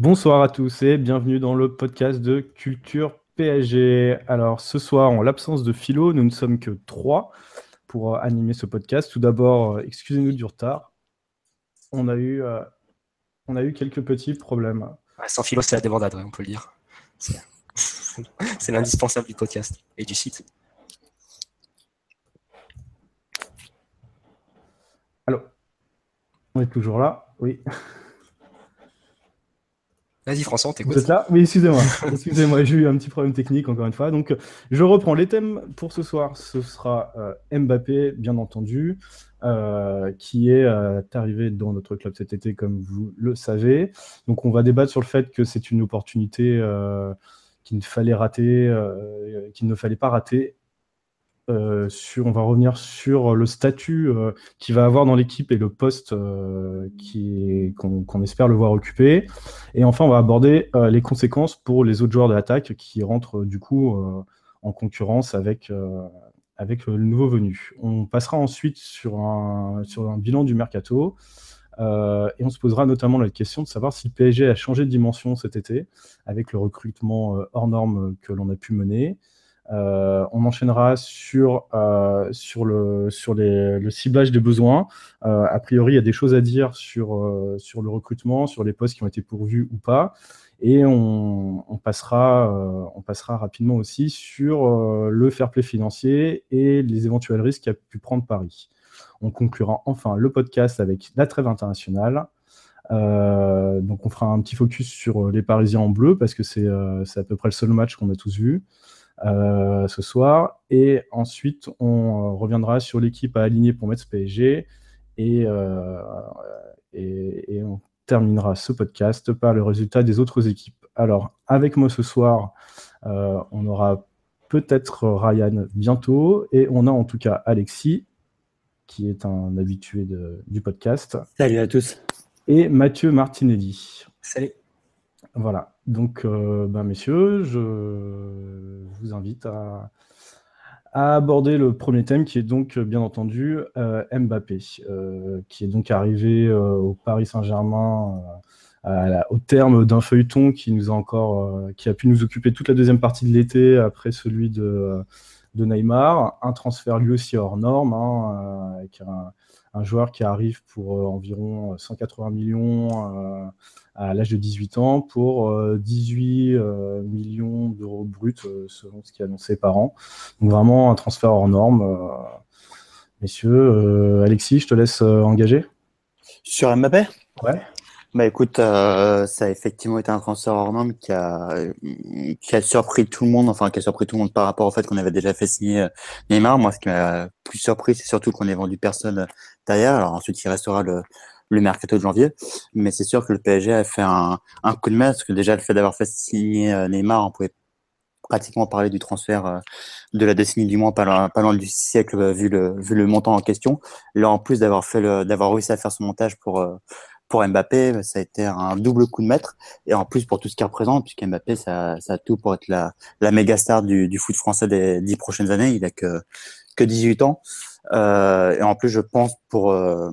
Bonsoir à tous et bienvenue dans le podcast de Culture PSG. Alors ce soir, en l'absence de Philo, nous ne sommes que trois pour euh, animer ce podcast. Tout d'abord, euh, excusez-nous du retard. On a eu, euh, on a eu quelques petits problèmes. Ouais, sans Philo, c'est la débandade, ouais, on peut le dire. C'est c'est l'indispensable du podcast et du site. Allô? On est toujours là? Oui. Vas-y François, on t'écoute. Vous êtes là? Oui, excusez-moi. excusez-moi, j'ai eu un petit problème technique encore une fois. Donc, je reprends les thèmes pour ce soir. Ce sera euh, Mbappé, bien entendu, euh, qui est euh, arrivé dans notre club cet été, comme vous le savez. Donc, on va débattre sur le fait que c'est une opportunité qu'il ne fallait rater, qu'il ne fallait pas rater. Euh, on va revenir sur le statut euh, qu'il va avoir dans l'équipe et le poste euh, qu'on espère le voir occuper. Et enfin, on va aborder les conséquences pour les autres joueurs de l'attaque qui rentrent du coup en concurrence avec, le nouveau venu. On passera ensuite sur un, bilan du mercato. et on se posera notamment la question de savoir si le PSG a changé de dimension cet été avec le recrutement hors norme que l'on a pu mener. Euh, on enchaînera sur, euh, sur, le, sur le ciblage des besoins. Euh, a priori, il y a des choses à dire sur, sur le recrutement, sur les postes qui ont été pourvus ou pas. Et on, passera, on passera rapidement aussi sur le fair play financier et les éventuels risques qu'a pu prendre Paris. On conclura enfin le podcast avec la trêve internationale. Donc on fera un petit focus sur les Parisiens en bleu parce que c'est à peu près le seul match qu'on a tous vu euh, ce soir. Et ensuite, on euh, reviendra sur l'équipe à aligner pour mettre ce PSG. Et, euh, et, et on terminera ce podcast par le résultat des autres équipes. Alors, avec moi ce soir, euh, on aura peut-être Ryan bientôt. Et on a en tout cas Alexis, qui est un habitué de- du podcast, Salut à tous. et Mathieu Martinelli. Salut. Voilà, donc euh, ben, messieurs, je vous invite à, aborder le premier thème qui est donc bien entendu euh, Mbappé, euh, qui est donc arrivé au Paris Saint-Germain au terme d'un feuilleton qui nous a encore, qui a pu nous occuper toute la deuxième partie de l'été après celui de, Neymar, un transfert lui aussi hors norme, hein, avec un, un joueur qui arrive pour euh, environ 180 millions. euh, à l'âge de 18 ans pour euh, 18 euh, millions d'euros bruts euh, selon ce qui est annoncé par an. Donc vraiment un transfert hors norme. euh. Messieurs, euh, Alexis, je te laisse euh, engager. Sur Mbappé? Ouais. Bah écoute, euh, ça a effectivement été un transfert hors norme qui a, qui a surpris tout le monde, enfin qui a surpris tout le monde par rapport au fait qu'on avait déjà fait signer euh, Neymar. Moi, ce qui m'a plus surpris, c'est surtout qu'on ait vendu personne derrière. Alors ensuite, il restera le, le mercato de janvier. Mais c'est sûr que le PSG a fait un, un coup de main, parce que déjà le fait d'avoir fait signer euh, Neymar, on pouvait pratiquement parler du transfert euh, de la décennie du mois, pas loin, du siècle, euh, vu le, vu le montant en question. Là, en plus d'avoir fait d'avoir réussi à faire son montage pour, pour Mbappé, ça a été un double coup de maître. Et en plus, pour tout ce qu'il représente, puisque Mbappé, ça, ça a tout pour être la, la méga star du, du foot français des dix prochaines années. Il a que, que 18 ans. Euh, et en plus, je pense pour, euh,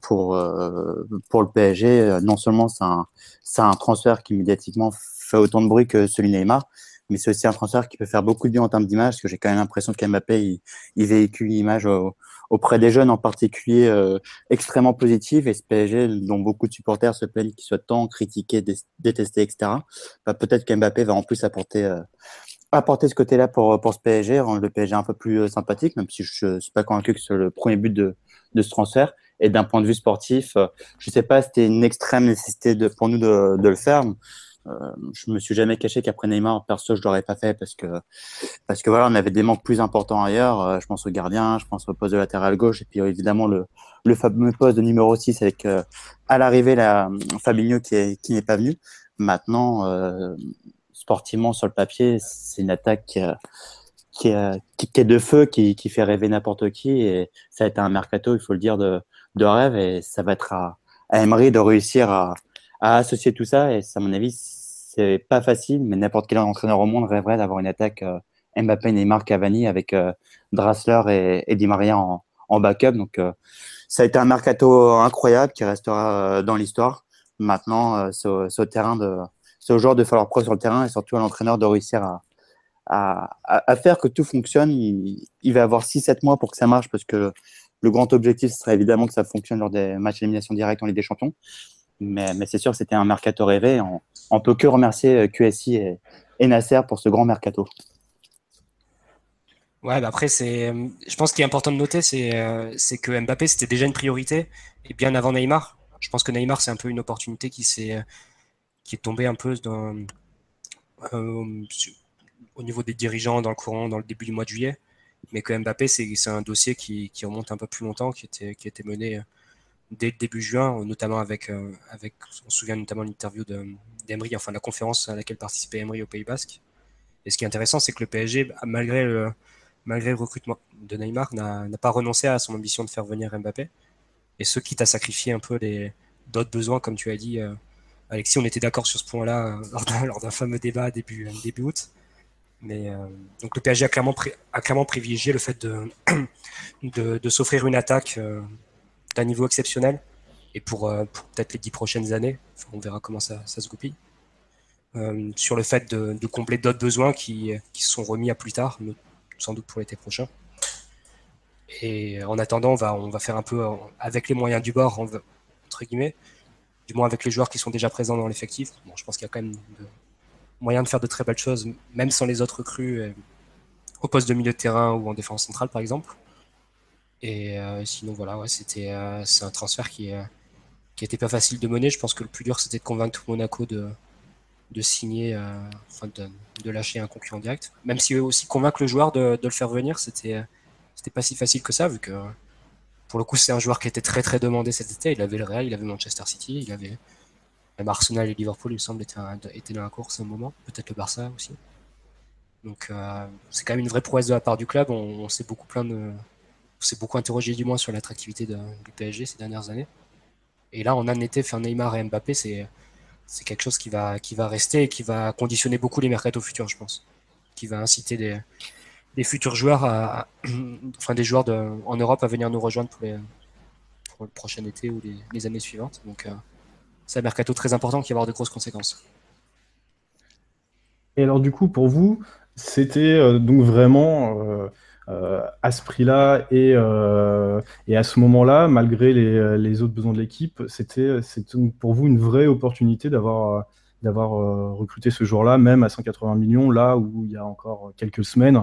pour, euh, pour le PSG, euh, non seulement c'est un, c'est un transfert qui médiatiquement fait autant de bruit que celui Neymar, mais c'est aussi un transfert qui peut faire beaucoup de bien en termes d'image, parce que j'ai quand même l'impression qu'Mbappé, il, il véhicule une image au- auprès des jeunes en particulier euh, extrêmement positive, et ce PSG, dont beaucoup de supporters se plaignent qu'il soit tant critiqué, dé- détesté, etc., bah, peut-être qu'Mbappé va en plus apporter, euh, apporter ce côté-là pour, pour ce PSG, rendre le PSG un peu plus euh, sympathique, même si je ne suis pas convaincu que c'est le premier but de, ce transfert. Et d'un point de vue sportif, euh, je ne sais pas c'était une extrême nécessité pour nous de, le faire. Euh, je me suis jamais caché qu'après Neymar, perso, je l'aurais pas fait parce que parce que voilà, on avait des manques plus importants ailleurs. Euh, je pense au gardien, je pense au poste de latéral gauche et puis évidemment le le fameux poste de numéro 6 avec à l'arrivée la Fabinho qui qui n'est pas venu. Maintenant, sportivement sur le papier, c'est une attaque qui, qui, qui, est de feu, qui, fait rêver n'importe qui et ça a été un mercato, il faut le dire de rêve et ça va être à, à Emery de réussir à associer tout ça et à mon avis c'est pas facile, mais n'importe quel entraîneur au monde rêverait d'avoir une attaque euh, Mbappé, Neymar, Cavani avec euh, Drassler et, Di Maria en, backup. Donc, euh, ça a été un mercato incroyable qui restera dans l'histoire. Maintenant, c'est au, terrain de, c'est au joueur de faire leur preuve sur le terrain et surtout à l'entraîneur de réussir à, faire que tout fonctionne. Il, va avoir 6-7 mois pour que ça marche parce que le grand objectif serait évidemment que ça fonctionne lors des matchs d'élimination directe en Ligue des Champions. Mais, c'est sûr que c'était un mercato rêvé. On, on peut que remercier euh, QSI et, Nasser pour ce grand mercato. Ouais, bah après, c'est, je pense qu'il est important de noter, euh, c'est que Mbappé, c'était déjà une priorité, et bien avant Neymar. Je pense que Neymar, c'est un peu une opportunité qui, s'est, qui est tombée un peu euh, au niveau des dirigeants dans le courant, dans le début du mois de juillet. Mais que Mbappé, c'est, un dossier qui, remonte un peu plus longtemps, qui était, qui mené dès le début juin, notamment avec, on se souvient notamment de l'interview de, d'Emery, enfin la conférence à laquelle participait Emery au Pays Basque. Et ce qui est intéressant, c'est que le PSG, malgré le, malgré le recrutement de Neymar, n'a pas renoncé à son ambition de faire venir Mbappé. Et ce quitte à sacrifier un peu d'autres besoins, comme tu as dit, euh, Alexis, on était d'accord sur ce point-là euh, lors d'un fameux débat début, début août. Mais euh, donc le PSG a clairement, privilégié le fait de, s'offrir une attaque d'un niveau exceptionnel et pour, euh, peut-être les dix prochaines années. on verra comment ça, se goupille. Euh, sur le fait de, combler d'autres besoins qui, qui sont remis à plus tard, sans doute pour l'été prochain. Et en attendant, on va faire un peu avec les moyens du bord, entre guillemets, du moins avec les joueurs qui sont déjà présents dans l'effectif. Bon, je pense qu'il y a quand même moyen de faire de très belles choses, même sans les autres recrues, euh, au poste de milieu de terrain ou en défense centrale, par exemple. Et euh, sinon, voilà, c'était euh, c'est un transfert qui est qui n'était pas facile de mener. Je pense que le plus dur, c'était de convaincre Monaco de, signer, euh, enfin de, lâcher un concurrent direct. Même si aussi convaincre le joueur de, de le faire venir, c'était c'était pas si facile que ça, vu que pour le coup, c'est un joueur qui était très très demandé cet été. Il avait le Real, il avait Manchester City, il avait même Arsenal et Liverpool, il me semble, étaient, dans la course à un moment. Peut-être le Barça aussi. Donc euh, c'est quand même une vraie prouesse de la part du club. On, s'est beaucoup interrogé du moins sur l'attractivité du PSG ces dernières années. Et là, en un été, faire Neymar et Mbappé, c'est quelque chose qui va qui va rester et qui va conditionner beaucoup les mercatos futurs, je pense, qui va inciter des, des futurs joueurs, enfin des joueurs de, en Europe à venir nous rejoindre pour, le prochain été ou les, années suivantes. Donc, euh, c'est un mercato très important qui va avoir de grosses conséquences. Et alors, du coup, pour vous, c'était euh, donc vraiment euh, euh, à ce prix-là et, et, à ce moment-là, malgré les, les, autres besoins de l'équipe, c'était pour vous une vraie opportunité d'avoir d'avoir recruté ce jour-là, même à 180 millions, là où il y a encore quelques semaines,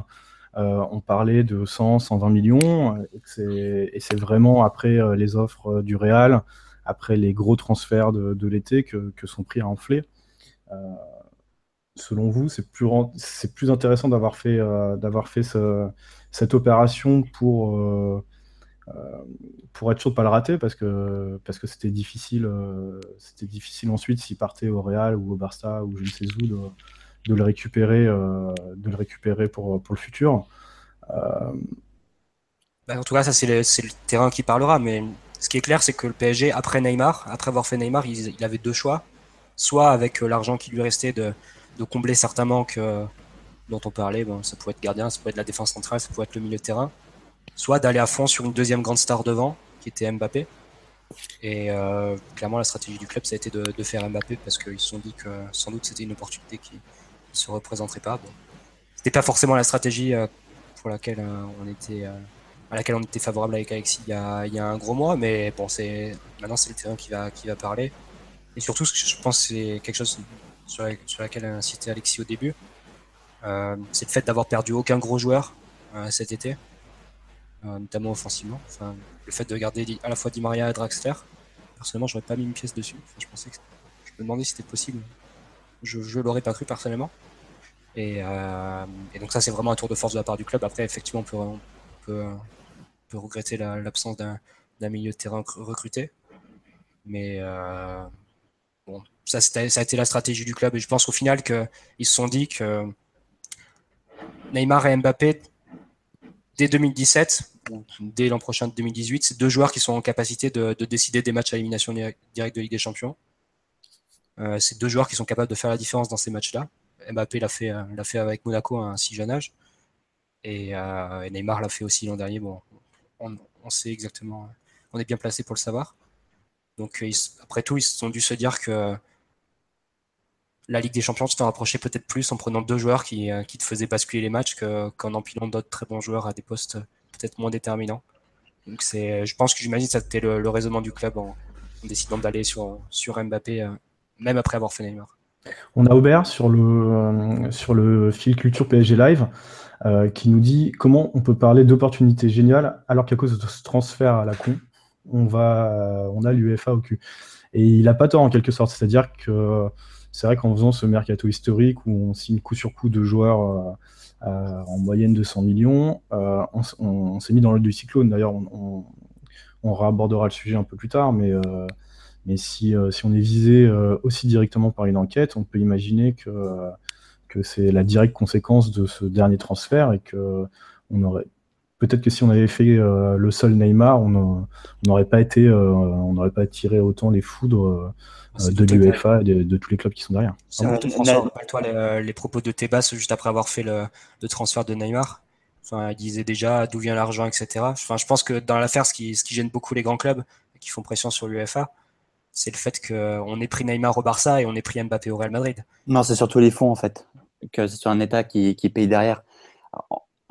on parlait de 100, 120 millions, et c'est vraiment après les offres du Real, après les gros transferts de, l'été que, son prix a enflé. Euh, selon vous, c'est plus, intéressant d'avoir fait, cette opération pour, euh, euh, être sûr de pas le rater parce que c'était difficile, euh, difficile ensuite s'il partait au Real ou au Barça ou je ne sais où de le récupérer, de le récupérer pour, pour le futur. Bah, en tout cas, ça c'est le, terrain qui parlera. Mais ce qui est clair, c'est que le PSG, après Neymar, après avoir fait Neymar, il, avait deux choix. Soit avec l'argent qui lui restait de, de combler certains manques dont on parlait, ça pouvait être gardien, ça pouvait être la défense centrale, ça pouvait être le milieu de terrain. Soit d'aller à fond sur une deuxième grande star devant, qui était Mbappé. Et euh, clairement, la stratégie du club, ça a été de, faire Mbappé parce qu'ils se sont dit que sans doute c'était une opportunité qui se représenterait pas. Bon. C'était pas forcément la stratégie euh, euh, euh, à laquelle on était favorable avec Alexis il y a, un gros mois, mais bon, c'est maintenant c'est le terrain qui va, qui va parler. Et surtout, je pense que c'est quelque chose sur, la, laquelle a incité Alexis au début, c'est le fait d'avoir perdu aucun gros joueur cet été, notamment offensivement. Le fait de garder à la fois Di Maria et Draxler. Personnellement, j'aurais pas mis une pièce dessus. je me demandais si c'était possible. Je ne l'aurais pas cru personnellement. Et, donc ça, c'est vraiment un tour de force de la part du club. Après, effectivement, on peut, regretter l'absence d'un milieu de terrain recruté. Mais bon, ça, ça a été la stratégie du club. Et je pense au final qu'ils se sont dit que Neymar et Mbappé, dès 2017, ou dès l'an prochain 2018, c'est deux joueurs qui sont en capacité de, décider des matchs à élimination directe de Ligue des Champions. Euh, c'est deux joueurs qui sont capables de faire la différence dans ces matchs-là. Mbappé l'a fait, euh, l'a fait avec Monaco à un si jeune âge. Et, euh, Neymar l'a fait aussi l'an dernier. Bon, on, sait exactement, on est bien placé pour le savoir. Donc après tout, ils sont dû se dire que la Ligue des Champions, tu t'en rapprochais peut-être plus en prenant deux joueurs qui, qui te faisaient basculer les matchs qu'en empilant d'autres très bons joueurs à des postes peut-être moins déterminant. Donc c'est, je pense que j'imagine que c'était le, le, raisonnement du club en, décidant d'aller sur, sur Mbappé, même après avoir fait Neymar. On a Aubert sur le, euh, sur le fil culture PSG Live euh, qui nous dit comment on peut parler d'opportunités géniales alors qu'à cause de ce transfert à la con, on, va, on a l'UEFA au cul. Et il n'a pas tort en quelque sorte, c'est-à-dire que c'est vrai qu'en faisant ce mercato historique où on signe coup sur coup de joueurs euh, en moyenne de 100 millions. Euh, on, s'est mis dans le du cyclone. D'ailleurs, on, on, réabordera le sujet un peu plus tard, mais, euh, mais si, si, on est visé aussi directement par une enquête, on peut imaginer que, que c'est la directe conséquence de ce dernier transfert et que on aurait peut-être que si on avait fait le seul Neymar, on n'aurait pas été, on n'aurait pas tiré autant les foudres euh, de l'UEFA et de, tous les clubs qui sont derrière. C'est euh, François, toi les, propos de Tebas juste après avoir fait le, transfert de Neymar. Enfin, il disait déjà d'où vient l'argent, etc. Enfin, je pense que dans l'affaire, ce qui, ce qui gêne beaucoup les grands clubs qui font pression sur l'UEFA, c'est le fait qu'on ait pris Neymar au Barça et on ait pris Mbappé au Real Madrid. Non, c'est surtout les fonds en fait, que c'est sur un État qui, qui paye derrière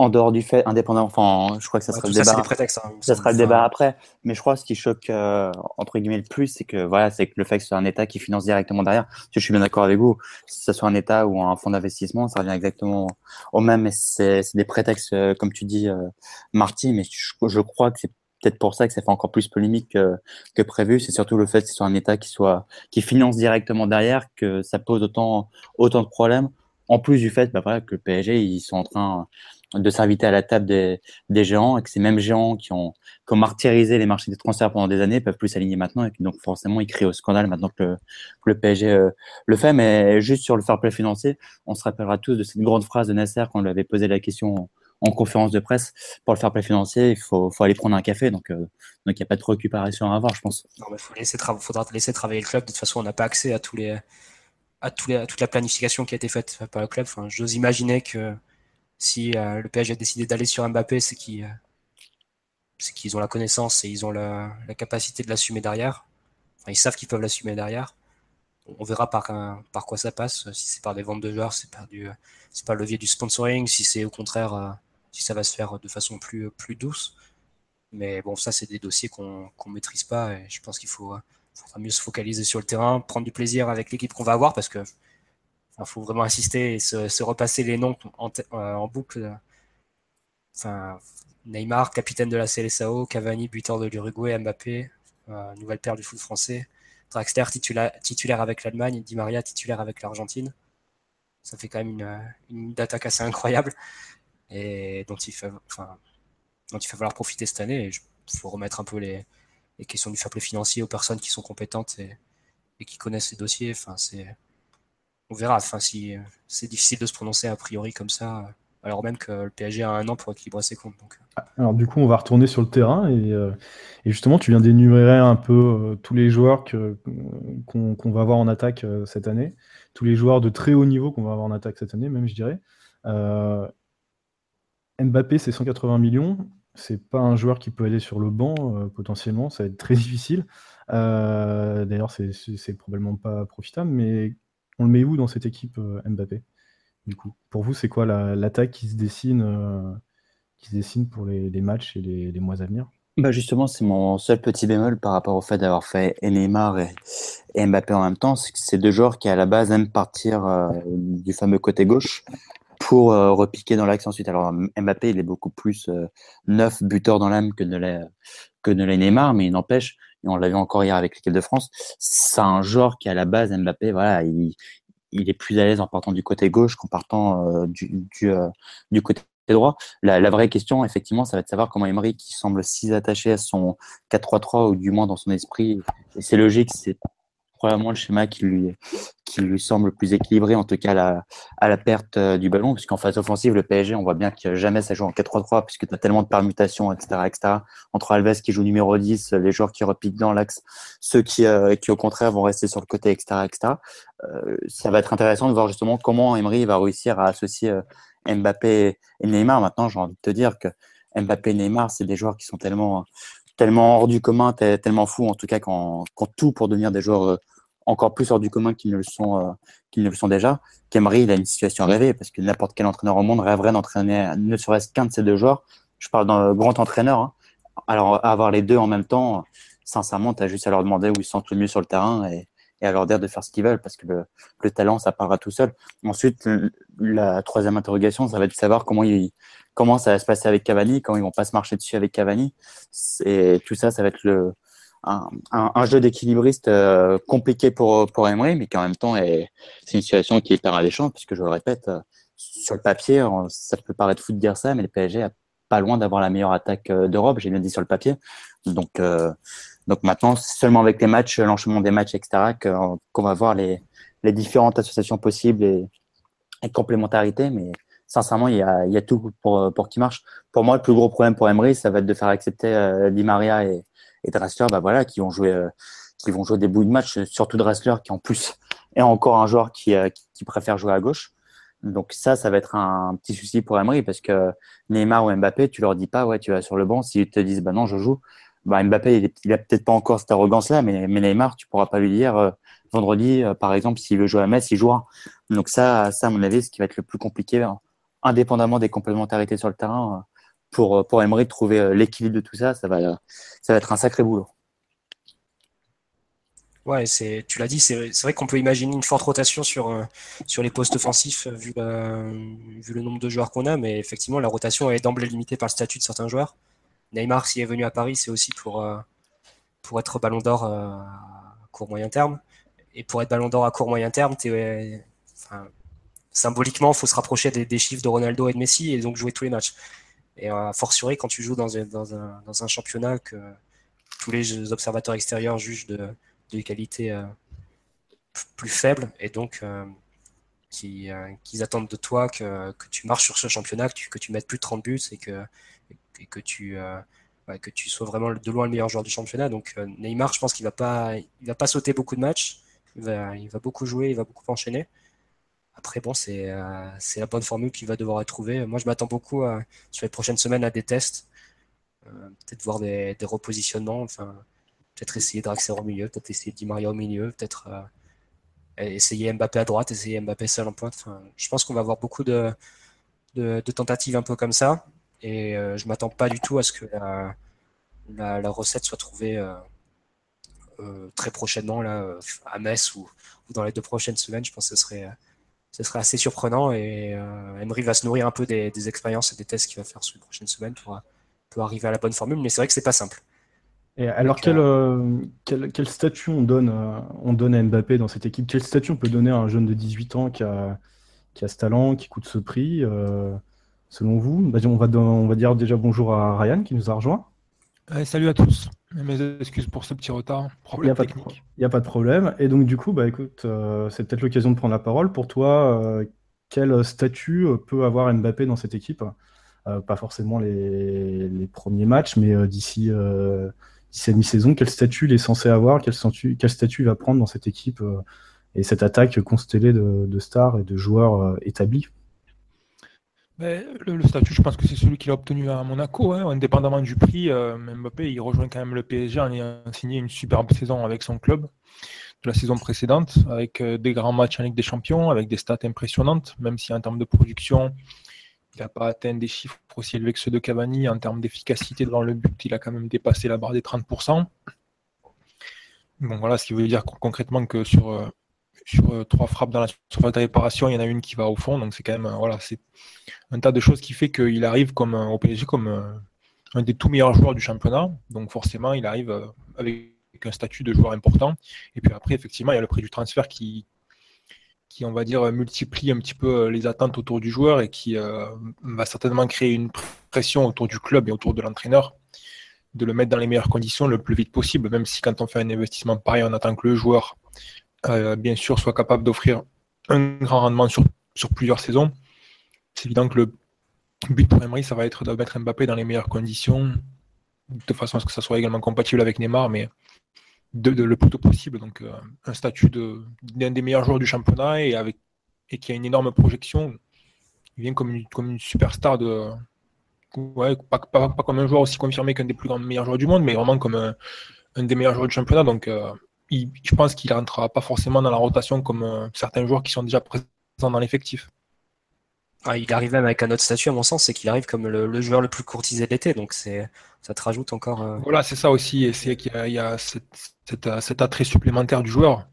en dehors du fait indépendant, enfin, je crois que ça sera le débat. Hein, ça, sera le débat après. Mais je crois que ce qui choque euh, entre guillemets le plus, c'est que voilà, c'est que le fait que ce soit un État qui finance directement derrière. Je suis bien d'accord avec vous. Si ce soit un État ou un fonds d'investissement, ça revient exactement au même. Mais c'est des prétextes, euh, comme tu dis, euh, Marty. Mais je, crois que c'est peut-être pour ça que ça fait encore plus polémique que, que prévu. C'est surtout le fait que ce soit un État qui soit qui finance directement derrière que ça pose autant autant de problèmes. En plus du fait bah, voilà, que le PSG, ils sont en train de s'inviter à la table des, des, géants et que ces mêmes géants qui ont, qui ont martyrisé les marchés des transferts pendant des années peuvent plus s'aligner maintenant et donc forcément ils crient au scandale maintenant que le, le PSG euh, le fait. Mais juste sur le fair play financier, on se rappellera tous de cette grande phrase de Nasser quand on lui avait posé la question en, conférence de presse pour le fair play financier, il faut, faut aller prendre un café. Donc euh, il n'y a pas de récupération à avoir, je pense. Il faut laisser faudra laisser travailler le club. De toute façon, on n'a pas accès à tous les à, tous les, à toute la planification qui a été faite par le club. Enfin, j'ose imaginer que si euh, le PSG a décidé d'aller sur Mbappé, c'est qu'ils ont la connaissance et ils ont la, capacité de l'assumer derrière. ils savent qu'ils peuvent l'assumer derrière. On verra par, par quoi ça passe. Si c'est par des ventes de joueurs, c'est par, du, par le levier du sponsoring. Si c'est au contraire, euh, si ça va se faire de façon plus, plus douce. Mais bon, ça, c'est des dossiers qu'on ne maîtrise pas. Et je pense qu'il faut, faudra mieux se focaliser sur le terrain, prendre du plaisir avec l'équipe qu'on va avoir parce que il faut vraiment insister et se, repasser les noms en, euh, boucle. Neymar, capitaine de la CLSAO, Cavani, buteur de l'Uruguay, Mbappé, euh, nouvelle paire du foot français, Draxler titulaire, avec l'Allemagne, Di Maria titulaire avec l'Argentine. Ça fait quand même une, une d'attaque assez incroyable et dont il, enfin, va falloir profiter cette année. Il faut remettre un peu les, questions du fair financier aux personnes qui sont compétentes et, qui connaissent les dossiers. Enfin, on verra. Enfin, si c'est difficile de se prononcer a priori comme ça, alors même que le PSG a un an pour équilibrer ses comptes. Donc. Euh. Alors du coup, on va retourner sur le terrain et, euh, justement, tu viens d'énumérer un peu euh, tous les joueurs qu'on va avoir en attaque cette année, tous les joueurs de très haut niveau qu'on va avoir en attaque cette année, même je dirais. Mbappé, c'est 180 millions. C'est pas un joueur qui peut aller sur le banc potentiellement, ça va être très difficile. D'ailleurs, c'est probablement pas profitable, mais on le met où dans cette équipe euh, Mbappé? Du coup, pour vous, c'est quoi l'attaque qui se dessine, euh, qui se dessine pour les, matchs et les, mois à venir? Bah justement, c'est mon seul petit bémol par rapport au fait d'avoir fait Neymar et, Mbappé en même temps, c'est c'est deux joueurs qui à la base aiment partir euh, du fameux côté gauche pour repiquer dans l'axe ensuite. Alors Mbappé, il est beaucoup plus neuf buteur dans l'âme que ne l'est que ne l'est Neymar, mais il n'empêche, et on l'a vu encore hier avec l'équipe de France, c'est un joueur qui à la base Mbappé, voilà, il, il est plus à l'aise en partant du côté gauche qu'en partant du, du, côté droit. La, la, vraie question, effectivement, ça va être de savoir comment Emery, qui semble si attaché à son 4-3-3, ou du moins dans son esprit, et c'est logique, c'est probablement le schéma qui lui, qui lui semble le plus équilibré, en tout cas la, à la perte euh, du ballon, puisqu'en phase offensive, le PSG, on voit bien que jamais ça joue en 4-3-3, puisque tu as tellement de permutations, etc., etc., entre Alves qui joue numéro 10, les joueurs qui repiquent dans l'axe, ceux qui, euh, qui au contraire vont rester sur le côté, etc., etc. Euh, ça va être intéressant de voir justement comment Emery va réussir à associer Mbappé et Neymar. Maintenant, j'ai envie de te dire que Mbappé et Neymar, c'est des joueurs qui sont tellement tellement hors du commun, tellement fous, en tout cas, quand, quand tout pour devenir des joueurs encore plus hors du commun qu'ils ne le sont, euh, qu'ils ne le sont déjà. Kemry, il a une situation rêvée parce que n'importe quel entraîneur au monde rêverait d'entraîner ne serait-ce qu'un de ces deux joueurs. Je parle d'un grand entraîneur. Hein. Alors, avoir les deux en même temps, sincèrement, tu as juste à leur demander où ils sont le mieux sur le terrain et, à leur dire de faire ce qu'ils veulent parce que le, le, talent, ça parlera tout seul. Ensuite, la troisième interrogation, ça va être de savoir comment, comment ça va se passer avec Cavani, comment ils vont pas se marcher dessus avec Cavani. Et tout ça, ça va être le, un, un, jeu d'équilibriste euh, compliqué pour, pour Emery, mais qui en même temps est c'est une situation qui est hyper alléchante, puisque je le répète, euh, sur le papier, ça peut paraître fou de dire ça, mais le PSG a pas loin d'avoir la meilleure attaque euh, d'Europe, j'ai bien dit sur le papier. Donc, donc maintenant, seulement avec les matchs, l'enchaînement des matchs, etc., qu'on va voir les, les différentes associations possibles et, et complémentarités, mais sincèrement, il y a, il y a tout pour, pour qu'il marche. Pour moi, le plus gros problème pour Emery, ça va être de faire accepter Di Maria et, et Dressler, bah voilà, qui vont jouer, euh, qui vont jouer des bouts de match, surtout Dressler qui en plus est encore un joueur qui, euh, qui, préfère jouer à gauche. Donc ça, ça va être un petit souci pour Emery parce que Neymar ou Mbappé, tu leur dis pas, ouais, tu vas sur le banc. S'ils te disent, bah non, je joue, bah Mbappé, il, il a peut-être pas encore cette arrogance-là, mais, Neymar, tu pourras pas lui dire euh, vendredi, par exemple, s'il veut jouer à Metz, il jouera. Donc ça, ça, à mon avis, ce qui va être le plus compliqué, indépendamment des complémentarités sur le terrain, pour, euh, pour Emery de trouver euh, l'équilibre de tout ça, ça va, être un sacré boulot. Ouais, tu l'as dit, c'est, vrai qu'on peut imaginer une forte rotation sur, euh, les postes offensifs vu, le nombre de joueurs qu'on a, mais effectivement, la rotation est d'emblée limitée par le statut de certains joueurs. Neymar, s'il est venu à Paris, c'est aussi pour, être ballon d'or à court moyen terme. Et pour être ballon d'or à court moyen terme, symboliquement, il faut se rapprocher des, chiffres de Ronaldo et de Messi et donc jouer tous les matchs. Et a fortiori, quand tu joues dans un, dans un, dans un championnat que tous les observateurs extérieurs jugent de, de qualité euh, plus faible, et donc euh, qui, euh, qu'ils attendent de toi que, que, tu marches sur ce championnat, que tu, que mettes plus de 30 buts et que, que, tu, que tu sois vraiment de loin le meilleur joueur du championnat. Donc Neymar, je pense qu'il va va pas sauter beaucoup de matchs, il va, il va beaucoup jouer, il va beaucoup enchaîner. Après, bon, c'est euh, la bonne formule qui va devoir trouvée. Moi, je m'attends beaucoup sur les prochaines semaines à des tests, euh, peut-être voir des, repositionnements, enfin, peut-être essayer Draxler au milieu, peut-être essayer Di Maria au milieu, peut-être euh, essayer Mbappé à droite, essayer Mbappé seul en pointe. Enfin, je pense qu'on va avoir beaucoup de, de, tentatives un peu comme ça, et je m'attends pas du tout à ce que la, la, la recette soit trouvée. très prochainement là à Metz ou, ou, dans les deux prochaines semaines je pense que ce serait ce serait assez surprenant et euh, va se nourrir un peu des, expériences et des tests qu'il va faire sur les prochaines semaines pour, pour arriver à la bonne formule, mais c'est vrai que c'est pas simple. Et alors, quel, euh, euh, quel, quel, statut on donne, on donne à Mbappé dans cette équipe? Quel statut on peut donner à un jeune de 18 ans qui a, qui a ce talent, qui coûte ce prix Selon vous? Bah, on, va, on va dire déjà bonjour à Ryan qui nous a rejoint. Salut à tous. Mes excuses pour ce petit retard, problème technique. Il n'y a pas de problème. Et donc, du coup, bah, écoute, euh, c'est peut-être l'occasion de prendre la parole. Pour toi, euh, quel statut euh, peut avoir Mbappé dans cette équipe? Pas forcément les, premiers matchs, mais d'ici la mi-saison, quel statut il est censé avoir? Quel statut, quel statut il va prendre dans cette équipe et cette attaque constellée de stars et de joueurs établis? Le, statut, je pense que c'est celui qu'il a obtenu à Monaco, hein, indépendamment du prix. Euh, Mbappé, il rejoint quand même le PSG en ayant signé une superbe saison avec son club de la saison précédente, avec euh, des grands matchs en Ligue des Champions, avec des stats impressionnantes, même si en termes de production, il n'a pas atteint des chiffres aussi élevés que ceux de Cavani. En termes d'efficacité devant le but, il a quand même dépassé la barre des 30%. Bon, voilà, ce qui veut dire concrètement que sur euh, sur euh, trois frappes dans la surface de réparation, il y en a une qui va au fond. Donc c'est quand même euh, voilà, c'est un tas de choses qui fait qu'il arrive comme euh, au PSG comme un des tout meilleurs joueurs du championnat. Donc forcément, il arrive avec un statut de joueur important. Et puis après, effectivement, il y a le prix du transfert qui, qui, on va dire, multiplie un petit peu les attentes autour du joueur et qui va certainement créer une pression autour du club et autour de l'entraîneur de le mettre dans les meilleures conditions le plus vite possible, même si quand on fait un investissement pareil, on attend que le joueur, bien sûr, soit capable d'offrir un grand rendement sur, sur plusieurs saisons. C'est évident que le but pour Emery, ça va être de mettre Mbappé dans les meilleures conditions, de façon à ce que ça soit également compatible avec Neymar, mais de, le plus tôt possible. Donc euh, un statut d'un des meilleurs joueurs du championnat et, avec, et qui a une énorme projection. Il vient comme une, comme une superstar de. Ouais, pas, comme un joueur aussi confirmé qu'un des plus grands meilleurs joueurs du monde, mais vraiment comme un, des meilleurs joueurs du championnat. Donc euh, je pense qu'il ne rentrera pas forcément dans la rotation comme euh, certains joueurs qui sont déjà présents dans l'effectif. Ah, il arrive même avec un autre statut, à mon sens, c'est qu'il arrive comme le, joueur le plus courtisé de l'été. Donc ça te rajoute encore. Euh, voilà, c'est ça aussi. Et c'est qu'il y a, euh, cet, attrait supplémentaire du joueur.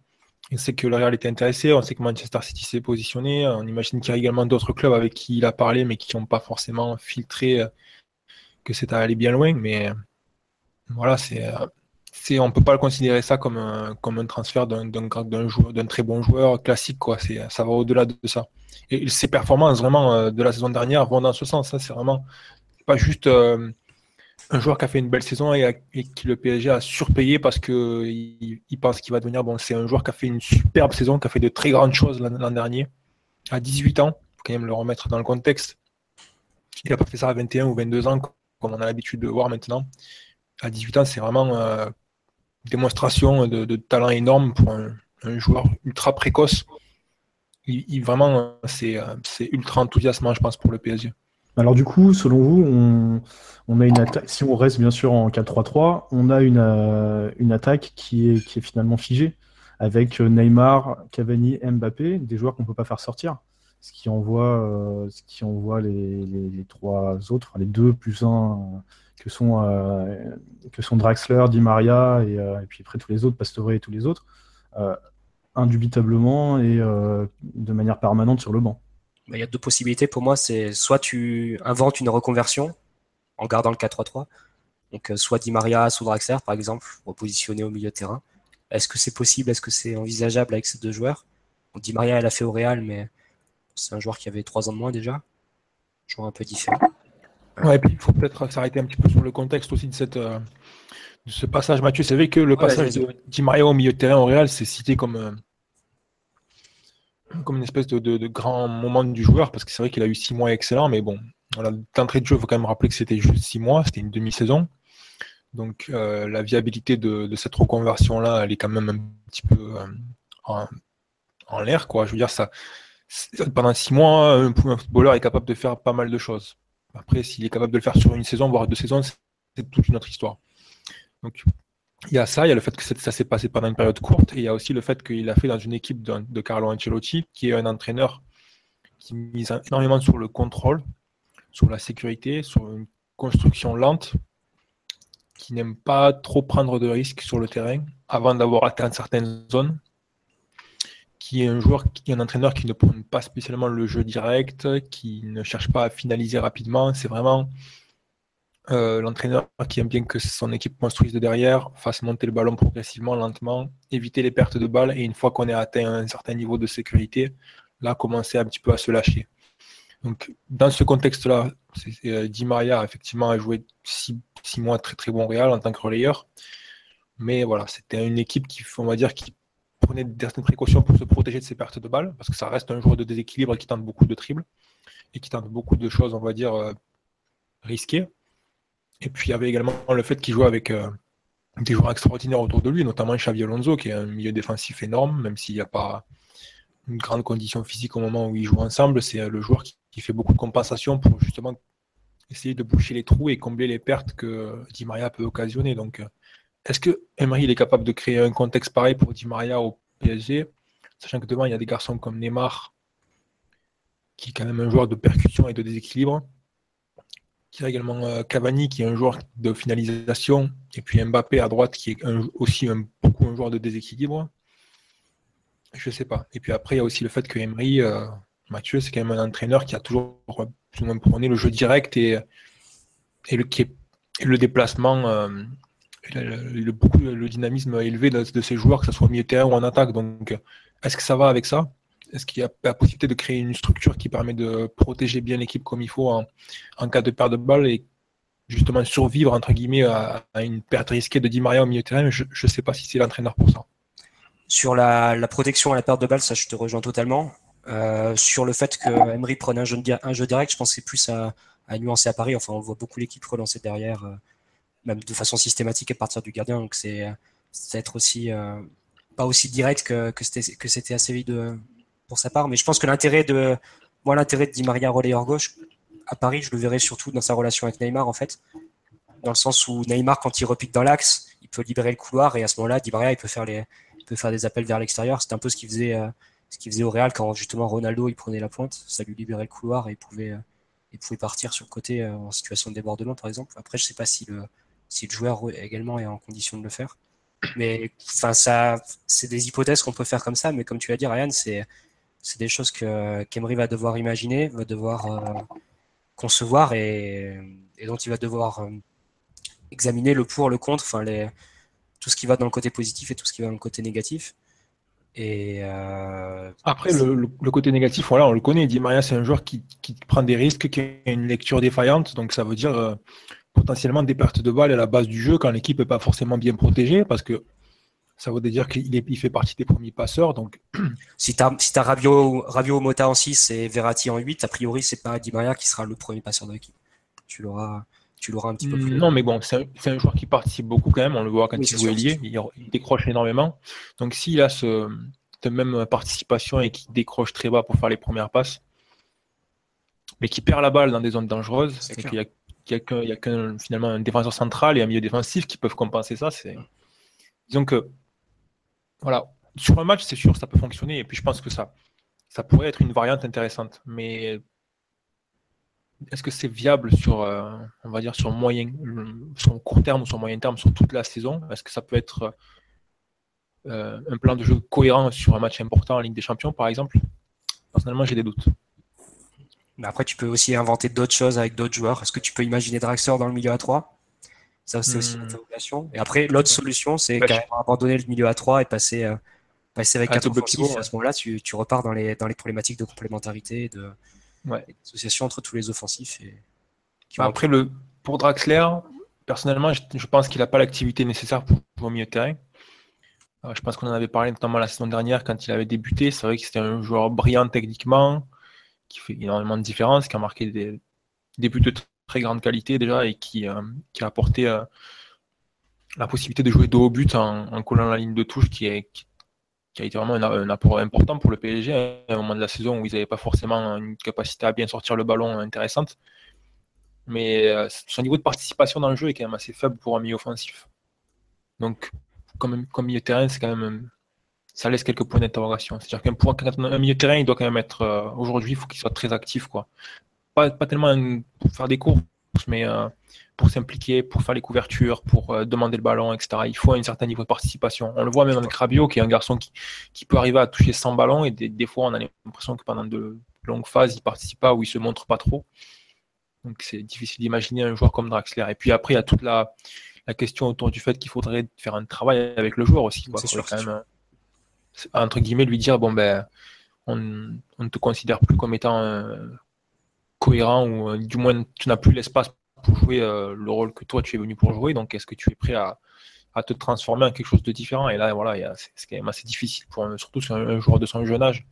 On sait que le Real était intéressé, on sait que Manchester City s'est positionné. On imagine qu'il y a également d'autres clubs avec qui il a parlé, mais qui n'ont pas forcément filtré que c'est allé bien loin. Mais voilà, c'est. On peut pas le considérer ça comme un, transfert d'un, d'un, très bon joueur classique. Quoi. Ça va au-delà de ça. Et ses performances vraiment euh, de la saison dernière vont dans ce sens. Hein. C'est vraiment pas juste euh, un joueur qui a fait une belle saison et, qui le PSG a surpayé parce qu'il il pense qu'il va devenir bon. C'est un joueur qui a fait une superbe saison, qui a fait de très grandes choses l'an dernier, à 18 ans. Faut quand même le remettre dans le contexte. Il n'a pas fait ça à 21 ou 22 ans, comme on a l'habitude de voir maintenant. À 18 ans, c'est vraiment euh, démonstration de, talent énorme pour un joueur ultra précoce il, vraiment, c'est ultra enthousiasmant, je pense, pour le PSG. Alors du coup, selon vous, on, a une attaque, si on reste bien sûr en 4-3-3, on a une, euh, une attaque qui est, qui est finalement figée, avec euh, Neymar, Cavani, Mbappé, des joueurs qu'on ne peut pas faire sortir, ce qui envoie, euh, ce qui envoie les, les, trois autres, les deux plus un, que, sont, que sont Draxler, Di Maria, et, et, puis après tous les autres, Pastore et tous les autres, indubitablement et euh, de manière permanente sur le banc. Bah, il y a deux possibilités pour moi. C'est soit tu inventes une reconversion en gardant le 4-3-3, donc euh, soit Di Maria, soit Draxler par exemple, repositionné au milieu de terrain. Est-ce que c'est possible? Est-ce que c'est envisageable avec ces deux joueurs? Di Maria, elle a fait au Real, mais c'est un joueur qui avait trois ans de moins déjà. Joueur un peu différent. Ouais, et puis il faut peut-être s'arrêter un petit peu sur le contexte aussi de cette, euh, ce passage, Mathieu. C'est vrai que le passage de Di Maria au milieu de terrain au Real, c'est cité comme, euh, comme une espèce de, grand moment du joueur, parce que c'est vrai qu'il a eu six mois excellents, mais bon, voilà, d'entrée de jeu, il faut quand même rappeler que c'était juste six mois, c'était une demi-saison. Donc euh, la viabilité de, cette reconversion-là, elle est quand même un petit peu euh, en, l'air. quoi. Je veux dire, ça, pendant six mois, un, un footballeur est capable de faire pas mal de choses. Après, s'il est capable de le faire sur une saison, voire deux saisons, c'est toute une autre histoire. Donc, il y a ça, il y a le fait que ça s'est passé pendant une période courte, et il y a aussi le fait qu'il a fait dans une équipe de, Carlo Ancelotti, qui est un entraîneur qui mise énormément sur le contrôle, sur la sécurité, sur une construction lente, qui n'aime pas trop prendre de risques sur le terrain avant d'avoir atteint certaines zones, qui est un joueur, un entraîneur qui ne prône pas spécialement le jeu direct, qui ne cherche pas à finaliser rapidement. C'est vraiment euh, l'entraîneur qui aime bien que son équipe construise de derrière, fasse monter le ballon progressivement, lentement, éviter les pertes de balles et une fois qu'on est atteint un certain niveau de sécurité, là commencer un petit peu à se lâcher. Donc dans ce contexte-là, euh, Di Maria effectivement a joué six, mois très très bon Real en tant que relayeur, mais voilà c'était une équipe qui on va dire qui prenait certaines précautions pour se protéger de ses pertes de balles parce que ça reste un joueur de déséquilibre qui tente beaucoup de triples et qui tente beaucoup de choses on va dire euh, risquées. Et puis il y avait également le fait qu'il jouait avec euh, des joueurs extraordinaires autour de lui, notamment Xavi Alonso, qui est un milieu défensif énorme, même s'il n'y a pas une grande condition physique au moment où ils jouent ensemble. C'est euh, le joueur qui, fait beaucoup de compensation pour justement essayer de boucher les trous et combler les pertes que Di Maria peut occasionner. Donc, est-ce que Emery est capable de créer un contexte pareil pour Di Maria au PSG, sachant que devant il y a des garçons comme Neymar, qui est quand même un joueur de percussion et de déséquilibre, qui a également euh, Cavani, qui est un joueur de finalisation, et puis Mbappé à droite, qui est aussi beaucoup un joueur de déséquilibre. Je sais pas. Et puis après, il y a aussi le fait que Emery, euh, Mathieu, c'est quand même un entraîneur qui a toujours plus ou moins prôné le jeu direct et, le, déplacement, euh, le, beaucoup, le dynamisme élevé de, de, ces joueurs, que ce soit au milieu terrain ou en attaque. Donc, est-ce que ça va avec ça? Est-ce qu'il y a la possibilité de créer une structure qui permet de protéger bien l'équipe comme il faut en, cas de perte de balle et justement survivre entre guillemets à, une perte risquée de Di Maria au milieu terrain? Je ne sais pas si c'est l'entraîneur pour ça. Sur la, protection à la perte de balle, ça je te rejoins totalement. Euh, sur le fait que Emery prenne un jeu, un jeu direct, je pense que c'est plus à, nuancer à Paris. Enfin, on voit beaucoup l'équipe relancer derrière, euh, même de façon systématique à partir du gardien. Donc c'est être aussi euh, pas aussi direct que, que c'était assez vite de, pour sa part. Mais je pense que l'intérêt de moi l'intérêt de Di Maria relayeur gauche à Paris, je le verrai surtout dans sa relation avec Neymar en fait, dans le sens où Neymar quand il repique dans l'axe, il peut libérer le couloir et à ce moment-là, Di Maria il peut faire les peut faire des appels vers l'extérieur. C'est un peu ce qu'il faisait, euh, ce qu'il faisait au Real quand justement Ronaldo il prenait la pointe, ça lui libérait le couloir et il pouvait, euh, il pouvait partir sur le côté en situation de débordement par exemple. Après, je sais pas si le, si le joueur également est en condition de le faire. Mais enfin, ça, c'est des hypothèses qu'on peut faire comme ça, mais comme tu l'as dit, Ryan, c'est c'est des choses que qu'Emery va devoir imaginer, va devoir concevoir et, dont il va devoir examiner le pour, le contre, enfin tout ce qui va dans le côté positif et tout ce qui va dans le côté négatif. Et euh, Après, le, côté négatif, voilà, on le connaît. Di Maria, c'est un joueur qui, qui, prend des risques, qui a une lecture défaillante. Donc, ça veut dire euh, potentiellement des pertes de balles à la base du jeu quand l'équipe n'est pas forcément bien protégée. Parce que ça veut dire qu'il il fait partie des premiers passeurs. Donc... Si tu as, si as Rabiot, Mota en 6 et Verratti en 8, a priori, c'est pas Di Maria qui sera le premier passeur de l'équipe. Tu l'auras tu l'auras un petit peu plus. Non, mais bon, c'est un, joueur qui participe beaucoup quand même. On le voit quand il joue ailier, il, décroche énormément. Donc s'il a ce, cette même participation et qu'il décroche très bas pour faire les premières passes, mais qui perd la balle dans des zones dangereuses, il n'y a, a finalement un défenseur central et un milieu défensif qui peuvent compenser ça. C'est... Disons que, voilà, sur un match, c'est sûr, ça peut fonctionner. Et puis je pense que ça, ça pourrait être une variante intéressante. Mais est-ce que c'est viable sur, euh, on va dire, sur moyen, sur court terme ou sur moyen terme, sur toute la saison? Est-ce que ça peut être euh, un plan de jeu cohérent sur un match important en Ligue des Champions, par exemple? Personnellement, j'ai des doutes. Mais après, tu peux aussi inventer d'autres choses avec d'autres joueurs. Est-ce que tu peux imaginer Draxler dans le milieu à 3 Ça, c'est aussi une interrogation. Et après, l'autre solution, c'est abandonner le milieu à 3 et passer, euh, passer avec quatre offensifs. À ce moment-là, tu, tu, repars dans les, dans les problématiques de complémentarité, de, ouais. association entre tous les offensifs. Et... Bah, après, le, pour Draxler, personnellement, je, pense qu'il n'a pas l'activité nécessaire pour jouer au milieu de terrain. Euh, je pense qu'on en avait parlé notamment la saison dernière quand il avait débuté. C'est vrai que c'était un joueur brillant techniquement, qui fait énormément de différence, qui a marqué des, buts de très grande qualité déjà et qui, euh, a apporté euh, la possibilité de jouer dos au but en, collant la ligne de touche qui a été vraiment un, apport important pour le PSG hein, à un moment de la saison où ils n'avaient pas forcément une capacité à bien sortir le ballon intéressante. Mais euh, son niveau de participation dans le jeu est quand même assez faible pour un milieu offensif. Donc, comme, comme milieu de terrain, c'est quand même ça laisse quelques points d'interrogation. C'est-à-dire qu'un milieu de terrain, il doit quand même être euh, aujourd'hui, il faut qu'il soit très actif, quoi. Pas, pas tellement pour faire des courses, mais euh, pour s'impliquer, pour faire les couvertures, pour euh, demander le ballon, etc. Il faut un certain niveau de participation. On le voit même avec Rabiot, qui est un garçon qui, qui peut arriver à toucher 100 ballons, et des, fois, on a l'impression que pendant de longues phases, il ne participe pas ou il se montre pas trop. Donc c'est difficile d'imaginer un joueur comme Draxler. Et puis après, il y a toute la, la question autour du fait qu'il faudrait faire un travail avec le joueur aussi. C'est sûr, quand même, entre guillemets, lui dire bon ben, on, ne te considère plus comme étant euh, cohérent ou du moins tu n'as plus l'espace pour jouer euh, le rôle que toi tu es venu pour jouer. Donc, est-ce que tu es prêt à, te transformer en quelque chose de différent? Et là, voilà, c'est quand même assez difficile, pour surtout sur un, joueur de son jeune âge,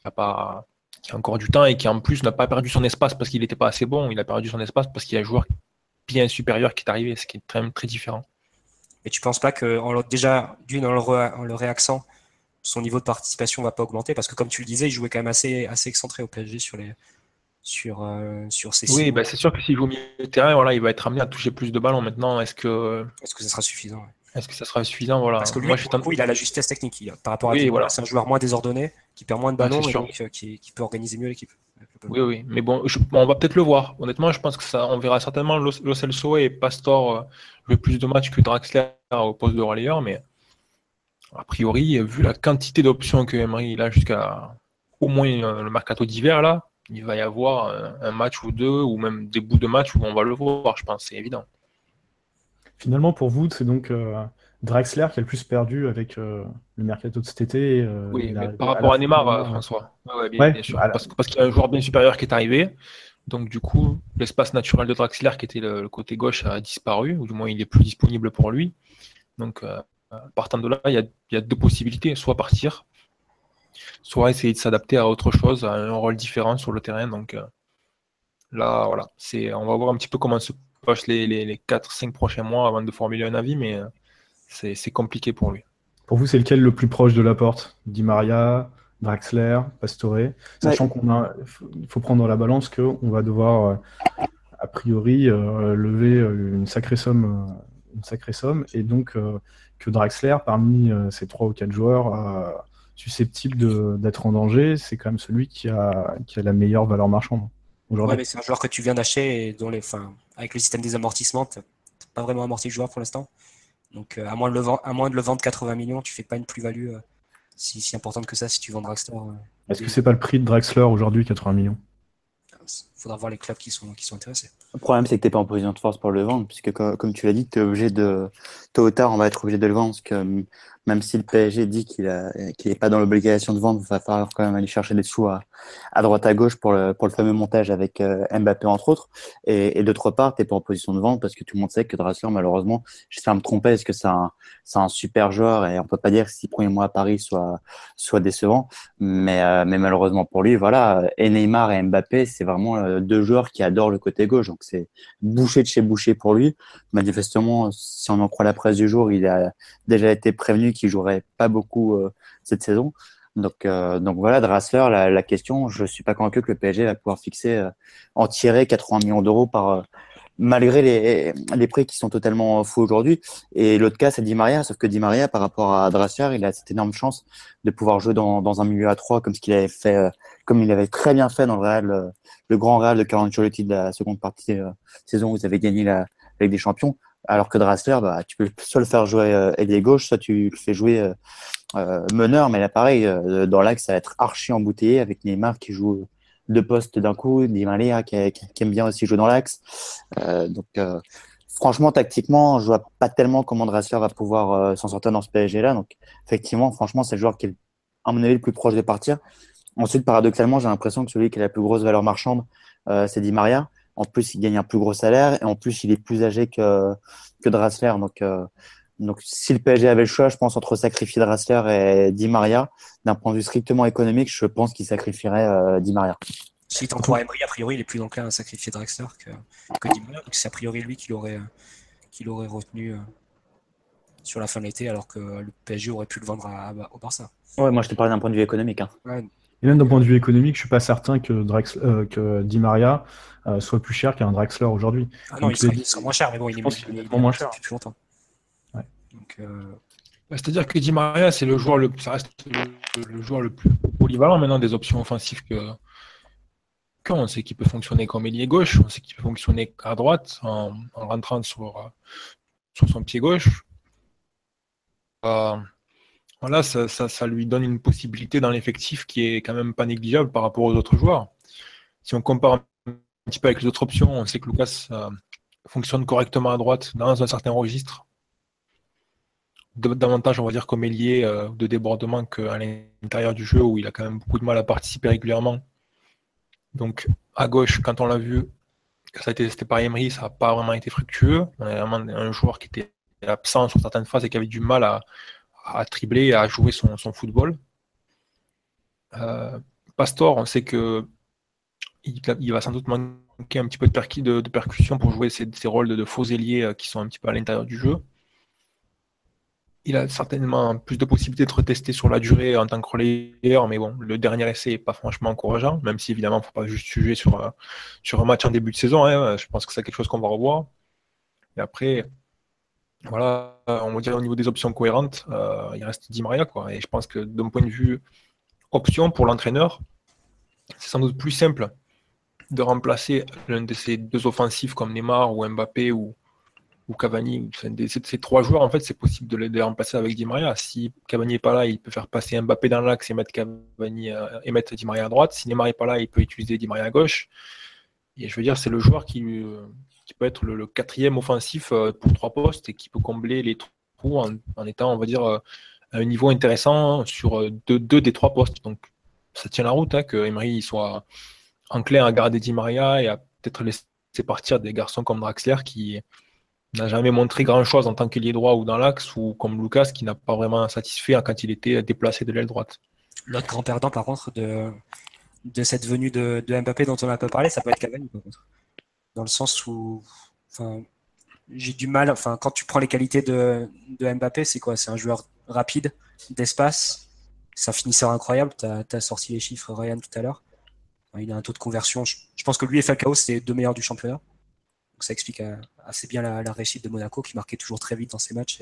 qui a, pas, qui a encore du temps et qui en plus n'a pas perdu son espace parce qu'il n'était pas assez bon. Il a perdu son espace parce qu'il y a un joueur bien supérieur qui est arrivé, ce qui est très, très différent. Et tu penses pas que déjà, d'une, en le, en le réaccent, son niveau de participation va pas augmenter? Parce que comme tu le disais, il jouait quand même assez, assez excentré au PSG sur les, sur, euh, sur ces Oui, bah c'est sûr que s'il joue au milieu de terrain, voilà, il va être amené à toucher plus de ballons maintenant. Est-ce que. Est-ce que ça sera suffisant Est-ce que ça sera suffisant? Voilà. Parce que lui, Moi, je il a la justesse technique. par rapport à voilà. c'est un joueur moins désordonné, qui perd moins de ballons et donc, euh, qui, qui, peut organiser mieux l'équipe. Oui, oui, mais bon, on va peut-être le voir. Honnêtement, je pense que ça, on verra certainement Lo Celso et Pastor euh, jouer plus de matchs que Draxler au poste de relayeur, mais a priori, vu la quantité d'options que Emery a jusqu'à au moins le mercato d'hiver là, il va y avoir un match ou deux, ou même des bouts de match où on va le voir, je pense, c'est évident. Finalement, pour vous, c'est donc euh, Draxler qui a le plus perdu avec le mercato de cet été. oui, mais par rapport à, Neymar, François. bien, sûr. Parce, qu'il y a un joueur bien supérieur qui est arrivé. Donc du coup, l'espace naturel de Draxler, qui était le, côté gauche, a disparu, ou du moins il est plus disponible pour lui. Donc euh, partant de là, il y, a, deux possibilités, soit partir, soit essayer de s'adapter à autre chose, à un rôle différent sur le terrain. Donc euh, là, voilà, on va voir un petit peu comment se passent les, les, 4-5 prochains mois avant de formuler un avis, mais euh, c'est, compliqué pour lui. Pour vous, c'est lequel le plus proche de la porte? Di Maria, Draxler, Pastore, sachant qu'on a, il faut prendre dans la balance qu'on va devoir, euh, a priori, euh, lever euh, une sacrée somme, une sacrée somme, et donc que Draxler, parmi ces trois ou quatre joueurs susceptibles d'être en danger, c'est quand même celui qui a, qui a la meilleure valeur marchande. Ouais, mais c'est un joueur que tu viens d'acheter et dont les, fin, avec le système des amortissements, tu pas vraiment amorti le joueur pour l'instant. Donc, à, moins de le à moins de le vendre 80 millions, tu fais pas une plus-value si, si importante que ça si tu vends Draxler. Euh, Est-ce que c'est pas le prix de Draxler aujourd'hui, 80 millions? Il faudra voir les clubs qui sont, qui sont intéressés. Le problème, c'est que tu n'es pas en position de force pour le vendre, puisque comme, tu l'as dit, tu es obligé de. Tôt ou tard, on va être obligé de le vendre, parce que même si le PSG dit qu'il n'est pas dans l'obligation de vendre, il va falloir quand même aller chercher des sous à, droite à gauche pour le, pour le fameux montage avec euh, Mbappé entre autres. Et, d'autre part, tu n'es pas en position de vendre parce que tout le monde sait que Draxler, malheureusement, j'espère me tromper, est-ce que c'est un, un super joueur et on peut pas dire que si premiers mois à Paris soit, soit décevant. Mais, euh, mais malheureusement pour lui, voilà, et Neymar et Mbappé, c'est vraiment euh, deux joueurs qui adorent le côté gauche. Donc c'est bouché de chez bouché pour lui. Manifestement, si on en croit la presse du jour, il a déjà été prévenu qui jouerait pas beaucoup euh, cette saison. Donc, euh, donc voilà, Drassler, la, la, question, je suis pas convaincu que le PSG va pouvoir fixer, euh, en tirer 80 millions d'euros par malgré les, les prix qui sont totalement fous aujourd'hui. Et l'autre cas, c'est Di Maria, sauf que Di Maria, par rapport à Drassler, il a cette énorme chance de pouvoir jouer dans, dans un milieu à 3 comme ce qu'il avait fait, comme il avait très bien fait dans le Real, le grand Real de Carlo Ancelotti de la seconde partie de saison où vous avez gagné la Ligue des Champions. Alors que Drassler, bah, tu peux soit le faire jouer euh, gauche, soit tu le fais jouer euh, euh, meneur. Mais là, pareil, dans l'axe, ça va être archi embouteillé avec Neymar qui joue deux postes d'un coup, Di qui, aime bien aussi jouer dans l'axe. donc, franchement, tactiquement, je vois pas tellement comment Drassler va pouvoir s'en sortir dans ce PSG-là. Donc, effectivement, franchement, c'est le joueur qui est, à mon avis, le plus proche de partir. Ensuite, paradoxalement, j'ai l'impression que celui qui a la plus grosse valeur marchande, c'est Di Maria. En plus, il gagne un plus gros salaire et en plus, il est plus âgé que, que Drassler. Donc, euh, donc, si le PSG avait le choix, je pense, entre sacrifier Drassler et Di Maria, d'un point de vue strictement économique, je pense qu'il sacrifierait euh, Di Maria. Si tu crois Emery, a priori, il est plus enclin à sacrifier Draxler que, que Di Maria. Donc, c'est a priori lui qui l'aurait, qui l'aurait retenu euh, sur la fin de l'été, alors que le PSG aurait pu le vendre à, au Barça. Ouais, moi, je te parle d'un point de vue économique. Hein. Et même d'un point de vue économique, je suis pas certain que, Drax, que Di Maria euh, soit plus cher qu'un Draxler aujourd'hui. Ah non, il sera, moins cher, mais bon, il est, moins cher depuis longtemps. Euh, bah, c'est-à-dire que Di Maria, c'est le joueur le, ça reste le, joueur le plus polyvalent maintenant des options offensives que, quand on sait qu'il peut fonctionner comme ailier gauche, on sait qu'il peut fonctionner à droite en, rentrant sur, euh, sur son pied gauche. Voilà, ça, lui donne une possibilité dans l'effectif qui est quand même pas négligeable par rapport aux autres joueurs. Si on compare un petit peu avec les autres options. On sait que Lucas euh, fonctionne correctement à droite dans un certain registre. Davantage, on va dire, comme ailier euh, de débordement qu'à l'intérieur du jeu où il a quand même beaucoup de mal à participer régulièrement. Donc, à gauche, quand on l'a vu, ça a été testé par Emery, ça n'a pas vraiment été fructueux. On a vraiment un joueur qui était absent sur certaines phases et qui avait du mal à, à tribler, à jouer son, football. Euh, Pastor, on sait que il, va sans doute manquer un petit peu de, percussion pour jouer ces, rôles de, faux ailiers euh, qui sont un petit peu à l'intérieur du jeu. Il a certainement plus de possibilités de retester sur la durée en tant que relayeur, mais bon, le dernier essai n'est pas franchement encourageant, même si évidemment, il ne faut pas juste juger sur, euh, sur un match en début de saison. Hein. Je pense que c'est quelque chose qu'on va revoir. Et après, voilà, on va dire au niveau des options cohérentes, euh, il reste Di Maria. Quoi. Et je pense que d'un point de vue option pour l'entraîneur, c'est sans doute plus simple de remplacer l'un de ces deux offensifs comme Neymar ou Mbappé ou, ou Cavani, ces, trois joueurs, en fait, c'est possible de les, remplacer avec Di Maria. Si Cavani n'est pas là, il peut faire passer Mbappé dans l'axe et mettre Cavani euh, et mettre Di Maria à droite. Si Neymar n'est pas là, il peut utiliser Di Maria à gauche. Et je veux dire, c'est le joueur qui, qui peut être le, quatrième offensif euh, pour trois postes et qui peut combler les Monaco en, étant, on va dire, à un niveau intéressant sur deux, des trois postes. Donc ça tient la route hein, que Emery soit enclin à garder Di Maria et à peut-être laisser partir des garçons comme Draxler qui n'a jamais montré grand-chose en tant qu'ailier droit ou dans l'axe, ou comme Lucas qui n'a pas vraiment satisfait quand il était déplacé de l'aile droite. L'autre grand perdant, par contre, de, cette venue de, Mbappé dont on a pas parlé, ça peut être Cavani, Dans le sens où, enfin, j'ai du mal, enfin, quand tu prends les qualités de, de Mbappé, c'est quoi? C'est un joueur rapide, d'espace, c'est un finisseur incroyable. Tu as, sorti les chiffres, Ryan, tout à l'heure. il a un taux de conversion. Je, pense que lui et Falcao, c'est les deux meilleurs du championnat. Donc ça explique euh, assez bien la, réussite de Monaco, qui marquait toujours très vite dans ses matchs.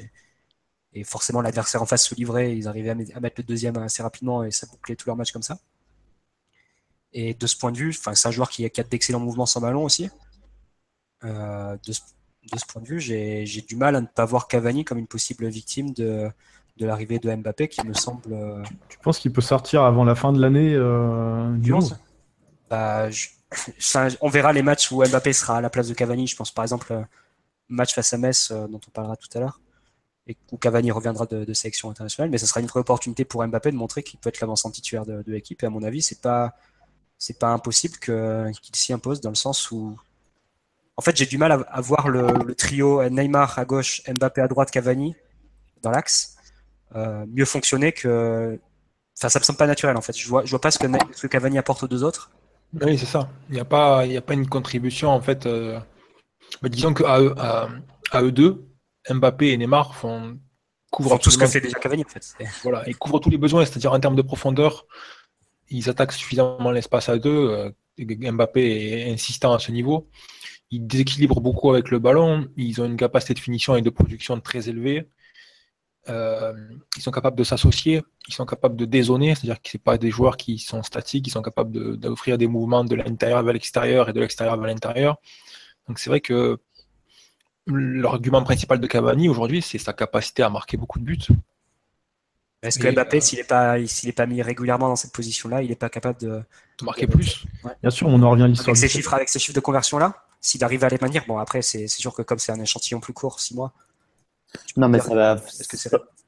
Et, forcément, l'adversaire en face se livrait. Ils arrivaient à, mettre le deuxième assez rapidement et ça bouclait tous leurs matchs comme ça. Et de ce point de vue, c'est un joueur qui a, d'excellents mouvements sans ballon aussi. Euh, de, ce, point de vue, j'ai du mal à ne pas voir Cavani comme une possible victime de, de l'arrivée de Mbappé qui me semble. Euh, tu penses qu'il peut sortir avant la fin de l'année euh, du 11 bah, On verra les matchs où Mbappé sera à la place de Cavani. Je pense par exemple match face à Metz dont on parlera tout à l'heure et où Cavani reviendra de, sélection internationale. Mais ce sera une vraie opportunité pour Mbappé de montrer qu'il peut être l'avancement titulaire de, l'équipe. Et à mon avis, c'est pas c'est pas impossible qu'il s'y impose dans le sens où en fait j'ai du mal à, voir le, le, trio Neymar à gauche, Mbappé à droite, Cavani dans l'axe. Euh, mieux fonctionner que. Enfin, ça me semble pas naturel en fait. Je vois, je vois pas ce que, ce que Cavani apporte aux deux autres. Oui, c'est ça. Il n'y a, pas, il a pas une contribution en fait. Euh... Bah, disons qu'à eux, à, à, eux deux, Mbappé et Neymar font couvrent tout ce que fait déjà Cavani en fait. Voilà, ils couvrent tous les besoins, c'est-à-dire en termes de profondeur, ils attaquent suffisamment l'espace à deux. Euh, Mbappé est insistant à ce niveau. Ils déséquilibrent beaucoup avec le ballon. Ils ont une capacité de finition et de production très élevée. Euh, ils sont capables de s'associer, ils sont capables de dézoner, c'est-à-dire que ce pas des joueurs qui sont statiques, ils sont capables d'offrir des mouvements de l'intérieur vers l'extérieur et de l'extérieur vers l'intérieur. Donc c'est vrai que l'argument principal de Cavani aujourd'hui, c'est sa capacité à marquer beaucoup de buts. Est-ce que Mbappé, euh, s'il n'est pas, pas mis régulièrement dans cette position-là, il n'est pas capable de, marquer plus Bien sûr, on en revient à l'histoire. Avec ces chiffres, avec ces chiffres de conversion-là, s'il arrive à les maintenir, bon après, c'est sûr que comme c'est un échantillon plus court, 6 mois, non, mais ça va.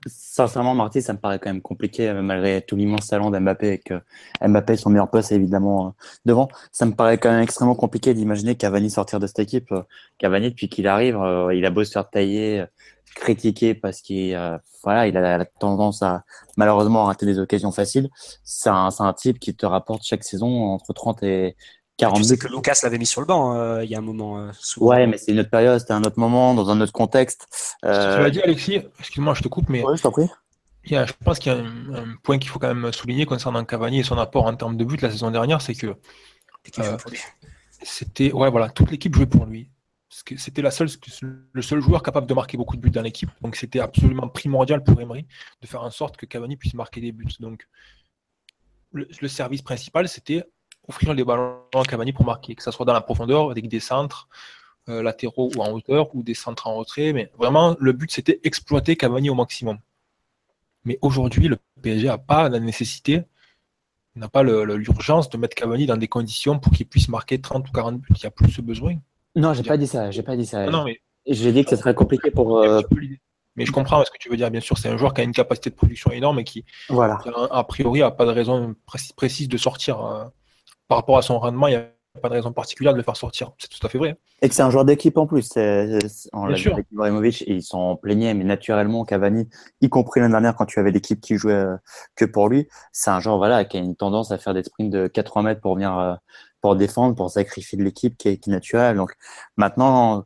Sincèrement, Marty, ça me paraît quand même compliqué, euh, malgré tout l'immense talent d'Mbappé et que Mbappé, son meilleur poste, évidemment euh, devant. Ça me paraît quand même extrêmement compliqué d'imaginer Cavani sortir de cette équipe. Euh, Cavani, depuis qu'il arrive, il a beau se faire tailler, critiquer parce qu'il voilà, il a la tendance à malheureusement rater des occasions faciles. C'est un, un, type qui te rapporte chaque saison entre 30 et, 40 tu sais que Lucas l'avait mis sur le banc euh, il y a un moment. Euh, ouais, mais c'est une autre période, c'était un autre moment, dans un autre contexte. Euh... Tu l'as dit, Alexis, excuse-moi, je te coupe, mais. Ouais, je t'en prie. Il y a, je pense qu'il y a un, point qu'il faut quand même souligner concernant Cavani et son apport en termes de but la saison dernière, c'est que. Euh, c'était. Ouais, voilà, toute l'équipe jouait pour lui. C'était la seule, le seul joueur capable de marquer beaucoup de buts dans l'équipe. Donc c'était absolument primordial pour Emery de faire en sorte que Cavani puisse marquer des buts. Donc le service principal, c'était offrir les ballons à Cavani pour marquer, que ce soit dans la profondeur, avec des centres euh, latéraux ou en hauteur, ou des centres en retrait. Mais vraiment, le but, c'était exploiter Cavani au maximum. Mais aujourd'hui, le PSG n'a pas la nécessité, n'a pas l'urgence de mettre Cavani dans des conditions pour qu'il puisse marquer 30 ou 40 buts. Il n'y a plus ce besoin. Non, j'ai pas dit ça. J'ai pas dit ça. Non, mais... J'ai dit que ce serait compliqué pour. Euh, mais je comprends ce que tu veux dire, bien sûr. C'est un joueur qui a une capacité de production énorme et qui, voilà. a, priori, n'a pas de raison précise de sortir. Par rapport à son rendement, il n'y a pas de raison particulière de le faire sortir. C'est tout à fait vrai. Et que c'est un joueur d'équipe en plus. On l'a sûr. Ibrahimovic, ils s'en plaignaient, mais naturellement, Cavani, y compris l'année dernière quand tu avais l'équipe qui jouait euh, que pour lui, c'est un joueur voilà, qui a une tendance à faire des sprints de 80 mètres pour venir euh, pour défendre, pour sacrifier de l'équipe qui est, qui est naturelle. Donc maintenant,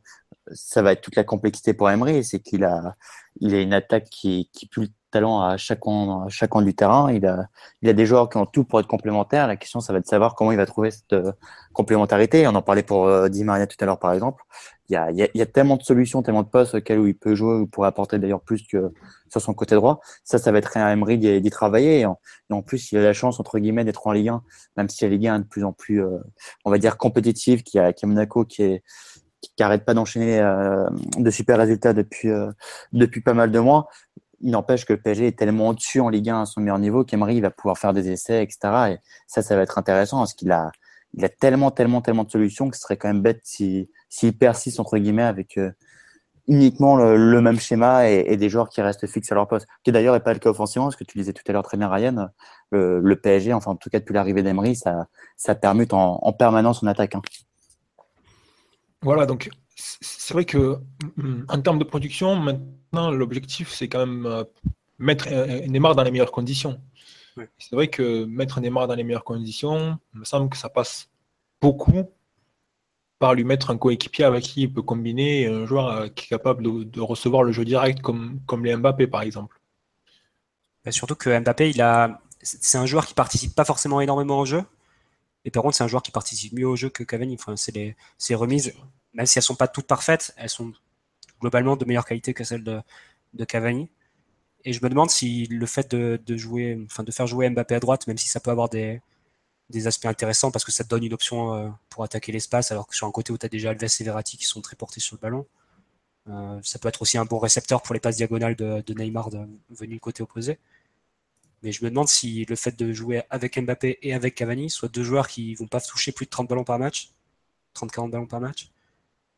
ça va être toute la complexité pour Emery, c'est qu'il a, il a une attaque qui, qui pue talent à chaque coin, à chaque coin du terrain. Il a, il a des joueurs qui ont tout pour être complémentaires. La question, ça va être de savoir comment il va trouver cette euh, complémentarité. On en parlait pour euh, Di Maria tout à l'heure, par exemple. Il y, a, il, y a, tellement de solutions, tellement de postes auxquels il peut jouer ou pourrait apporter d'ailleurs plus que sur son côté droit. Ça, ça va être à Emery d'y travailler. Et en, plus, il a la chance, entre guillemets, d'être en Ligue 1, même si la Ligue 1 est de plus en plus, euh, on va dire, compétitive, qui a, qui a Monaco qui est qui arrête pas d'enchaîner de super résultats depuis depuis pas mal de mois il n'empêche que le PSG est tellement au-dessus en Ligue 1 à son meilleur niveau qu'Emery va pouvoir faire des essais, etc. Et ça, ça va être intéressant parce qu'il a, il a tellement, tellement, tellement de solutions que ce serait quand même bête s'il si, persiste, entre guillemets, avec euh, uniquement le, même schéma et, des joueurs qui restent fixes à leur poste. Qui d'ailleurs n'est pas le cas offensivement, parce que tu disais tout à l'heure très bien, Ryan, le, PSG, enfin en tout cas depuis l'arrivée d'Emery, ça, ça permute en, permanence son attaque. Hein. Voilà, donc c'est vrai que mm, en termes de production, maintenant l'objectif c'est quand même euh, mettre Neymar dans les meilleures conditions. C'est vrai que mettre Neymar dans les meilleures conditions, il me semble que ça passe beaucoup par lui mettre un coéquipier avec qui il peut combiner un joueur euh, qui est capable de, recevoir le jeu direct comme, comme les Mbappé par exemple. Bah, surtout que Mbappé, il a, c'est un joueur qui participe pas forcément énormément au jeu. Et par contre, c'est un joueur qui participe mieux au jeu que Cavani. Enfin, c'est les, ses remises, même si elles sont pas toutes parfaites, elles sont globalement de meilleure qualité que celles de, Cavani. Et je me demande si le fait de, jouer, enfin de faire jouer Mbappé à droite, même si ça peut avoir des, des aspects intéressants parce que ça te donne une option euh, pour attaquer l'espace, alors que sur un côté où tu as déjà Alves et Verratti qui sont très portés sur le ballon, euh, ça peut être aussi un bon récepteur pour les passes diagonales de, Neymar de, venu du côté opposé. Mais je me demande si le fait de jouer avec Mbappé et avec Cavani, soit deux joueurs qui vont pas toucher plus de 30 ballons par match, 30-40 ballons par match,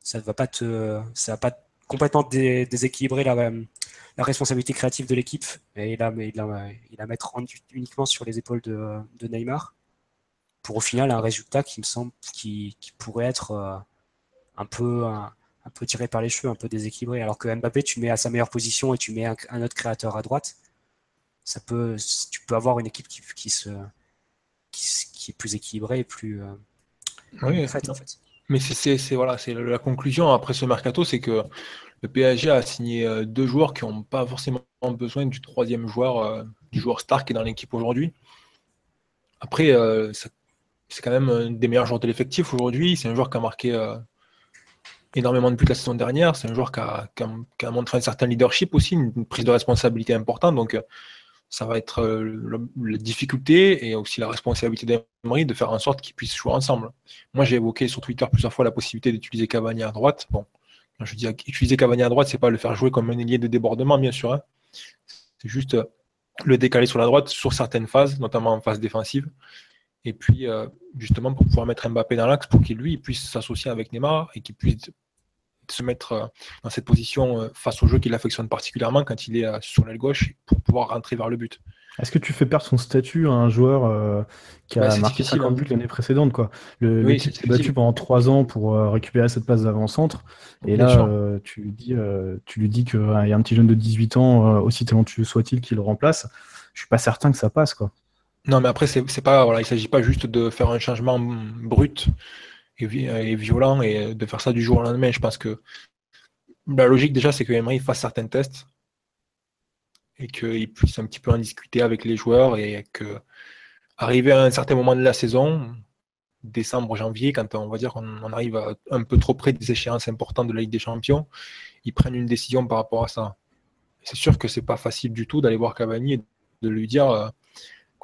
ça va pas te, ça va pas complètement déséquilibrer la, la, responsabilité créative de l'équipe et la, il la, mettre uniquement sur les épaules de, de Neymar pour au final un résultat qui me semble qui, pourrait être euh, un peu un, peu tiré par les cheveux, un peu déséquilibré. Alors que Mbappé, tu mets à sa meilleure position et tu mets un, autre créateur à droite, ça peut, tu peux avoir une équipe qui, qui se qui, est plus équilibrée et plus euh, oui, en fait. Mais c'est voilà, la conclusion après ce mercato, c'est que le PSG a signé euh, deux joueurs qui n'ont pas forcément besoin du troisième joueur, du joueur star qui est dans l'équipe aujourd'hui. Après, ça c'est quand même un des meilleurs joueurs de l'effectif aujourd'hui. C'est un joueur qui a marqué euh, énormément de buts la saison dernière. C'est un joueur qui a, montré un certain leadership aussi, une, prise de responsabilité importante. Donc, euh, ça va être euh, la difficulté et aussi la responsabilité d'Emery de faire en sorte qu'ils puissent jouer ensemble. Moi, j'ai évoqué sur Twitter plusieurs fois la possibilité d'utiliser Cavani à droite. Bon, quand je dis utiliser Cavani à droite, c'est pas le faire jouer comme un ailier de débordement, bien sûr. Hein. C'est juste le décaler sur la droite sur certaines phases, notamment en phase défensive. Et puis, euh, justement, pour pouvoir mettre Mbappé dans l'axe, pour qu'il lui puisse s'associer avec Neymar et qu'il puisse se mettre euh, dans cette position euh, face au jeu qu'il affectionne particulièrement quand il est sur l'aile gauche pour pouvoir rentrer vers le but. Est-ce que tu fais perdre son statut à un joueur qui a bah, marqué 50 hein. buts l'année précédente quoi? Le, oui, s'est battu pendant 3 ans pour récupérer cette place d'avant-centre. Et là, tu, lui dis, tu lui dis qu'il y a un petit jeune de 18 ans, aussi talentueux soit-il, qui le remplace. Je suis pas certain que ça passe. quoi. Non, mais après, c'est pas, voilà, il ne s'agit pas juste de faire un changement brut et, violent et de faire ça du jour au lendemain. Je pense que la logique, déjà, c'est que Emery fasse certains tests et qu'il puisse un petit peu en discuter avec les joueurs et que, arrivé à un certain moment de la saison, décembre, janvier, quand on va dire qu'on arrive un peu trop près des échéances importantes de la Ligue des Champions, ils prennent une décision par rapport à ça. C'est sûr que c'est pas facile du tout d'aller voir Cavani et de lui dire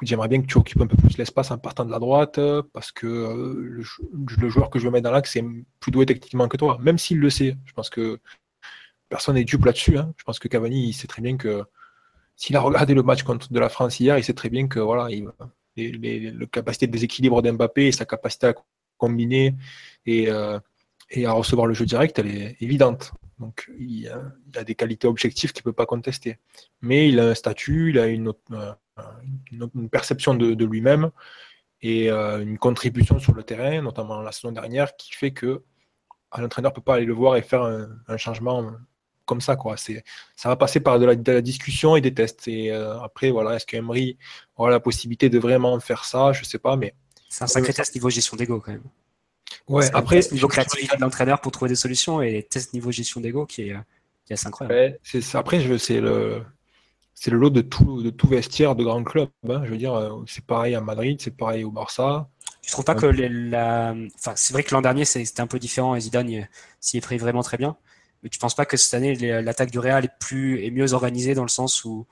euh, j'aimerais bien que tu occupes un peu plus l'espace en partant de la droite, euh, parce que euh, le, joueur que je veux mettre dans l'axe est plus doué techniquement que toi, même s'il le sait. Je pense que personne n'est dupe là-dessus. Hein. Je pense que Cavani, il sait très bien que s'il a regardé le match contre de la France hier, il sait très bien que voilà, il, les, capacité de déséquilibre d'Mbappé et sa capacité à combiner et, euh, et à recevoir le jeu direct, elle est évidente. Donc il a, des qualités objectives qu'il ne peut pas contester. Mais il a un statut, il a une, autre, une, perception de, lui-même et euh, une contribution sur le terrain, notamment la saison dernière, qui fait que l'entraîneur ne peut pas aller le voir et faire un, changement comme ça. Quoi. Ça va passer par de la, discussion et des tests. Et euh, après, voilà, est-ce qu'Emery aura la possibilité de vraiment faire ça? Je ne sais pas, mais. C'est un sacré test niveau gestion d'ego quand même. Ouais, après. niveau créativité de l'entraîneur pour trouver des solutions et test niveau gestion d'ego qui est, qui est assez incroyable. c'est, après, c'est le, c'est le lot de tout, de tout vestiaire de grands clubs. Hein. Je veux dire, euh, c'est pareil à Madrid, c'est pareil au Barça. Tu trouves pas que la... enfin, c'est vrai que l'an dernier c'était un peu différent et Zidane s'y est pris vraiment très bien. Mais tu penses pas que cette année l'attaque du Real est plus est mieux organisée dans le sens où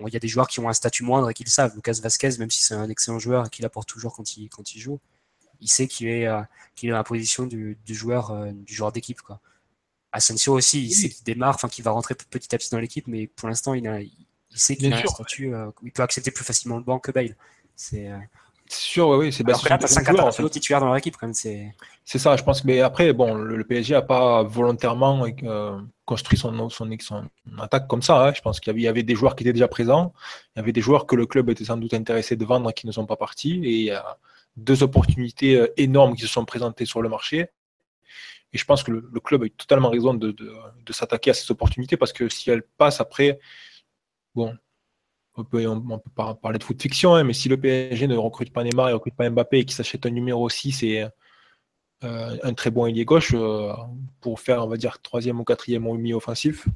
il y a des joueurs qui ont un statut moindre et qui le savent. Lucas Vasquez, même si c'est un excellent joueur et qu'il apporte toujours quand il, quand il joue, il sait qu'il est, euh, qu'il est dans la position du, joueur, euh, du joueur d'équipe. Quoi. Asensio aussi, il sait qu'il démarre, enfin qu'il va rentrer petit à petit dans l'équipe, mais pour l'instant il a, il sait qu'il a un statut, euh, il peut accepter plus facilement le banc que Bale. C'est, euh, C'est sûr, oui, c'est que là, tu as 5 internationaux titulaires dans leur équipe, quand même. C'est ça, je pense. Mais après, bon, le, PSG n'a pas volontairement euh, construit son, son, son, attaque comme ça. Hein. Je pense qu'il y, avait des joueurs qui étaient déjà présents. Il y avait des joueurs que le club était sans doute intéressé de vendre qui ne sont pas partis. Et il y a deux opportunités énormes qui se sont présentées sur le marché. Et je pense que le, club a eu totalement raison de, de, de s'attaquer à ces opportunités parce que si elles passent après, on peut, on, peut pas parler de foot fiction, hein, mais si le PSG ne recrute pas Neymar et ne recrute pas Mbappé et qu'il s'achète un numéro 6 et euh, un très bon ailier gauche euh, pour faire, on va dire, troisième ou quatrième ou mi-offensif,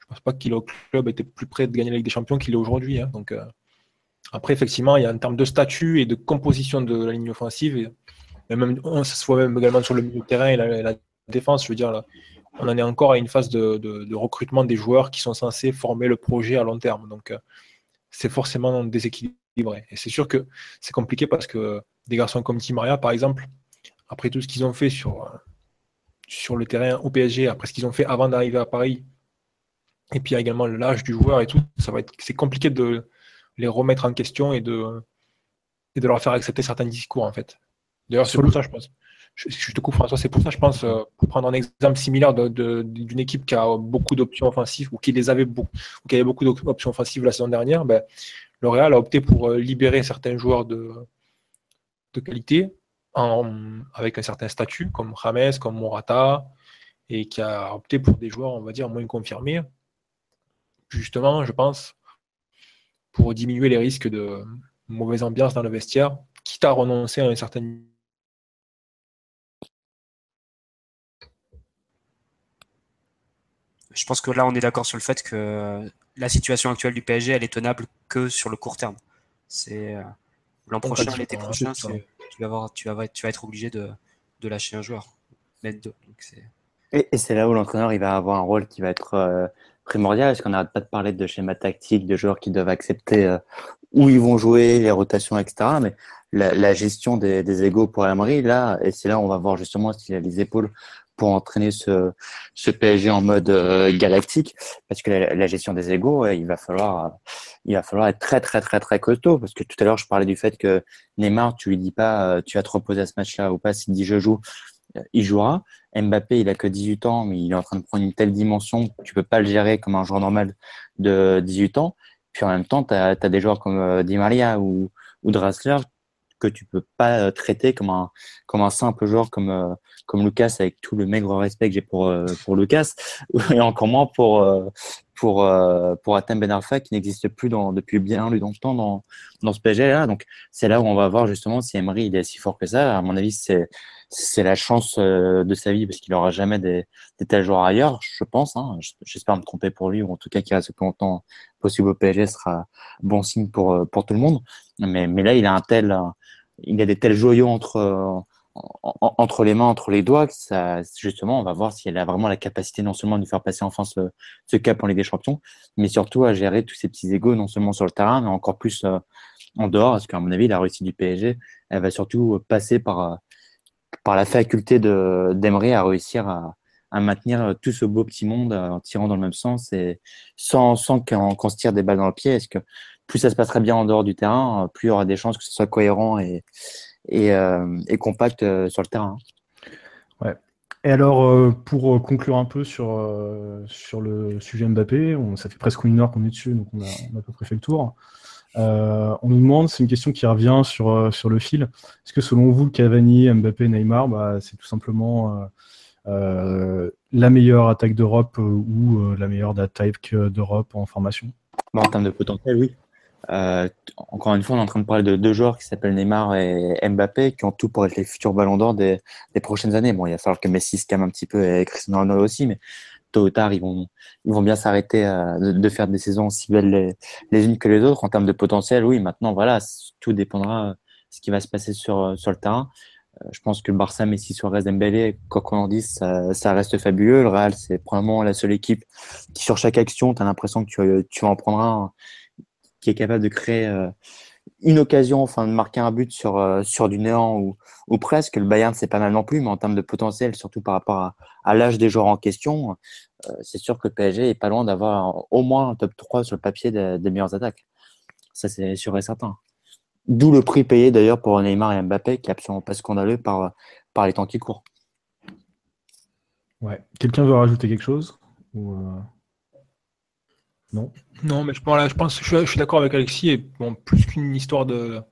je pense pas qu'il le club était plus près de gagner la Ligue des Champions qu'il est aujourd'hui. Hein. donc, euh, après, effectivement, il y a en termes de statut et de composition de la ligne offensive, et, même, ça se voit même également sur le milieu terrain et la, défense, je veux dire, on en est encore à une phase de, de, recrutement des joueurs qui sont censés former le projet à long terme. Donc, c'est forcément déséquilibré. Et c'est sûr que c'est compliqué parce que des garçons comme Tim Maria, par exemple, après tout ce qu'ils ont fait sur, sur le terrain au PSG, après ce qu'ils ont fait avant d'arriver à Paris, et puis également l'âge du joueur et tout, ça va être c'est compliqué de les remettre en question et de, et de leur faire accepter certains discours en fait. D'ailleurs, c'est pour ça, je pense je, te coupe François, c'est pour ça, je pense, euh, pour prendre un exemple similaire d'une équipe qui a beaucoup d'options offensives ou qui les avait beaucoup, ou qui avait beaucoup d'options offensives la saison dernière, ben, le Real a opté pour euh, libérer certains joueurs de, qualité avec un certain statut, comme James, comme Morata, et qui a opté pour des joueurs, on va dire, moins confirmés, justement, je pense, pour diminuer les risques de mauvaise ambiance dans le vestiaire, quitte à renoncer à un certain je pense que là, on est d'accord sur le fait que la situation actuelle du PSG, elle est tenable que sur le court terme. C'est euh, l'an prochain, l'été prochain, tu, vas avoir, tu, vas, tu vas être obligé de, de lâcher un joueur, deux. et, c'est là où l'entraîneur il va avoir un rôle qui va être euh, primordial, parce qu'on n'arrête pas de parler de schéma tactique, de joueurs qui doivent accepter euh, où ils vont jouer, les rotations, etc. Mais la, gestion des, des égaux pour Emery, là, et c'est là où on va voir justement s'il a les épaules pour entraîner ce, PSG en mode euh, galactique. Parce que la, gestion des égaux il va falloir il va falloir être très très très très costaud. Parce que tout à l'heure je parlais du fait que Neymar tu lui dis pas euh, tu vas te reposer à ce match-là ou pas s'il dit je joue euh, il jouera. Mbappé il a que 18 ans mais il est en train de prendre une telle dimension tu peux pas le gérer comme un joueur normal de 18 ans. Puis en même temps tu as, des joueurs comme Di Maria ou ou Draxler que tu peux pas traiter comme un comme un simple joueur comme comme Lucas, avec tout le maigre respect que j'ai pour, euh, pour Lucas, et encore moins pour, euh, pour, euh, pour Atem Ben Arfa, qui n'existe plus depuis bien longtemps dans, dans ce PSG-là. Donc, c'est là où on va voir justement si Emery est si fort que ça. À mon avis, c'est, c'est la chance de sa vie parce qu'il n'aura jamais des, des, tels joueurs ailleurs, je pense. Hein. J'espère me tromper pour lui, ou en tout cas qu'il reste plus longtemps possible au PSG sera bon signe pour, pour tout le monde. Mais, mais là, il a un tel, il a des tels joyaux entre, entre les mains, entre les doigts, ça, justement, on va voir si elle a vraiment la capacité non seulement de faire passer en France ce cap en Ligue des Champions, mais surtout à gérer tous ces petits égaux, non seulement sur le terrain, mais encore plus euh, en dehors, parce qu'à mon avis, la réussite du PSG, elle va surtout passer par, euh, par la faculté d'Emery à réussir à, maintenir tout ce beau petit monde en tirant dans le même sens et sans, sans qu'on se tire des balles dans le pied. Est-ce que plus ça se passerait bien en dehors du terrain, plus il y aura des chances que ce soit cohérent et, euh, compact euh, sur le terrain. Ouais. Et alors, euh, pour conclure un peu sur, sur le sujet Mbappé, on, ça fait presque une heure qu'on est dessus, donc on a, on a à peu près fait le tour. On nous demande, c'est une question qui revient sur, sur le fil, est-ce que selon vous, Cavani, Mbappé, Neymar, bah, c'est tout simplement la meilleure attaque d'Europe ou la meilleure attaque d'Europe en formation? En termes de potentiel, oui. Euh, encore une fois, on est en train de parler de deux joueurs qui s'appellent Neymar et Mbappé, qui ont tout pour être les futurs ballons d'or des, des, prochaines années. Bon, il va falloir que Messi se calme un petit peu et Cristiano Ronaldo aussi, mais tôt ou tard, ils vont, ils vont bien s'arrêter euh, de, faire des saisons aussi belles les, unes que les autres. En termes de potentiel, oui, maintenant, voilà, tout dépendra de ce qui va se passer sur, sur le terrain. Euh, je pense que le Barça, Messi, Suarez, Dembélé, quoi qu'on en dise, ça, reste fabuleux. Le Real, c'est probablement la seule équipe qui, sur chaque action, tu as l'impression que tu, tu en prendre un qui est capable de créer euh, une occasion, enfin de marquer un but sur, euh, sur du néant ou, ou presque. Le Bayern, c'est pas mal non plus, mais en termes de potentiel, surtout par rapport à, l'âge des joueurs en question, euh, c'est sûr que le PSG est pas loin d'avoir au moins un top 3 sur le papier des, meilleures attaques. Ça, c'est sûr et certain. D'où le prix payé d'ailleurs pour Neymar et Mbappé, qui est absolument pas scandaleux par, par les temps qui courent. Ouais. Quelqu'un veut rajouter quelque chose? Ou euh, Non? Non, mais je, je pense je suis, d'accord avec Alexis. Et bon, plus qu'une histoire de,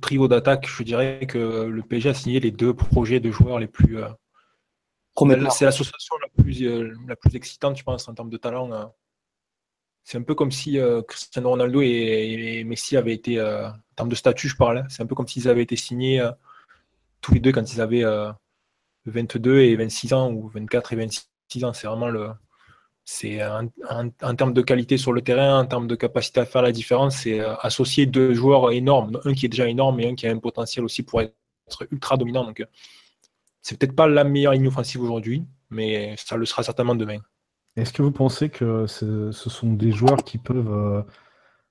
trio d'attaque, je dirais que le PSG a signé les deux projets de joueurs les plus. Euh, c'est l'association la plus, euh, la plus excitante, je pense, en termes de talent. C'est un peu comme si Cristiano Ronaldo et, Messi avaient été, en termes de statut, je parle, c'est un peu comme s'ils avaient été signés tous les deux quand ils avaient 22 et 26 ans ou 24 et 26 ans. C'est vraiment le. C'est en, termes de qualité sur le terrain, en termes de capacité à faire la différence, c'est euh, associer deux joueurs énormes, un qui est déjà énorme et un qui a un potentiel aussi pour être ultra dominant. Donc, euh, c'est peut-être pas la meilleure ligne offensive aujourd'hui, mais ça le sera certainement demain. Est-ce que vous pensez que ce sont des joueurs qui peuvent euh,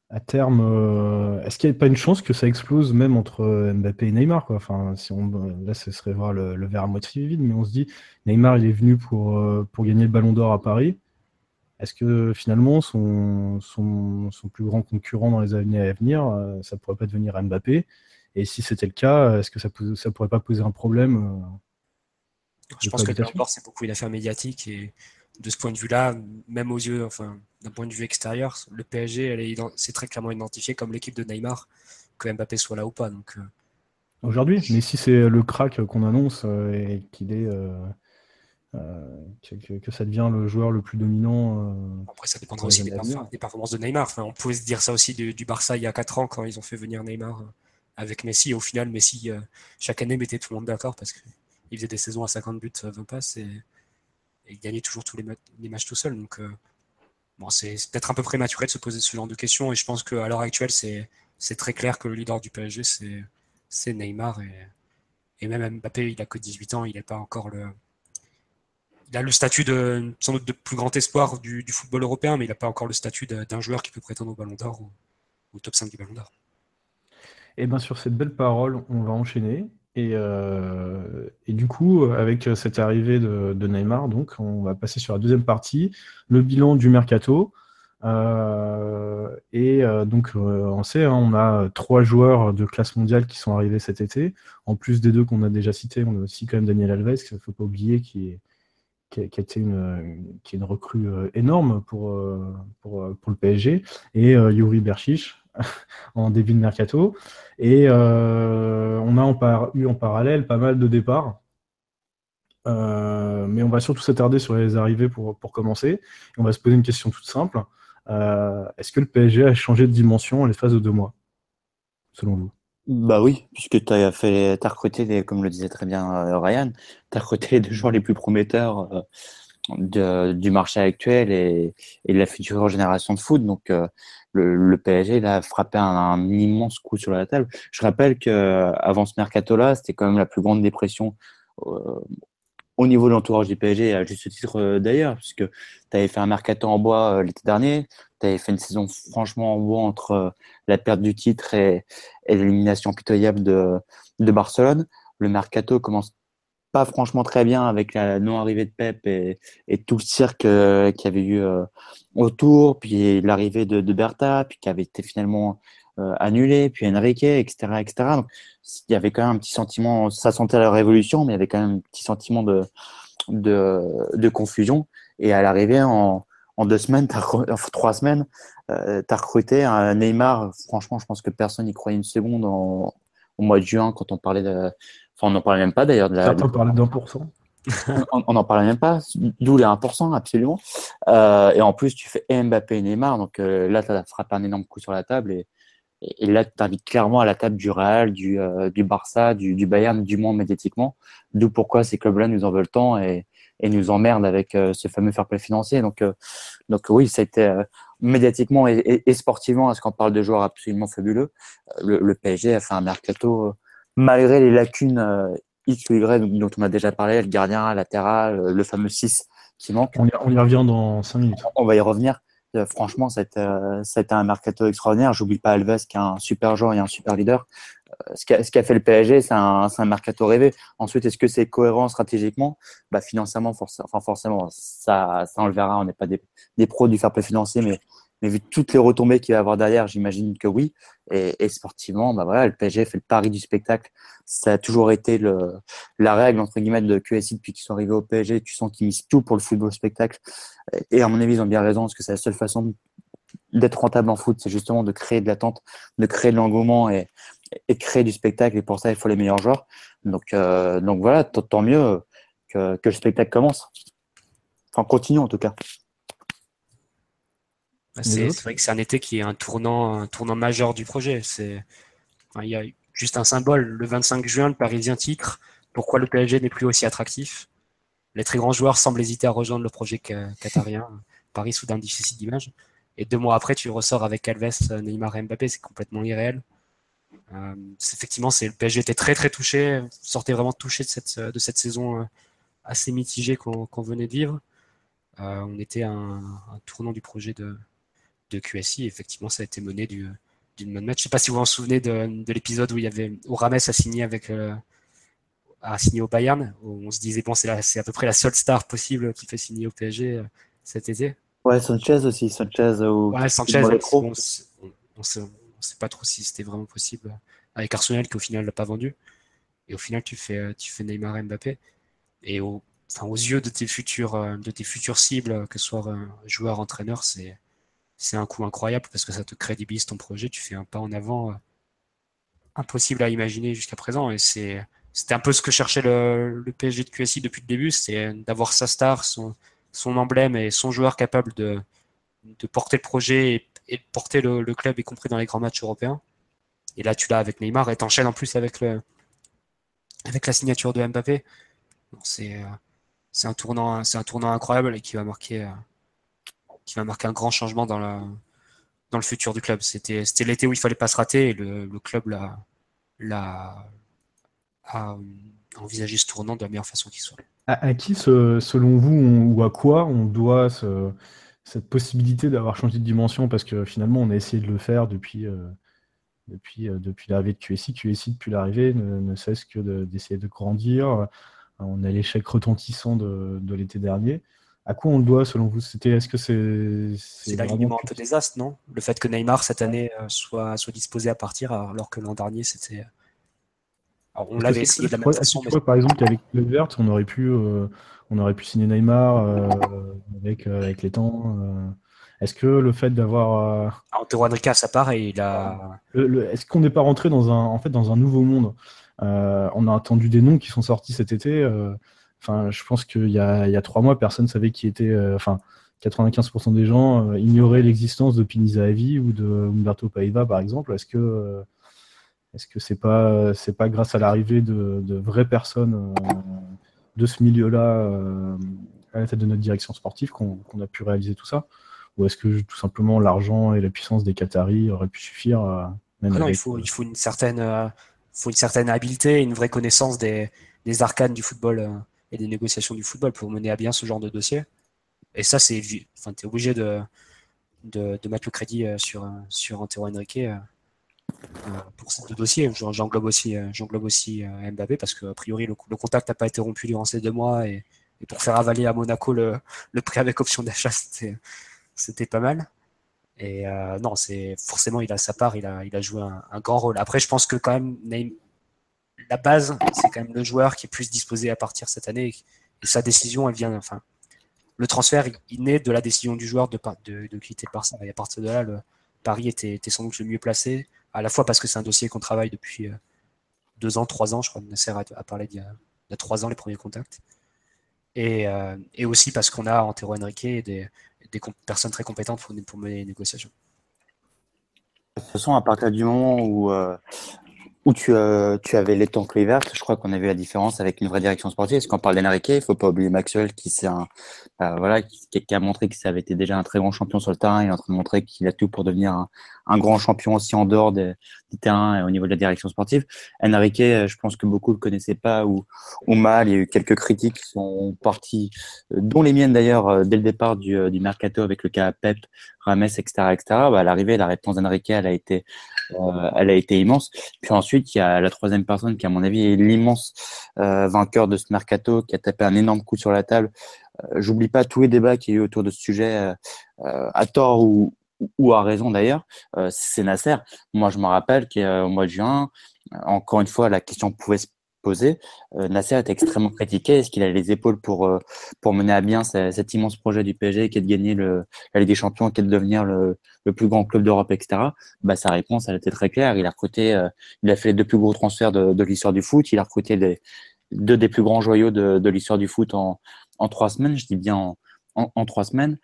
à terme, euh, est-ce qu'il n'y a pas une chance que ça explose même entre euh, Mbappé et Neymar enfin, si on, Là, ce serait voir le, verre à moitié vide, mais on se dit, Neymar, il est venu pour, pour gagner le ballon d'or à Paris. Est-ce que finalement, son, son, plus grand concurrent dans les années à venir, ça pourrait pas devenir Mbappé? Et si c'était le cas, est-ce que ça ne pourrait pas poser un problème Je pense que le c'est beaucoup une affaire médiatique et de ce point de vue-là, même aux yeux, enfin, d'un point de vue extérieur, le PSG, c'est très clairement identifié comme l'équipe de Neymar, que Mbappé soit là ou pas. Donc, euh. Aujourd'hui, mais si c'est le crack qu'on annonce euh, et qu'il est. Euh, que, ça devient le joueur le plus dominant. Après, ça dépendra aussi des, performances de Neymar. Enfin, on pouvait se dire ça aussi du, Barça il y a 4 ans quand ils ont fait venir Neymar avec Messi. au final, Messi, chaque année, mettait tout le monde d'accord parce qu'il faisait des saisons à 50 buts, 20 passes. Et il gagnait toujours tous les, matchs tout seul. Donc, euh, bon, c'est peut-être un peu prématuré de se poser ce genre de questions. Et je pense qu'à l'heure actuelle, c'est très clair que le leader du PSG, c'est Neymar. Et, même Mbappé, il a que 18 ans, il n'est pas encore le. Il a le statut de, sans doute de plus grand espoir du, football européen, mais il n'a pas encore le statut d'un joueur qui peut prétendre au Ballon d'Or ou au top 5 du Ballon d'Or. Et bien sur cette belle parole, on va enchaîner. Euh, et, du coup, avec cette arrivée de, Neymar, donc, on va passer sur la deuxième partie, le bilan du mercato. Euh, et euh, donc, on sait, hein, on a trois joueurs de classe mondiale qui sont arrivés cet été. En plus des deux qu'on a déjà cités, on a aussi quand même Daniel Alves, qu'il ne faut pas oublier, qui est a, été une, qui est une recrue énorme pour, le PSG, et Yuri Berchiche, en début de mercato. Et euh, on a eu en parallèle pas mal de départs. Euh, mais on va surtout s'attarder sur les arrivées pour, commencer. on va se poser une question toute simple. Euh, est-ce que le PSG a changé de dimension en l'espace de deux mois, selon vous? Bah oui, puisque tu as, fait, recruté, comme le disait très bien Ryan, tu as recruté les deux joueurs les plus prometteurs du marché actuel et, et, de la future génération de foot. Donc, le, PSG a frappé un, immense coup sur la table. Je rappelle que avant ce mercato-là, c'était quand même la plus grande dépression euh, au niveau de l'entourage du PSG, à juste titre euh, d'ailleurs, puisque tu avais fait un mercato en bois euh, l'été dernier, tu avais fait une saison franchement en bois entre la perte du titre et, l'élimination pitoyable de, de Barcelone. Le mercato commence pas franchement très bien avec la non-arrivée de Pep et, tout le cirque euh, qui avait eu euh, autour, puis l'arrivée de, de, Bertha, puis qui avait été finalement euh, annulé, puis Enrique, etc., etc. Donc, il y avait quand même un petit sentiment, ça sentait la révolution, mais il y avait quand même un petit sentiment de, de, de confusion. Et à l'arrivée, en, en deux semaines, trois semaines, euh, tu as recruté un Neymar. Franchement, je pense que personne n'y croyait une seconde en, au mois de juin quand on parlait de, Enfin, on n'en parlait même pas d'ailleurs. De la, Certains parlaient d'un pour cent. on n'en parlait même pas, d'où les 1%, absolument. Euh, et en plus, tu fais Mbappé et Neymar, donc euh, là, tu as frappé un énorme coup sur la table. Et, et, là, tu t'invites clairement à la table du Real, du, euh, du Barça, du, du, Bayern, du monde médiatiquement. D'où pourquoi ces clubs-là nous en veulent tant et, et nous emmerdent avec ce fameux fair play financier. Donc, donc oui, ça a été médiatiquement et, et, sportivement, parce qu'on parle de joueurs absolument fabuleux, le, le PSG a fait un mercato malgré les lacunes euh, X ou Y dont on a déjà parlé, le gardien latéral, euh, le fameux 6 qui manque. On y, revient dans 5 minutes. On va y revenir. Euh, franchement, été, un mercato extraordinaire. J'oublie pas Alves qui est un super joueur et un super leader. Ce qu'a fait le PSG, c'est un, un, mercato rêvé. Ensuite, est-ce que c'est cohérent stratégiquement? Bah, Financièrement, enfin, forcément, ça, ça, on le verra. On n'est pas des, des, pros du fair play financier, mais mais vu toutes les retombées qu'il va avoir derrière, j'imagine que oui. Et, sportivement, bah voilà, le PSG fait le pari du spectacle. Ça a toujours été la règle entre guillemets de QSI depuis qu'ils sont arrivés au PSG. Tu sens qu'ils misent tout pour le football spectacle. Et à mon avis, ils ont bien raison parce que c'est la seule façon d'être rentable en foot, c'est justement de créer de l'attente, de créer de l'engouement et, et créer du spectacle. Et pour ça, il faut les meilleurs joueurs. Donc, euh, voilà, tant mieux que, que le spectacle commence. Enfin, continue en tout cas. Bah, c'est vrai que c'est un été qui est un tournant, un tournant majeur du projet. C'est, il y a juste un symbole. Le 25 juin, le Parisien titre. Pourquoi le PSG n'est plus aussi attractif? Les très grands joueurs semblent hésiter à rejoindre le projet qatarien. Paris soudain difficile d'image. Et deux mois après, tu ressors avec Alves, Neymar et Mbappé. C'est complètement irréel. Euh, effectivement, c'est le PSG était très très touché, sortait vraiment touché de cette, de cette saison euh, assez mitigée qu'on venait de vivre. Euh, on était à un, un, tournant du projet de, de QSI. Effectivement, ça a été mené d'une bonne match. Je ne sais pas si vous vous en souvenez de, de l'épisode où il y avait où Rames a signé avec euh, a signé au Bayern, où on se disait bon c'est à peu près la seule star possible qui fait signer au PSG euh, cet été. Ouais, Sanchez aussi, Sanchez. Ouais, Sanchez. On, on, sait, sait pas trop si c'était vraiment possible avec Arsenal qui au final l'a pas vendu. Et au final, tu fais, tu fais Neymar et Mbappé. Et au, enfin, aux yeux de tes futurs, euh, de tes futures cibles, que ce soit joueur, entraîneur, c'est, c'est un coup incroyable parce que ça te crédibilise ton projet. Tu fais un pas en avant euh, impossible à imaginer jusqu'à présent. Et c'était un peu ce que cherchait le, PSG de QSI depuis le début, c'est d'avoir sa star, son, emblème et son joueur capable de, porter le projet et, porter le, club, y compris dans les grands matchs européens. Et là, tu l'as avec Neymar et t'enchaînes en plus avec, le, avec la signature de Mbappé. C'est, euh, c'est un tournant, c'est un tournant incroyable et qui va marquer, euh, qui va marquer un grand changement dans la, dans le futur du club. C'était, l'été où il fallait pas se rater et le, le club a envisagé ce tournant de la meilleure façon qui soit. À, qui, selon vous, ou à quoi on doit ce, cette possibilité d'avoir changé de dimension? Parce que finalement, on a essayé de le faire depuis, euh, depuis, euh, depuis l'arrivée de QSI. QSI, depuis l'arrivée, ne, cesse que de, d'essayer de grandir. On a l'échec retentissant de, de l'été dernier. À quoi on le doit selon vous? C'était est-ce que c'est c'est l'alignement un peu désastre, non? Le fait que Neymar cette année euh, soit soit disposé à partir alors que l'an dernier c'était alors, on l'avait essayé de la même façon. Mais... par exemple qu'avec le vert, on aurait pu euh, on aurait pu signer Neymar euh, avec euh, avec les temps. Euh. Est-ce que le fait d'avoir Antero Henrique, ça pareil, il a. Est-ce qu'on n'est pas rentré dans un en fait dans un nouveau monde? Euh, on a entendu des noms qui sont sortis cet été. Euh, enfin, je pense qu'il y a, il y a trois mois, personne ne savait qui était. Euh, enfin, 95% des gens ignoraient l'existence de Pinizavi ou de Umberto Paiva, par exemple. Est-ce que est-ce que c'est pas c'est pas grâce à l'arrivée de, de, vraies personnes de ce milieu-là à la tête de notre direction sportive qu'on qu a pu réaliser tout ça? Ou est-ce que tout simplement l'argent et la puissance des Qataris auraient pu suffire même ah non, il faut, il faut une certaine faut une certaine habileté et une vraie connaissance des, des arcanes du football euh, et des négociations du football pour mener à bien ce genre de dossier. Et ça, c'est, enfin, tu es obligé de, de, mettre le crédit euh, sur, sur Antero Henrique euh, pour ces deux dossiers. J'englobe aussi, aussi Mbappé parce que a priori le, contact n'a pas été rompu durant ces deux mois et, pour faire avaler à Monaco le, le prix avec option d'achat, c'était, pas mal. Et euh, non, c'est forcément il a sa part, il a, il a joué un, un, grand rôle. Après, je pense que quand même la base, c'est quand même le joueur qui est plus disposé à partir cette année. Et sa décision, elle vient. Enfin, le transfert, il naît de la décision du joueur de, de, de quitter le Barça. Et à partir de là, le Paris était, sans doute le mieux placé, à la fois parce que c'est un dossier qu'on travaille depuis euh, deux ans, trois ans. Je crois que Nasser a, parlé d'il y, a trois ans les premiers contacts. Et, euh, et aussi parce qu'on a Antero Henrique et des, personnes très compétentes pour, pour mener les négociations. De toute façon, à partir du moment où, euh, où tu, euh, tu avais les temps clés vertes, je crois qu'on a vu la différence avec une vraie direction sportive. Parce qu'on parle d'Enrique, il faut pas oublier Maxwell qui, un, euh, voilà, qui, qui, a montré que ça avait été déjà un très grand champion sur le terrain. Il est en train de montrer qu'il a tout pour devenir un, un grand champion aussi en dehors des, du terrain et au niveau de la direction sportive. Enrique, euh, je pense que beaucoup ne le connaissaient pas ou, mal. Il y a eu quelques critiques qui sont parties, euh, dont les miennes d'ailleurs, euh, dès le départ du, du mercato avec le cas Pep, Rames, etc., etc. Bah, à l'arrivée, la réponse d'Enrique, elle a été, elle a été immense. Puis ensuite, il y a la troisième personne qui, à mon avis, est l'immense vainqueur de ce mercato, qui a tapé un énorme coup sur la table. J'oublie pas tous les débats qu'il y a eu autour de ce sujet, à tort ou, ou a raison d'ailleurs, c'est Nasser. Moi, je me rappelle qu'au mois de juin, encore une fois, la question pouvait se poser. Nasser était extrêmement critiqué. Est-ce qu'il a les épaules pour, pour mener à bien cet immense projet du PSG qui est de gagner le, la Ligue des Champions, qui est de devenir le, le plus grand club d'Europe, etc. Bah, sa réponse, elle était très claire. Il a recruté, il a fait les deux plus gros transferts de, de l'histoire du foot. Il a recruté des, deux des plus grands joyaux de, de l'histoire du foot en, en trois semaines. Je dis bien en, en, trois semaines.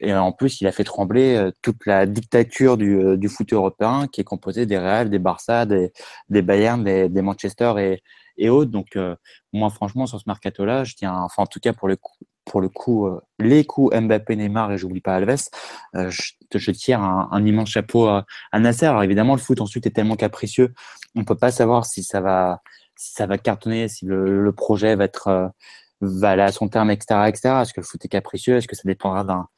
Et en plus, il a fait trembler euh, toute la dictature du, euh, du foot européen qui est composée des Real, des Barça, des, des Bayern, des, des Manchester et, et autres. Donc, euh, moi, franchement, sur ce mercato-là, je tiens, enfin, en tout cas, pour le coup, pour le coup, les coups Mbappé, Neymar et j'oublie pas Alves, je, je, tire un, immense chapeau à, à, Nasser. Alors évidemment, le foot ensuite est tellement capricieux, on peut pas savoir si ça va, ça va cartonner, si le, le projet va être va aller à son terme, etc., etc. Est-ce que le foot est capricieux? Est-ce que ça dépendra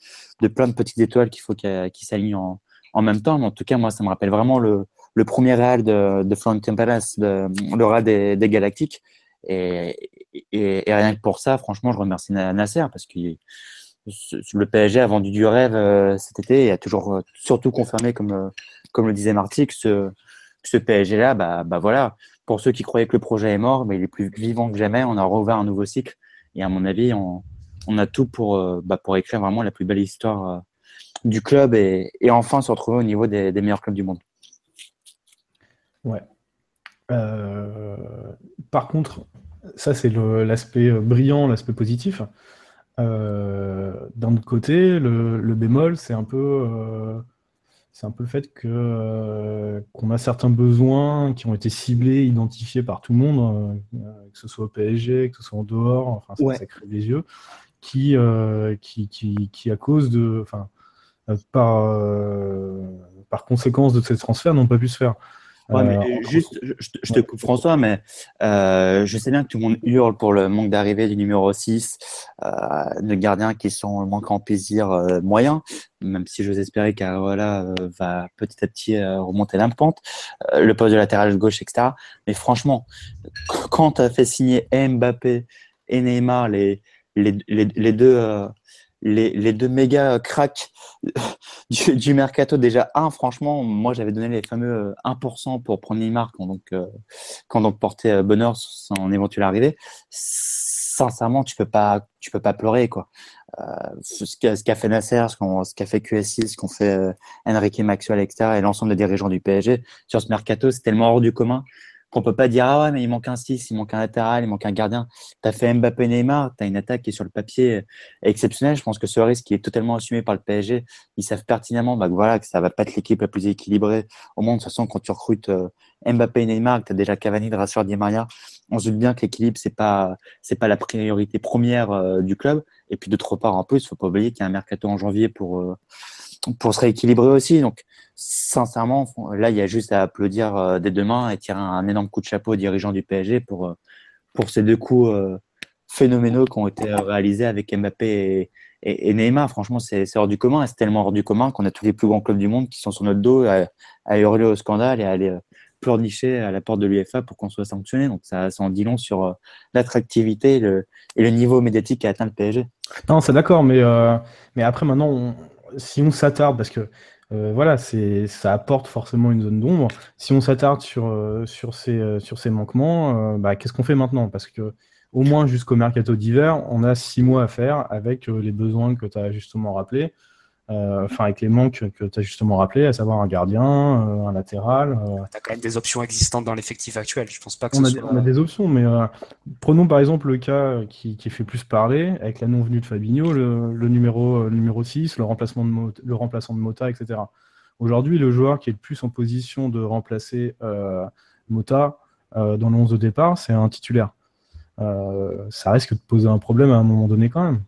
de plein de petites étoiles qu'il faut qui s'alignent en, en, même temps? Mais en tout cas, moi, ça me rappelle vraiment le, le premier Real de, de Florentino Pérez, le Real des, des Galactiques. Et, et, et, rien que pour ça, franchement, je remercie Nasser parce que le PSG a vendu du rêve euh, cet été et a toujours euh, surtout confirmé, comme, euh, comme le disait Marty, que ce, ce PSG-là, bah, bah voilà, pour ceux qui croyaient que le projet est mort, mais il est plus vivant que jamais. On a rouvert un nouveau cycle et à mon avis, on, a tout pour, euh, bah, pour écrire vraiment la plus belle histoire euh, du club et, enfin se retrouver au niveau des, meilleurs clubs du monde. Ouais. Euh, par contre, ça c'est l'aspect brillant, l'aspect positif. D'un autre côté, le bémol, c'est un peu c'est un peu le fait que euh, qu'on a certains besoins qui ont été ciblés, identifiés par tout le monde, euh, que ce soit au PSG, que ce soit en dehors, enfin ça, ouais. ça crée des yeux, qui, euh, qui, qui, qui, à cause de, enfin, par, par conséquence de ces transferts, n'ont pas pu se faire. Ouais, mais euh, juste, je, je, te coupe François, mais euh, je sais bien que tout le monde hurle pour le manque d'arrivée du numéro 6, euh, de gardiens qui sont manquant plaisir euh, moyen, même si j'ose espérer qu'Areola euh, va petit à petit euh, remonter l'impente, euh, le poste de latéral gauche, etc. Mais franchement, quand tu as fait signer Mbappé et Neymar, les, les, les, les deux les, les, deux méga cracks du, du, mercato. Déjà, un, franchement, moi j'avais donné les fameux 1% euh, pour prendre Neymar quand donc, euh, quand donc portait euh, bonheur son éventuelle arrivée. Sincèrement, tu peux pas, tu peux pas pleurer quoi. Euh, ce qu'a qu fait Nasser, ce qu'a fait QSI, ce qu'ont fait euh, Enrique Maxwell, etc. et l'ensemble des dirigeants du PSG sur ce mercato, c'est tellement hors du commun qu'on peut pas dire ah ouais mais il manque un 6, il manque un latéral, il manque un gardien. Tu as fait Mbappé Neymar, tu une attaque qui est sur le papier exceptionnelle. Je pense que ce risque est totalement assumé par le PSG, ils savent pertinemment bah, voilà, que ça va pas être l'équipe la plus équilibrée au monde. De toute façon, quand tu recrutes euh, Mbappé et Neymar, que tu as déjà Cavani, Drasseur, Di Maria, on se doute bien que l'équilibre c'est pas c'est pas la priorité première euh, du club. Et puis d'autre part en plus, il faut pas oublier qu'il y a un mercato en janvier pour euh, pour se rééquilibrer aussi. Donc, sincèrement, là, il y a juste à applaudir euh, des deux mains et tirer un, énorme coup de chapeau aux dirigeants du PSG pour, euh, pour ces deux coups euh, phénoménaux qui ont été réalisés avec Mbappé et, Neymar. Franchement, c'est hors du commun et c'est tellement hors du commun qu'on a tous les plus grands clubs du monde qui sont sur notre dos à, hurler au scandale et à aller pleurnicher à la porte de l'UFA pour qu'on soit sanctionné. Donc ça, en dit long sur l'attractivité et le, et le niveau médiatique qu'a atteint le PSG. Non, c'est d'accord, mais, mais après maintenant, on, si on s'attarde, parce que euh, voilà, c'est, ça apporte forcément une zone d'ombre. Si on s'attarde sur, euh, ces, euh, sur ces manquements, bah, qu'est-ce qu'on fait maintenant? Parce que au moins jusqu'au mercato d'hiver, on a six mois à faire avec les besoins que tu as justement rappelés enfin avec les manques que tu as justement rappelé, à savoir un gardien, euh, un latéral. Euh... Tu as quand même des options existantes dans l'effectif actuel. Je pense pas que on, a, soit... on a des options, mais euh, prenons par exemple le cas qui, qui, fait plus parler, avec la non-venue de Fabinho, le, le, numéro, le numéro 6, le, remplacement de Mota, le remplaçant de Mota, etc. Aujourd'hui, le joueur qui est le plus en position de remplacer Mota dans le 11 de départ, c'est un titulaire. ça risque de poser un problème à un moment donné quand même.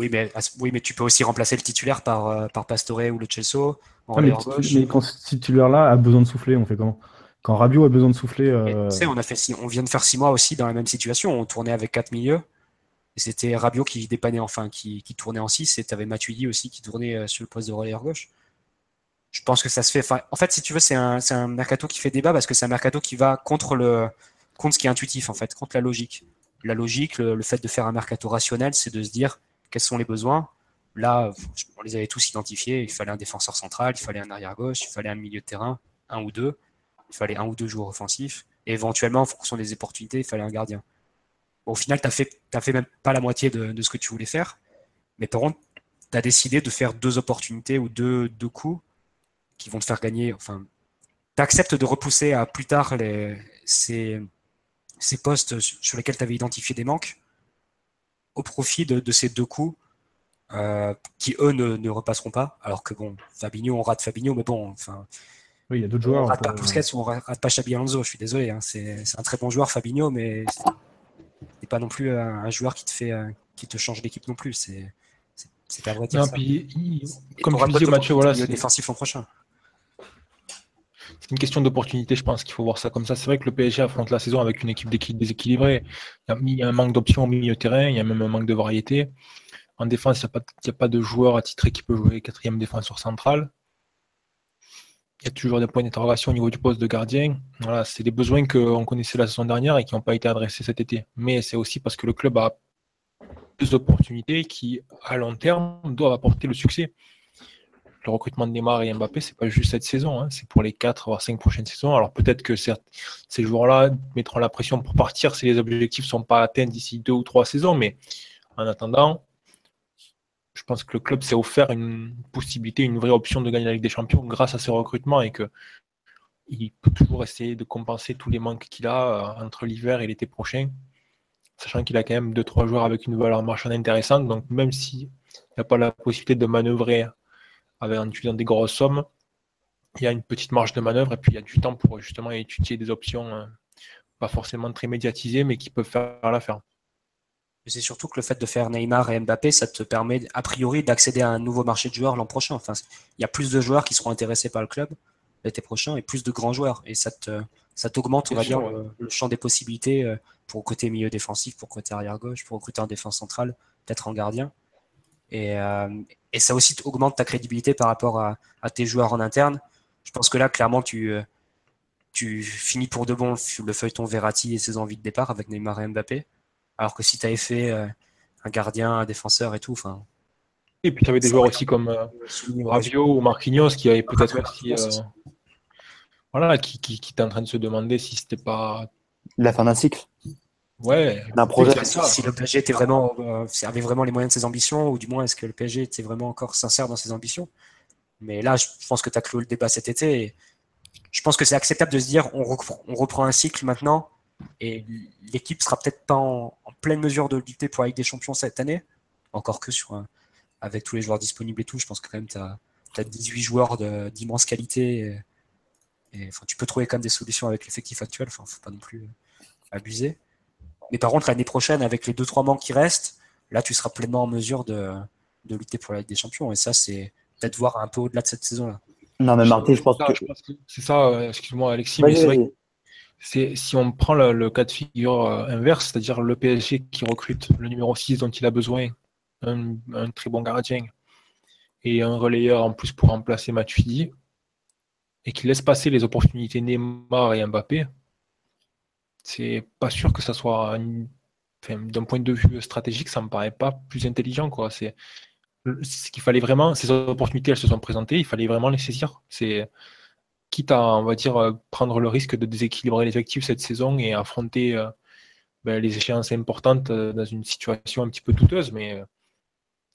Oui mais, oui, mais tu peux aussi remplacer le titulaire par, euh, par Pastore ou le Chelsea. Ah, mais, mais, quand ce titulaire-là a besoin de souffler, on fait comment? Quand Rabiot a besoin de souffler. Euh... Tu sais, on, a fait six, on vient de faire six mois aussi dans la même situation. On tournait avec quatre milieux. Et c'était Rabiot qui dépannait, enfin, qui, qui tournait en 6. Et tu avais Matuidi aussi qui tournait euh, sur le poste de relayeur gauche. Je pense que ça se fait. Enfin, en fait, si tu veux, c'est un, un mercato qui fait débat parce que c'est un mercato qui va contre, le, contre ce qui est intuitif, en fait, contre la logique. La logique, le, le fait de faire un mercato rationnel, c'est de se dire quels sont les besoins, Là, on les avait tous identifiés. Il fallait un défenseur central, il fallait un arrière gauche, il fallait un milieu de terrain, un ou deux. Il fallait un ou deux joueurs offensifs. Éventuellement, en fonction des opportunités, il fallait un gardien. au final, tu n'as fait, fait même pas la moitié de, ce que tu voulais faire. Mais par contre, tu as décidé de faire deux opportunités ou deux, coups qui vont te faire gagner. Enfin, tu acceptes de repousser à plus tard ces, ces postes sur lesquels tu avais identifié des manques au profit de, ces deux coups euh, qui, eux, ne, repasseront pas. Alors que, bon, Fabinho, on rate Fabinho, mais bon, enfin. Oui, il y a d'autres joueurs. On rate pas Busquets ou on rate pas Xabi Alonso, je suis désolé. Hein, c'est un très bon joueur, Fabinho, mais c'est pas non plus un, joueur qui te fait, euh, qui te change l'équipe non plus. C'est c'est pas vrai. Non, puis, comme tu disais, Mathieu, voilà, c'est défensif l'an prochain. C'est une question d'opportunité, je pense qu'il faut voir ça comme ça. C'est vrai que le PSG affronte la saison avec une équipe déséquilibrée. Il y a un manque d'options au milieu terrain, il y a même un manque de variété. En défense, il n'y a, pas de joueur attitré qui peut jouer quatrième défenseur central. Il y a toujours des points d'interrogation au niveau du poste de gardien. Voilà, c'est des besoins qu'on connaissait la saison dernière et qui n'ont pas été adressés cet été. Mais c'est aussi parce que le club a plus d'opportunités qui, à long terme, doivent apporter le succès le recrutement de Neymar et Mbappé, c'est pas juste cette saison, hein, c'est pour les 4 voire 5 prochaines saisons. Alors peut-être que ces joueurs-là mettront la pression pour partir si les objectifs sont pas atteints d'ici deux ou trois saisons, mais en attendant, je pense que le club s'est offert une possibilité, une vraie option de gagner la Ligue des Champions grâce à ce recrutement et que il peut toujours essayer de compenser tous les manques qu'il a euh, entre l'hiver et l'été prochain, sachant qu'il a quand même deux trois joueurs avec une valeur marchande intéressante. Donc même s'il n'a pas la possibilité de manœuvrer avec, en utilisant des grosses sommes, il y a une petite marge de manœuvre et puis il y a du temps pour justement étudier des options euh, pas forcément très médiatisées, mais qui peuvent faire l'affaire. C'est surtout que le fait de faire Neymar et Mbappé, ça te permet a priori d'accéder à un nouveau marché de joueurs l'an prochain. Enfin, il y a plus de joueurs qui seront intéressés par le club l'été prochain et plus de grands joueurs. Et ça te, ça t'augmente, on va dire, le, champ des possibilités euh, pour côté milieu défensif, pour côté arrière gauche, pour recruter en défense centrale, peut-être en gardien. Et, euh, et ça aussi augmente ta crédibilité par rapport à, tes joueurs en interne. Je pense que là, clairement, tu, euh, tu finis pour de bon le feuilleton Verratti et ses envies de départ avec Neymar et Mbappé. Alors que si tu avais fait euh, un gardien, un défenseur et tout, enfin. Et puis tu avais des joueurs aussi comme euh, Ravio ou Marquinhos qui avaient peut-être aussi. voilà, qui, qui, qui en train de se demander si c'était pas. La fin d'un cycle Ouais. D'un projet. Si le PSG était vraiment, euh, avait vraiment les moyens de ses ambitions, ou du moins est-ce que le PSG était vraiment encore sincère dans ses ambitions? Mais là, je pense que tu as clos le débat cet été. Et je pense que c'est acceptable de se dire on reprend, on reprend un cycle maintenant et l'équipe sera peut-être pas en, pleine mesure de lutter pour la Ligue des Champions cette année. Encore que sur avec tous les joueurs disponibles et tout, je pense que quand même tu as, 18 joueurs d'immense qualité. Et, enfin, tu peux trouver quand même des solutions avec l'effectif actuel. Enfin, faut pas non plus abuser. Mais par contre, l'année prochaine, avec les 2-3 manques qui restent, là, tu seras pleinement en mesure de, lutter pour la Ligue des Champions. Et ça, c'est peut-être voir un peu au-delà de cette saison-là. Non, mais Martin, je pense que. C'est ça, euh, excuse-moi, Alexis, mais c'est vrai que si on prend le, cas de figure euh, inverse, c'est-à-dire le PSG qui recrute le numéro 6 dont il a besoin, un, très bon gardien, et un relayeur en plus pour remplacer Matuidi, et qui laisse passer les opportunités Neymar et Mbappé, c'est pas sûr que ça soit d'un point de vue stratégique, ça me paraît pas plus intelligent quoi. C'est ce qu'il fallait vraiment, ces opportunités, elles se sont présentées, il fallait vraiment les saisir. C'est quitte à, on va dire, euh, prendre le risque de déséquilibrer les effectifs cette saison et affronter euh, ben, les échéances importantes euh, dans une situation un petit peu douteuse. Mais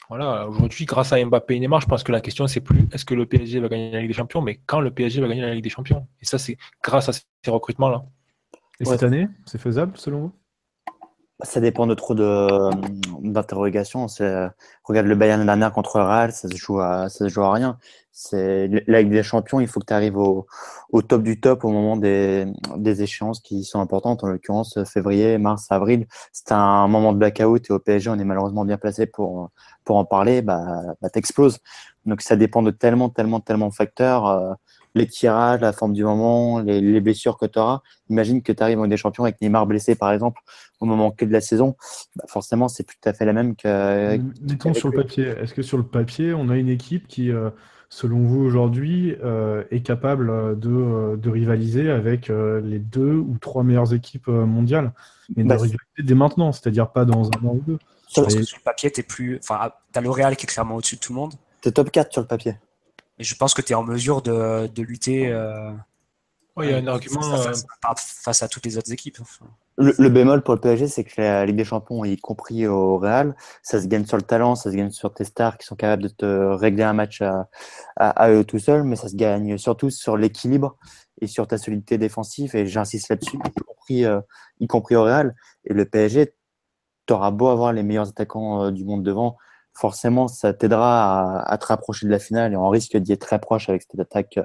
voilà, aujourd'hui, grâce à Mbappé et Neymar, je pense que la question c'est plus est-ce que le PSG va gagner la Ligue des Champions, mais quand le PSG va gagner la Ligue des Champions? Et ça, c'est grâce à ces recrutements Et cette année, c'est faisable selon vous? Ça dépend de trop d'interrogations. Regarde le Bayern dernière contre le Real, ça se joue à, ça se joue à rien. C'est la Ligue des Champions, il faut que tu arrives au, au, top du top au moment des, des échéances qui sont importantes, en l'occurrence février, mars, avril. C'est un moment de blackout et au PSG, on est malheureusement bien placé pour, pour en parler, bah, bah t'exploses. Donc ça dépend de tellement, tellement, tellement de facteurs. Les tirages, la forme du moment, les, blessures que tu auras. Imagine que tu arrives en des champions avec Neymar blessé, par exemple, au moment clé de la saison. Bah, forcément, c'est plus tout à fait la même que. Mettons sur le papier. Est-ce que sur le papier, on a une équipe qui, euh, selon vous aujourd'hui, euh, est capable de, euh, de rivaliser avec les deux ou trois meilleures équipes mondiales, mais de bah, rivaliser dès maintenant, c'est-à-dire pas dans un an ou deux pense que sur le papier, tu plus. Enfin, tu as le Real qui est clairement au-dessus de tout le monde. Tu es top 4 sur le papier. Mais je pense que tu es en mesure de, de lutter. Euh, il y a un argument. Face, à toutes les autres équipes. Le, bémol pour le PSG, c'est que la Ligue des Champions, y compris au Real, ça se gagne sur le talent, ça se gagne sur tes stars qui sont capables de te régler un match à, à, eux tout seuls, mais ça se gagne surtout sur l'équilibre et sur ta solidité défensive. Et j'insiste là-dessus, y compris, euh, y compris au Real. Et le PSG, tu auras beau avoir les meilleurs attaquants euh, du monde devant, forcément, ça t'aidera à, te rapprocher de la finale et on risque d'y être très proche avec cette attaque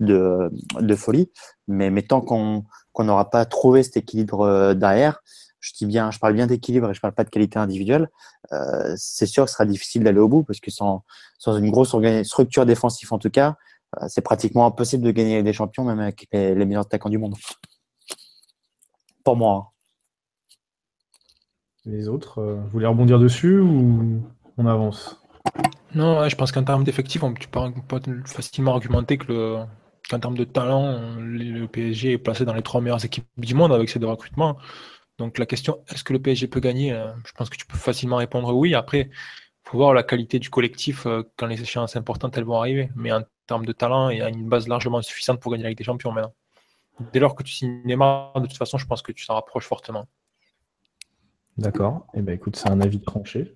euh, de, folie. Mais, tant qu'on n'aura pas trouvé cet équilibre euh, derrière, je dis bien, je parle bien d'équilibre et je parle pas de qualité individuelle, euh, c'est sûr que ce sera difficile d'aller au bout parce que sans, une grosse structure défensive en tout cas, c'est pratiquement impossible de gagner des champions même avec les, meilleurs attaquants du monde. Pour moi. Hein. Les autres, vous voulez rebondir dessus on avance. Non, je pense qu'en termes d'effectifs, tu peux facilement argumenter que qu'en termes de talent, le PSG est placé dans les trois meilleures équipes du monde avec ces deux recrutements. Donc la question, est-ce que le PSG peut gagner euh, Je pense que tu peux facilement répondre oui. Après, il faut voir la qualité du collectif euh, quand les échéances importantes elles vont arriver. Mais en termes de talent, il y a une base largement suffisante pour gagner avec des champions maintenant. Dès lors que tu signes Neymar, de toute façon, je pense que tu s'en rapproches fortement. D'accord. Eh ben écoute, c'est un avis tranché.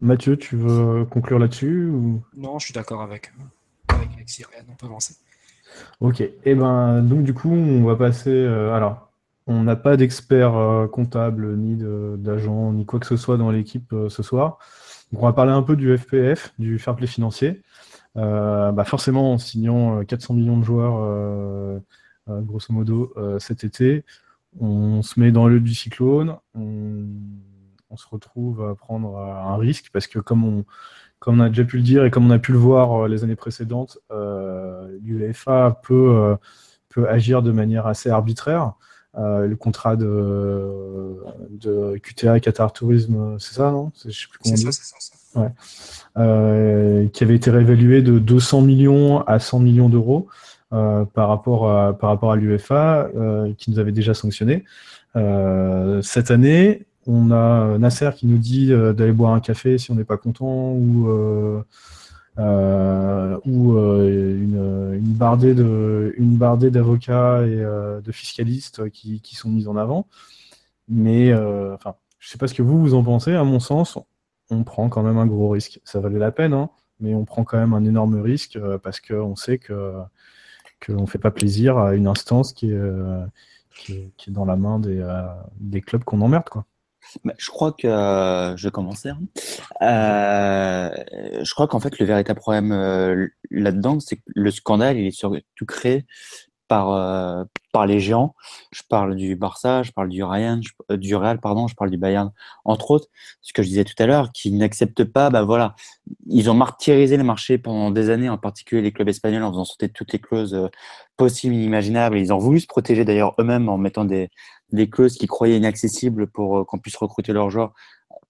Mathieu, tu veux conclure là-dessus ou... Non, je suis d'accord avec, avec Alexis, on peut avancer. Ok, et eh ben donc du coup, on va passer. Euh, alors, on n'a pas d'expert euh, comptable, ni d'agent, ni quoi que ce soit dans l'équipe euh, ce soir. Donc, on va parler un peu du FPF, du fair play financier. Bah, forcément, en signant 400 millions de joueurs, grosso modo, cet été, on se met dans le du cyclone. On on se retrouve à prendre un risque parce que comme on, comme on a déjà pu le dire et comme on a pu le voir euh, les années précédentes, euh, l'UEFA peut, euh, peut agir de manière assez arbitraire. le contrat de, de QTA Qatar Tourisme, c'est ça, non? C'est ça, c'est ça. Ouais. qui avait été réévalué de 200 millions à 100 millions d'euros par rapport à, par rapport à l'UEFA, qui nous avait déjà sanctionné. cette année, on a euh, Nasser qui nous dit euh, d'aller boire un café si on n'est pas content ou, euh, une, bardée d'avocats et de fiscalistes qui, sont mis en avant. Mais enfin, je ne sais pas ce que vous vous en pensez. À mon sens, on prend quand même un gros risque. Ça valait la peine, hein, mais on prend quand même un énorme risque parce qu'on sait que qu'on ne fait pas plaisir à une instance qui est, qui est, dans la main des, des clubs qu'on emmerde. Quoi. Bah, je crois que euh, je vais commencer. Hein. Euh, je crois qu'en fait le véritable problème euh, là-dedans, c'est que le scandale, il est surtout créé par par les géants. Je parle du Barça, je parle du Ryan, du Real, pardon, je parle du Bayern, entre autres. Ce que je disais tout à l'heure, qui n'acceptent pas, bah voilà, ils ont martyrisé le marché pendant des années, en particulier les clubs espagnols, en faisant sauter toutes les clauses possibles, inimaginables. Ils ont voulu se protéger d'ailleurs eux-mêmes en mettant des des clauses qu'ils croyaient inaccessibles pour euh, qu'on puisse recruter leurs joueurs.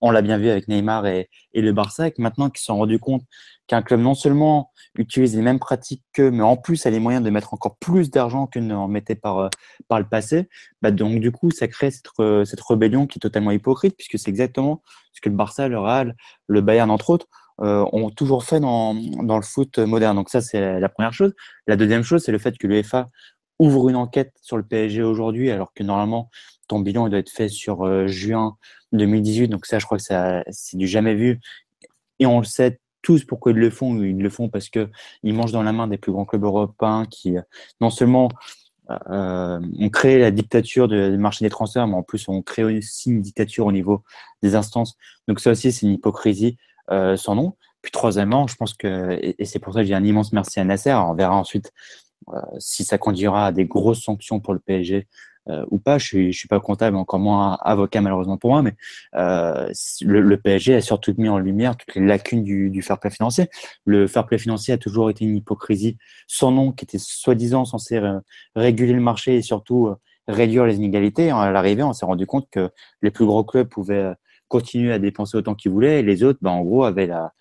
On l'a bien vu avec Neymar et, le Barça, maintenant qu'ils se sont rendus compte qu'un club non seulement utilise les mêmes pratiques qu'eux, mais en plus a les moyens de mettre encore plus d'argent qu'ils n'en mettaient par, euh, par le passé, bah donc du coup, ça crée cette, cette rébellion qui est totalement hypocrite, puisque c'est exactement ce que le Barça, le Real, le Bayern, entre autres, euh, ont toujours fait dans, dans le foot moderne. Donc ça, c'est la première chose. La deuxième chose, c'est le fait que l'UEFA ouvre une enquête sur le PSG aujourd'hui, alors que normalement, ton bilan il doit être fait sur euh, juin 2018. Donc ça, je crois que c'est du jamais vu. Et on le sait tous pourquoi ils le font. Ils le font parce que ils mangent dans la main des plus grands clubs européens qui, euh, non seulement euh, ont créé la dictature du marché des transferts, mais en plus ont créé aussi une dictature au niveau des instances. Donc ça aussi, c'est une hypocrisie euh, sans nom. Puis troisièmement, je pense que, et, c'est pour ça que j'ai un immense merci à Nasser, on verra ensuite si ça conduira à des grosses sanctions pour le PSG euh, ou pas, je suis, suis pas comptable, encore moins avocat malheureusement pour moi, mais euh, le, PSG a surtout mis en lumière toutes les lacunes du, fair play financier. Le fair play financier a toujours été une hypocrisie sans nom qui était soi-disant censé réguler le marché et surtout réduire les inégalités. À l'arrivée, on s'est rendu compte que les plus gros clubs pouvaient continuer à dépenser autant qu'ils voulaient et les autres, ben, en gros, avaient la,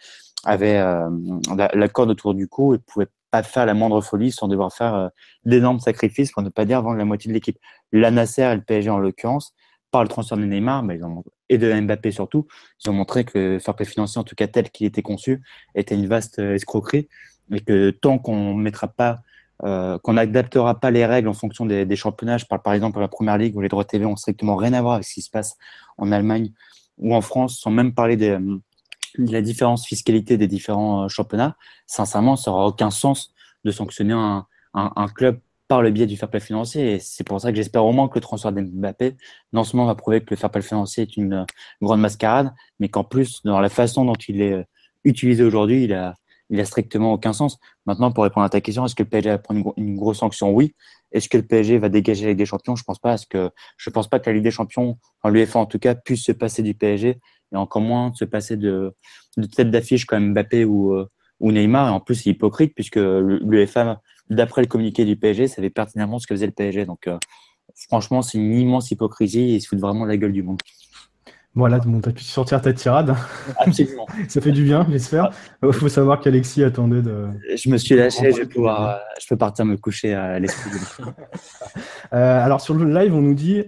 la, corde autour du cou et pouvaient pas faire la moindre folie sans devoir faire euh, d'énormes sacrifices pour ne pas dire vendre la moitié de l'équipe. La Nasser et le PSG en l'occurrence, par le transfert de Neymar, mais ils ont et de Mbappé surtout, ils ont montré que le fair en tout cas tel qu'il était conçu, était une vaste escroquerie et que tant qu'on mettra pas euh, qu'on n'adaptera pas les règles en fonction des, championnats. Je parle par exemple de la première ligue où les droits TV ont strictement rien à voir avec ce qui se passe en Allemagne ou en France, sans même parler de la différence fiscalité des différents euh, championnats. Sincèrement, ça n'aura aucun sens de sanctionner un, club par le biais du fair play financier. Et c'est pour ça que j'espère au moins que le transfert d'Mbappé, non seulement va prouver que le fair play financier est une grande mascarade, mais qu'en plus, dans la façon dont il est utilisé aujourd'hui, il a, il a strictement aucun sens. Maintenant, pour répondre à ta question, est-ce que le PSG va prendre une, grosse sanction? Oui. Est-ce que le PSG va dégager la Ligue des Champions? Je pense pas. Parce que je pense pas que la Ligue des Champions, en l'UEFA en tout cas, puisse se passer du PSG et encore moins se passer de, tête d'affiche comme Mbappé ou, euh, ou Neymar. Et en plus, c'est hypocrite puisque l'UEFA, d'après le communiqué du PSG, savait pertinemment ce que faisait le PSG. Donc, euh, franchement, c'est une immense hypocrisie et il se fout vraiment la gueule du monde. Voilà, bon, tu as pu sortir ta tirade. Absolument. ça fait du bien, j'espère. Il faut savoir qu'Alexis attendait de. Je me suis lâché, je, vais pouvoir, euh, je peux partir me coucher à l'esprit. euh, alors, sur le live, on nous dit.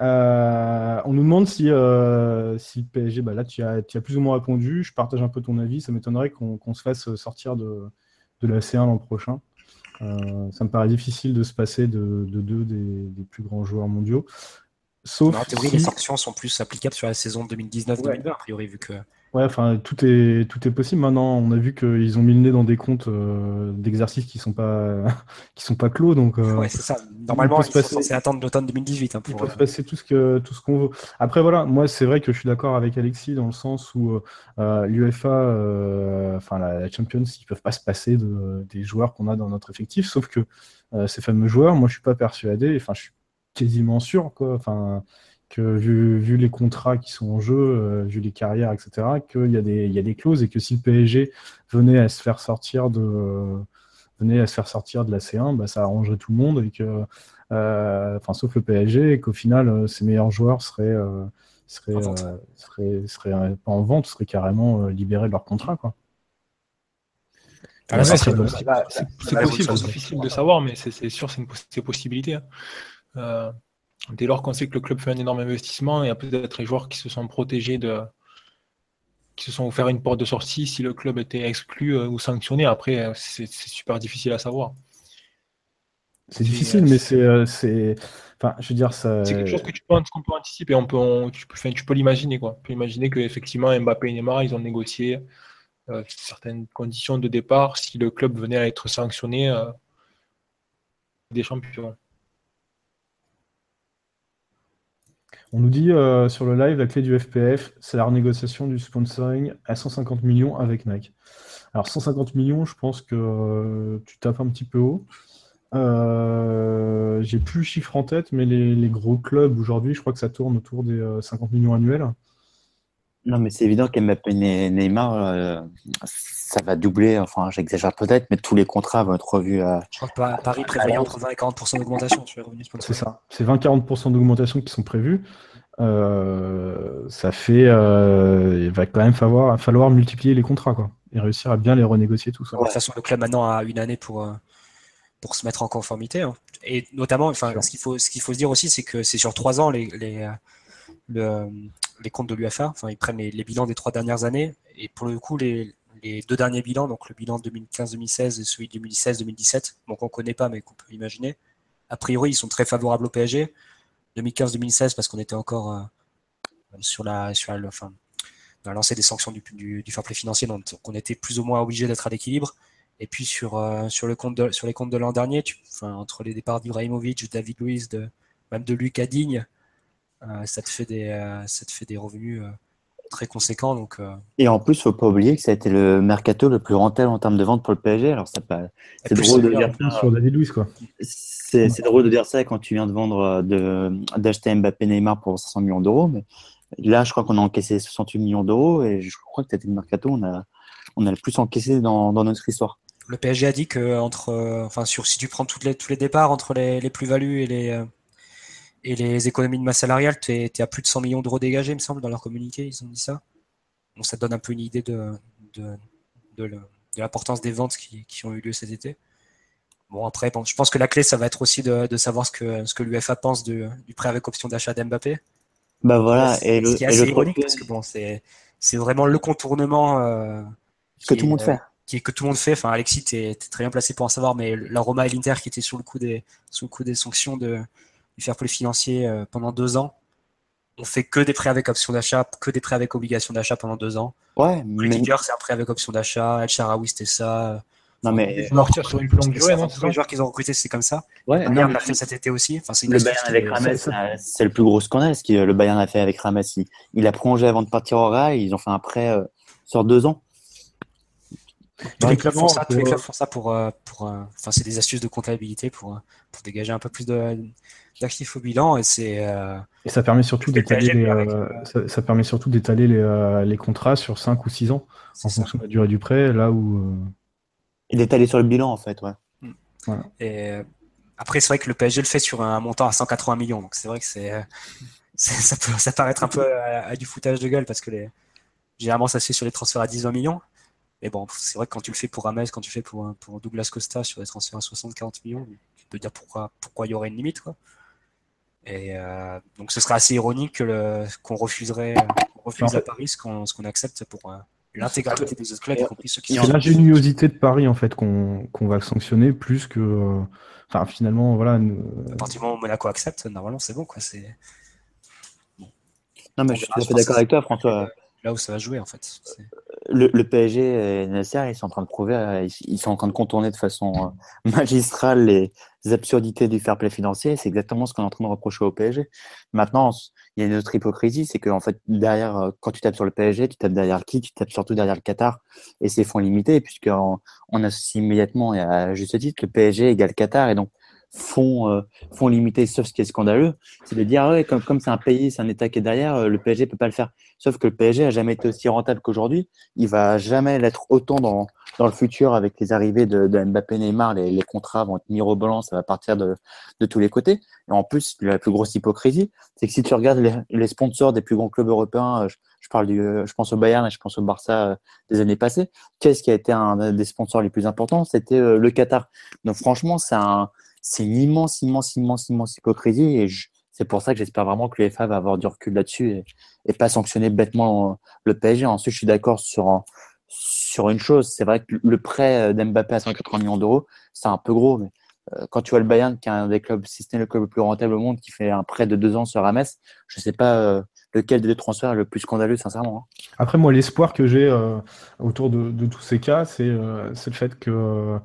Euh, on nous demande si, euh, si PSG, bah là tu as, tu as plus ou moins répondu, je partage un peu ton avis, ça m'étonnerait qu'on se fasse sortir de, de la C1 l'an prochain. ça me paraît difficile de se passer de, de deux des, des, plus grands joueurs mondiaux. Sauf en théorie, les sanctions sont plus applicables sur la saison 2019-2020, a priori, vu que. Ouais, enfin, tout est, tout est possible. Maintenant, on a vu qu'ils ont mis le nez dans des comptes euh, d'exercices qui sont pas, qui sont pas clos. Donc, euh, ouais, c'est ça. Normalement, ils sont censés attendre l'automne 2018. Hein, pour, il peut se passer tout ce que, tout ce qu'on veut. Après, voilà, moi, c'est vrai que je suis d'accord avec Alexis dans le sens où euh, l'UEFA, enfin, la, Champions, ils peuvent pas se passer de, des joueurs qu'on a dans notre effectif. Sauf que ces fameux joueurs, moi, je suis pas persuadé. Enfin, je suis quasiment sûr, quoi. Enfin, que vu, vu, les contrats qui sont en jeu, euh, vu les carrières, etc., qu'il y, a des, il y a des clauses et que si le PSG venait à se faire sortir de, venait à se faire sortir de la C1, bah, ça arrangerait tout le monde et que, euh, enfin, sauf le PSG, et qu'au final, euh, ses meilleurs joueurs seraient, seraient, seraient, seraient, pas en vente, seraient carrément libérés de leur contrat, quoi. Ah, c'est possible, c'est difficile de savoir, mais c'est sûr, c'est une possibilité. Hein. Euh, dès lors qu'on sait que le club fait un énorme investissement, il y a peut-être des joueurs qui se sont protégés de qui se sont offert une porte de sortie si le club était exclu euh, ou sanctionné. Après, euh, c'est super difficile à savoir. C'est difficile, mais c'est, enfin, je veux dire ça. C'est quelque chose que tu peux, qu'on peut anticiper. On peut, tu peux, tu peux l'imaginer quoi. Tu peux imaginer qu'effectivement Mbappé et Neymar, ils ont négocié certaines conditions de départ si le club venait à être sanctionné des champions. On nous dit euh, sur le live, la clé du FPF, c'est la renégociation du sponsoring à 150 millions avec Nike. Alors 150 millions, je pense que euh, tu tapes un petit peu haut. Euh, j'ai plus le chiffre en tête, mais les, gros clubs aujourd'hui, je crois que ça tourne autour des 50 millions annuels. Non, mais c'est évident qu'Mbappé Neymar, ça va doubler. Enfin, j'exagère peut-être, mais tous les contrats vont être revus à. Je crois que Paris prévoit entre 20 et 40% d'augmentation sur les revenus C'est ça. C'est 20-40% d'augmentation qui sont prévus. Euh, ça fait. Euh, il va quand même falloir, falloir multiplier les contrats, quoi. Et réussir à bien les renégocier tout ça. De toute façon, le club maintenant a une année pour. Euh, pour se mettre en conformité. Hein. Et notamment, enfin, ce qu'il faut, ce qu'il faut se dire aussi, c'est que c'est sur trois ans les, les, les comptes de l'UFA. Enfin, ils prennent les, bilans des trois dernières années. Et pour le coup, les, deux derniers bilans, donc le bilan 2015-2016 et celui 2016-2017, donc on ne connaît pas, mais qu'on peut imaginer. A priori, ils sont très favorables au PSG. 2015-2016 parce qu'on était encore euh, sur la, sur la, dans lancée des sanctions du, du, fair play financier, donc on était plus ou moins obligé d'être à l'équilibre. Et puis sur, euh, sur, le compte sur les comptes de l'an dernier, entre les départs d'Ibrahimovic, David Luiz, de, même de Lucas Digne, euh, ça, te fait des, ça te fait des revenus très conséquent. Donc, euh. Et en plus, il faut pas oublier que ça a été le mercato le plus rentable en termes de vente pour le PSG. Alors, c'est drôle de dire ça. Sur David Luiz, quoi. C'est drôle de dire ça quand tu viens de vendre, d'acheter Mbappé Neymar pour 500 millions d'euros. Mais là, je crois qu'on a encaissé 68 millions d'euros et je crois que c'était le mercato, on a, on a le plus encaissé dans, dans notre histoire. Le PSG a dit que entre, euh, enfin, sur, si tu prends toutes les, tous les départs entre les, les plus-values et les, euh, et les économies de masse salariale, tu es, à plus de 100 millions d'euros dégagés, il me semble, dans leur communiqué, ils ont dit ça. Donc ça donne un peu une idée de, de, de, l'importance des ventes qui, qui, ont eu lieu cet été. Bon, après, bon, je pense que la clé, ça va être aussi de, de savoir ce que, ce que l'UFA pense du prêt avec option d'achat d'Mbappé. Bah voilà. Et, et ce qui est assez ironique parce que bon, c'est c'est vraiment le contournement euh, que tout le monde fait. Qui, que tout le monde fait. Enfin, Alexis, tu es, très bien placé pour en savoir, mais la Roma et l'Inter qui étaient sous le coup des sous le coup des sanctions de du fair play financier pendant deux ans on fait que des prêts avec option d'achat, que des prêts avec obligation d'achat pendant deux ans. Ouais, mais... c'est un prêt avec option d'achat. El Sharawi, c'était ça. Non, mais. Ils sur une longue durée, non Les joueurs qu'ils ont recrutés, c'est comme ça. Ouais, Bayern l'a fait cet été aussi. Enfin, le Bayern avec Rames, c'est le plus gros scandale. Ce que le Bayern a fait avec Rames, il, a prolongé avant de partir au Real. Ils ont fait un prêt euh, sur deux ans. Tous les clubs font ça, tous les clubs font ça pour, euh, pour, euh, enfin, c'est des astuces de comptabilité pour, pour dégager un peu plus d'actifs au bilan et c'est. Euh, et ça permet surtout d'étaler les, euh, ça, permet surtout d'étaler les, euh, les, contrats sur 5 ou 6 ans en fonction de la durée du prêt, là où. Et d'étaler sur le bilan en fait, ouais. Mm. Et après, c'est vrai que le PSG le fait sur un montant à 180 millions, donc c'est vrai que c'est. ça peut ça paraître un peu à, du foutage de gueule parce que les, généralement ça se fait sur les transferts à 10-20 millions. Mais bon, c'est vrai que quand tu le fais pour Rames, quand tu le fais pour, pour Douglas Costa sur des transferts à 60-40 millions, tu peux dire pourquoi pourquoi il y aurait une limite. Quoi. Et euh, donc ce serait assez ironique qu'on refuserait qu refuse à Paris ce qu'on accepte pour euh, l'intégralité des autres clubs, y compris ceux qui sont. C'est l'ingéniosité de Paris en fait qu'on va sanctionner plus que. Euh, enfin finalement voilà. À partir du moment où Monaco accepte, normalement c'est bon quoi. C'est. Non mais je suis d'accord avec toi François. Là où ça va jouer en fait. Le, PSG et Nasser, ils sont en train de prouver, ils sont en train de contourner de façon magistrale les, absurdités du fair play financier. C'est exactement ce qu'on est en train de reprocher au PSG. Maintenant, il y a une autre hypocrisie, c'est que fait, derrière, euh, quand tu tapes sur le PSG, tu tapes derrière qui? Tu tapes surtout derrière le Qatar et ses fonds limités, puisqu'on on associe immédiatement, et à juste titre, le PSG égale Qatar, et donc fonds, euh, fonds limités, sauf ce qui est scandaleux, c'est de dire, ouais, comme, c'est un pays, c'est un État qui est derrière, euh, le PSG peut pas le faire. Sauf que le PSG a jamais été aussi rentable qu'aujourd'hui. Il va jamais l'être autant dans, dans le futur avec les arrivées de, Mbappé, Neymar. Les, contrats vont être mirobolants, ça va partir de, de tous les côtés. Et en plus, la plus grosse hypocrisie, c'est que si tu regardes les, sponsors des plus grands clubs européens, euh, je, parle du, euh, je pense au Bayern et je pense au Barça euh, des années passées, qu'est-ce qui a été un des sponsors les plus importants? C'était le Qatar. Donc franchement, c'est un, c'est une immense, immense, immense, immense hypocrisie c'est pour ça que j'espère vraiment que l'UEFA va avoir du recul là-dessus et, pas sanctionner bêtement le PSG. Ensuite, je suis d'accord sur, sur une chose. C'est vrai que le prêt d'Mbappé à 180 millions d'euros, c'est un peu gros, mais euh, quand tu vois le Bayern, qui est un des clubs, si ce n'est le club le plus rentable au monde, qui fait un prêt de deux ans sur Rames, je ne sais pas euh, lequel des deux transferts est le plus scandaleux, sincèrement. Hein. Après, moi, l'espoir que j'ai euh, autour de, de, tous ces cas, c'est le fait que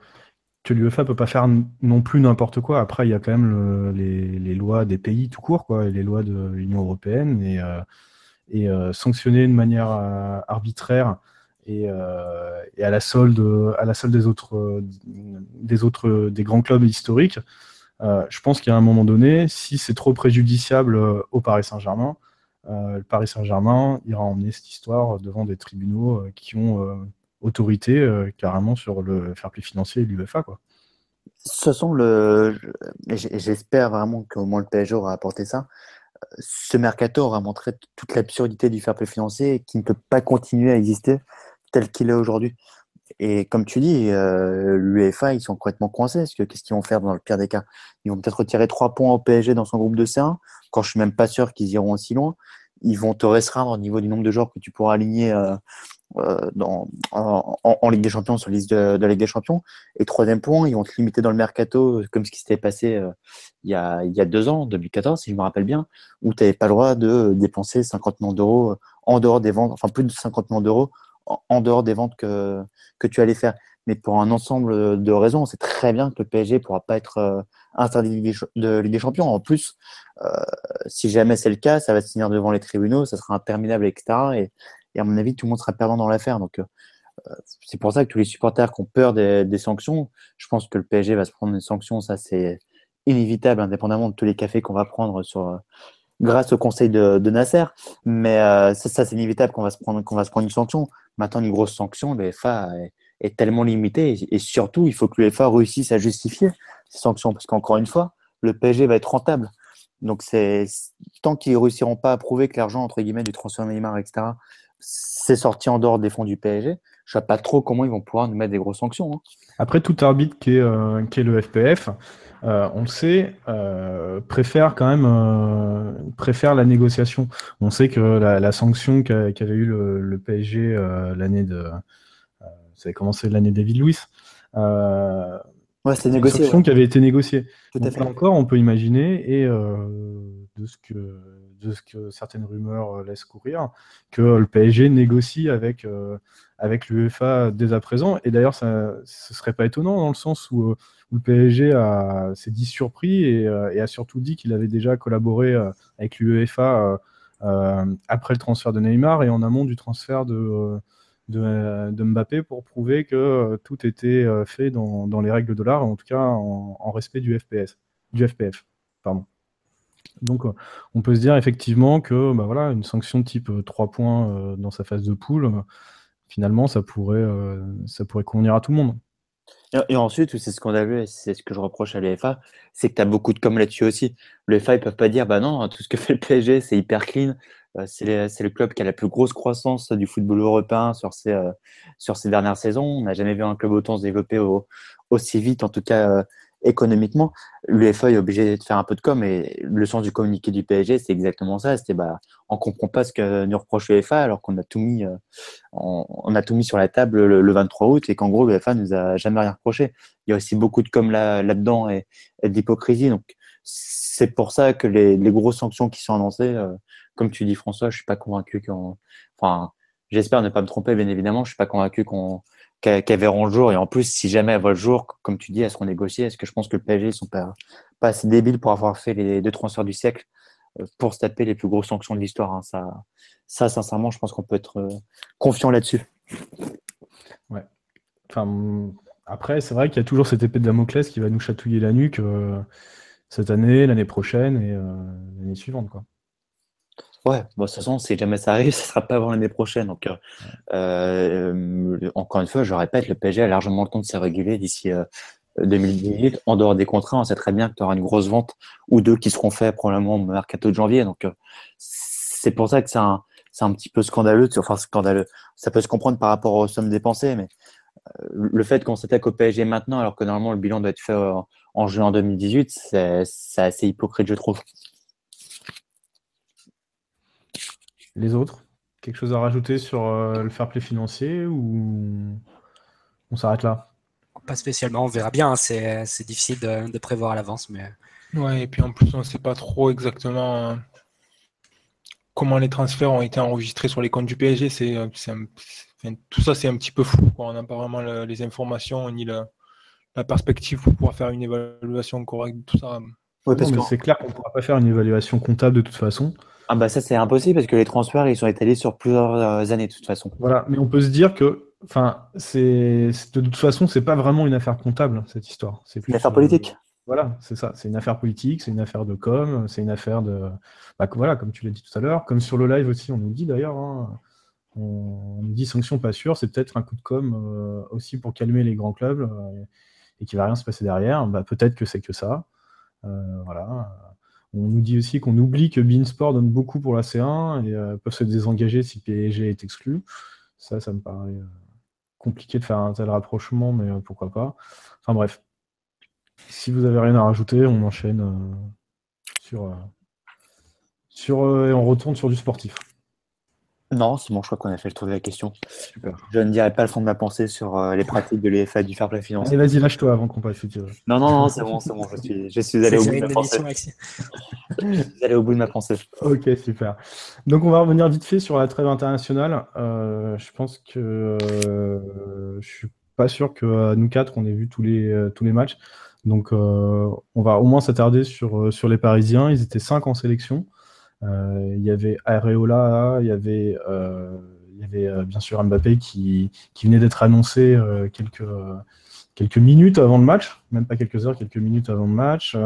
que l'UEFA peut pas faire non plus n'importe quoi. Après, il y a quand même les, lois des pays tout court, quoi, et les lois de l'Union européenne, et, euh, euh, sanctionner de manière euh, arbitraire et, à la solde, à la solde des autres, des autres, des grands clubs historiques. je pense qu'à un moment donné, si c'est trop préjudiciable au Paris Saint-Germain, le Paris Saint-Germain ira emmener cette histoire devant des tribunaux qui ont autorité euh, carrément sur le fair play financier et l'UEFA. Ce sont le. J'espère vraiment qu'au moins le PSG aura apporté ça. Ce mercato aura montré toute l'absurdité du fair play financier qui ne peut pas continuer à exister tel qu'il est aujourd'hui. Et comme tu dis, euh, l'UEFA, ils sont complètement coincés. Parce que qu'est-ce qu'ils vont faire dans le pire des cas? Ils vont peut-être retirer trois points au PSG dans son groupe de C1, quand je suis même pas sûr qu'ils iront aussi loin. Ils vont te restreindre au niveau du nombre de joueurs que tu pourras aligner euh, dans, en, Ligue des Champions sur liste de, Ligue des Champions. Et troisième point, ils vont te limiter dans le mercato, comme ce qui s'était passé euh, il, y a, il y deux ans, 2014, si je me rappelle bien, où tu n'avais pas le droit de dépenser 50 millions d'euros en dehors des ventes, enfin plus de 50 millions d'euros en, dehors des ventes que, tu allais faire. Mais pour un ensemble de raisons, c'est très bien que le PSG ne pourra pas être euh, interdit de Ligue des Champions. En plus, euh, si jamais c'est le cas, ça va se tenir devant les tribunaux, ça sera interminable, etc. Et, et à mon avis, tout le monde sera perdant dans l'affaire. Donc, euh, c'est pour ça que tous les supporters qui ont peur des, sanctions, je pense que le PSG va se prendre une sanction. Ça, c'est inévitable, indépendamment de tous les cafés qu'on va prendre sur, euh, grâce au conseil de, Nasser. Mais euh, ça, c'est inévitable qu'on va, se prendre, va se prendre une sanction. Maintenant, une grosse sanction, l'UEFA est, est, tellement limitée. Et, surtout, il faut que l'UEFA réussisse à justifier ces sanctions. Parce qu'encore une fois, le PSG va être rentable. Donc, c'est tant qu'ils ne réussiront pas à prouver que l'argent, entre guillemets, du transfert Neymar, etc., c'est sorti en dehors des fonds du PSG. Je ne sais pas trop comment ils vont pouvoir nous mettre des grosses sanctions. Hein. Après, tout arbitre qui est, euh, qui est le FPF, on le sait, préfère quand même préfère la négociation. On sait que la, sanction qu'avait eu le, PSG l'année de ça avait commencé l'année David Luiz. ouais, c'était négocié. Une sanction qui avait été négociée. Tout à fait. encore, on peut imaginer et de ce que de ce que certaines rumeurs laissent courir, que le PSG négocie avec avec l'UEFA dès à présent. Et d'ailleurs, ça, ce serait pas étonnant dans le sens où, euh, le PSG s'est dit surpris euh, et, a surtout dit qu'il avait déjà collaboré euh, avec l'UEFA après le transfert de Neymar et en amont du transfert de, Mbappé pour prouver que tout était fait dans, les règles de l'art, en tout cas en, respect du FPS, du FPF. Pardon. Donc, on peut se dire effectivement que bah voilà, une sanction type 3 points dans sa phase de poule, finalement, ça pourrait, euh, ça pourrait convenir à tout le monde. Et, ensuite, c'est scandaleux, c'est ce que je reproche à l'EFA, c'est que tu as beaucoup de com là-dessus aussi. L'EFA, ils peuvent pas dire, bah non, tout ce que fait le PSG, c'est hyper clean. Euh, c'est le club qui a la plus grosse croissance du football européen sur ces, euh, sur ces dernières saisons. On n'a jamais vu un club autant se développer aussi vite, en tout cas économiquement, l'UEFA est obligé de faire un peu de com et le sens du communiqué du PSG, c'est exactement ça. C'était bah, on comprend pas ce que nous reproche l'UEFA alors qu'on a tout mis, euh, on, a tout mis sur la table le, 23 août et qu'en gros l'UEFA nous a jamais rien reproché. Il y a aussi beaucoup de com là, là-dedans et, d'hypocrisie. Donc c'est pour ça que les, grosses sanctions qui sont annoncées, euh, comme tu dis François, je suis pas convaincu qu'on, enfin, j'espère ne pas me tromper bien évidemment, je suis pas convaincu qu'on qu'elles verront le jour. Et en plus, si jamais elles voient le jour, comme tu dis, elles seront négociées. Est-ce que je pense que le PSG ne sont pas, assez débiles pour avoir fait les deux transferts du siècle euh, pour se taper les plus grosses sanctions de l'histoire hein. ça, ça, sincèrement, je pense qu'on peut être euh, confiant là-dessus. Ouais. Après, c'est vrai qu'il y a toujours cette épée de Damoclès qui va nous chatouiller la nuque euh, cette année, l'année prochaine et l'année suivante. Ouais, bon, de toute façon, si jamais ça arrive, ce ne sera pas avant l'année prochaine. Donc, euh, euh, encore une fois, je répète, le PSG a largement le temps de se réguler d'ici 2018. Euh, en dehors des contrats, on sait très bien que tu auras une grosse vente ou deux qui seront faits probablement au mercato de janvier. Donc, c'est pour ça que c'est un, un, petit peu scandaleux. Enfin, scandaleux. Ça peut se comprendre par rapport aux sommes dépensées, mais le fait qu'on s'attaque au PSG maintenant, alors que normalement le bilan doit être fait en juin 2018, c'est assez hypocrite, je trouve. Les autres Quelque chose à rajouter sur euh, le fair play financier ou on s'arrête là? Pas spécialement, on verra bien. Hein. C'est difficile de, prévoir à l'avance. mais... Ouais, et puis en plus, on ne sait pas trop exactement euh, comment les transferts ont été enregistrés sur les comptes du PSG. C'est, euh, tout ça, c'est un petit peu flou. On n'a pas vraiment les informations ni la, perspective pour pouvoir faire une évaluation correcte de tout ça. c'est clair qu'on ne pourra pas faire une évaluation comptable de toute façon. Ah bah ça c'est impossible parce que les transferts ils sont étalés sur plusieurs euh, années de toute façon. Voilà, mais on peut se dire que, enfin, c'est de toute façon c'est pas vraiment une affaire comptable cette histoire. C'est une affaire politique. Euh, voilà, c'est ça. C'est une affaire politique, c'est une affaire de com, c'est une affaire de, bah, voilà, comme tu l'as dit tout à l'heure, comme sur le live aussi on nous dit d'ailleurs. Hein, on, nous dit sanction pas sûre, c'est peut-être un coup de com euh, aussi pour calmer les grands clubs et qu'il va rien se passer derrière. Bah, peut-être que c'est que ça. voilà. On nous dit aussi qu'on oublie que Beansport donne beaucoup pour la C1 et euh, peuvent se désengager si PSG est exclu. Ça, ça me paraît euh, compliqué de faire un tel rapprochement, mais euh, pourquoi pas. Enfin bref. Si vous avez rien à rajouter, on enchaîne sur et on retourne sur du sportif. Non, c'est bon, je crois qu'on a fait le tour de la question. Super. Je ne dirai pas le fond de ma pensée sur euh, les pratiques de l'EFA du fair play financier. Allez, vas-y, lâche-toi avant qu'on passe. Non, non, non, c'est bon, c'est bon. Je suis, je suis allé au bout de ma pensée. je suis allé au bout de ma pensée. Ok, super. Donc, on va revenir vite fait sur la trêve internationale. Euh, je pense que euh, je suis pas sûr que nous quatre, on ait vu tous les, euh, tous les matchs. Donc, on va au moins s'attarder sur, sur les Parisiens. Ils étaient cinq en sélection. Euh, il y avait Areola, il y avait, euh, il y avait euh, bien sûr Mbappé qui, qui venait d'être annoncé quelques quelques minutes avant le match, même pas quelques heures, quelques minutes avant le match.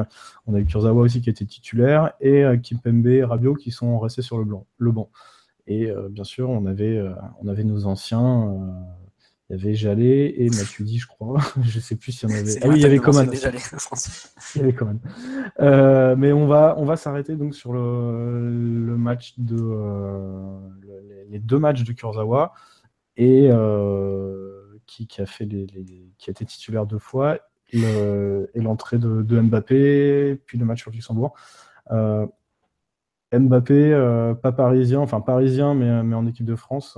on a eu Kurzawa aussi qui était titulaire et Kimpembe et Rabiot qui sont restés sur le, blanc, le banc. Et bien sûr, on avait, on avait nos anciens il y avait Jallet et Matuidi, je crois. je sais plus s'il y en avait. Ah oui, il y avait Coman. il y avait Coman. Euh, mais on va, on va s'arrêter donc sur le, le match de euh, les deux matchs de Kurzawa et euh, qui, qui, a fait les, qui a été titulaire deux fois et l'entrée de, Mbappé, puis le match sur Luxembourg. Mbappé, pas parisien, enfin parisien, mais, mais en équipe de France.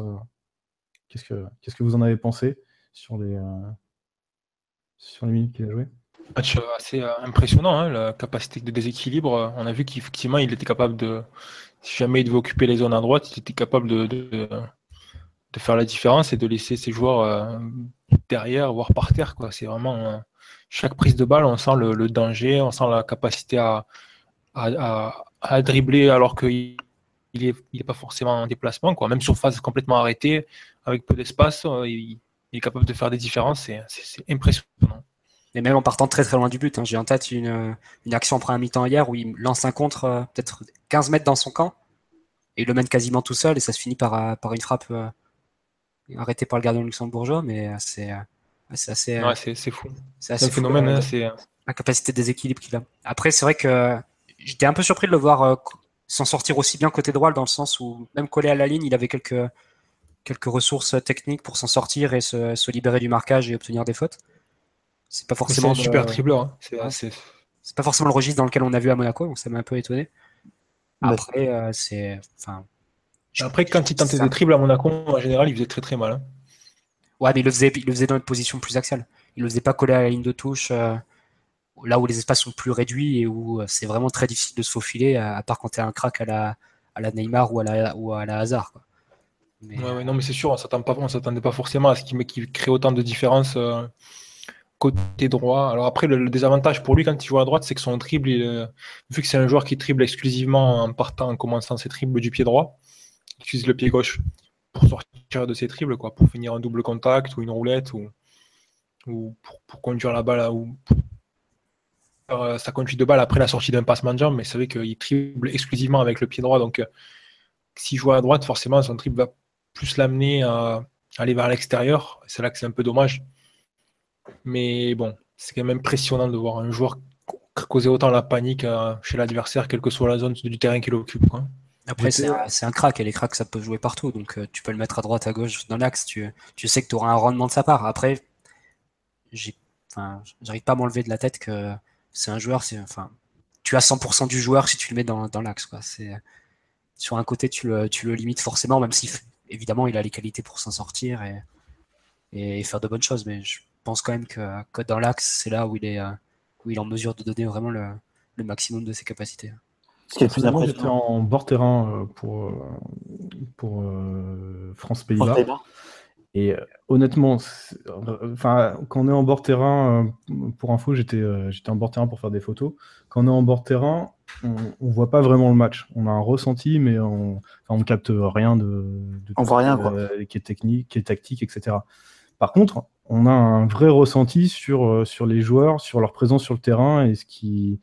Qu'est-ce, que, vous en avez pensé sur les, les minutes qu'il a joué? Match assez impressionnant, hein, la capacité de déséquilibre. On a vu qu'effectivement, il était capable de, si jamais il devait occuper les zones à droite, il était capable de, faire la différence et de laisser ses joueurs euh, derrière, voire par terre. C'est vraiment euh, chaque prise de balle, on sent le, danger, on sent la capacité à, à, dribbler alors qu'il n'est il est pas forcément en déplacement. Quoi. Même sur phase complètement arrêtée, avec peu d'espace, euh, il, est capable de faire des différences. C'est impressionnant. Et même en partant très très loin du but. Hein. J'ai en tête une, une action après un mi-temps hier où il lance un contre peut-être 15 mètres dans son camp et il le mène quasiment tout seul et ça se finit par, par une frappe arrêté par le gardien luxembourgeois, mais c'est assez. Ouais, c'est fou. C'est assez phénomène. Hein, la capacité de déséquilibre qu'il a. Après, c'est vrai que j'étais un peu surpris de le voir s'en sortir aussi bien côté droit, dans le sens où, même collé à la ligne, il avait quelques, quelques ressources techniques pour s'en sortir et se, se, libérer du marquage et obtenir des fautes. C'est pas forcément. un super. Hein. C'est pas forcément le registre dans lequel on a vu à Monaco, donc ça m'a un peu étonné. Après, c'est. Enfin, après, quand il tentait des triples à Monaco, en général, il faisait très très mal. Hein. Ouais, mais il le, faisait, il le faisait dans une position plus axiale. Il le faisait pas coller à la ligne de touche, euh, là où les espaces sont plus réduits et où euh, c'est vraiment très difficile de se faufiler, à, part quand tu as un crack à la, à la Neymar ou à la, ou à la Hazard. Quoi. ouais, non, mais c'est sûr, on ne s'attendait pas forcément à ce qu'il crée autant de différences euh, côté droit. Alors après, le, désavantage pour lui quand il joue à droite, c'est que son dribble, vu que c'est un joueur qui trible exclusivement en partant, en commençant ses triples du pied droit, utilise le pied gauche pour sortir de ses triples, quoi, pour finir un double contact ou une roulette ou, ou pour, conduire la balle ou pour euh, sa conduite de balle après la sortie d'un passement de jambe. Mais c'est vrai qu'il triple exclusivement avec le pied droit. Donc, euh, s'il joue à droite, forcément, son triple va plus l'amener à aller vers l'extérieur. C'est là que c'est un peu dommage. Mais bon, c'est quand même impressionnant de voir un joueur causer autant la panique euh, chez l'adversaire, quelle que soit la zone du terrain qu'il occupe. Quoi. Après, c'est un, crack, et les cracks, ça peut jouer partout. Donc, euh, tu peux le mettre à droite, à gauche, dans l'axe. Tu, tu, sais que tu auras un rendement de sa part. Après, j'arrive pas à m'enlever de la tête que c'est un joueur. Enfin, tu as 100% du joueur si tu le mets dans, dans l'axe. Sur un côté, tu le, tu le limites forcément, même si, évidemment, il a les qualités pour s'en sortir et, et, faire de bonnes choses. Mais je pense quand même que, que dans l'axe, c'est là où il, est, où il est en mesure de donner vraiment le, le maximum de ses capacités. J'étais en bord terrain euh, pour, euh, pour euh, France-Pays-Bas. Et honnêtement, enfin, quand on est en bord terrain, pour info, j'étais j'étais en bord terrain pour faire des photos. Quand on est en bord terrain, on, ne voit pas vraiment le match. On a un ressenti, mais on, on capte rien de, de on voit rien, qui est technique, qui est tactique, etc. Par contre, on a un vrai ressenti sur, sur les joueurs, sur leur présence sur le terrain et ce qui,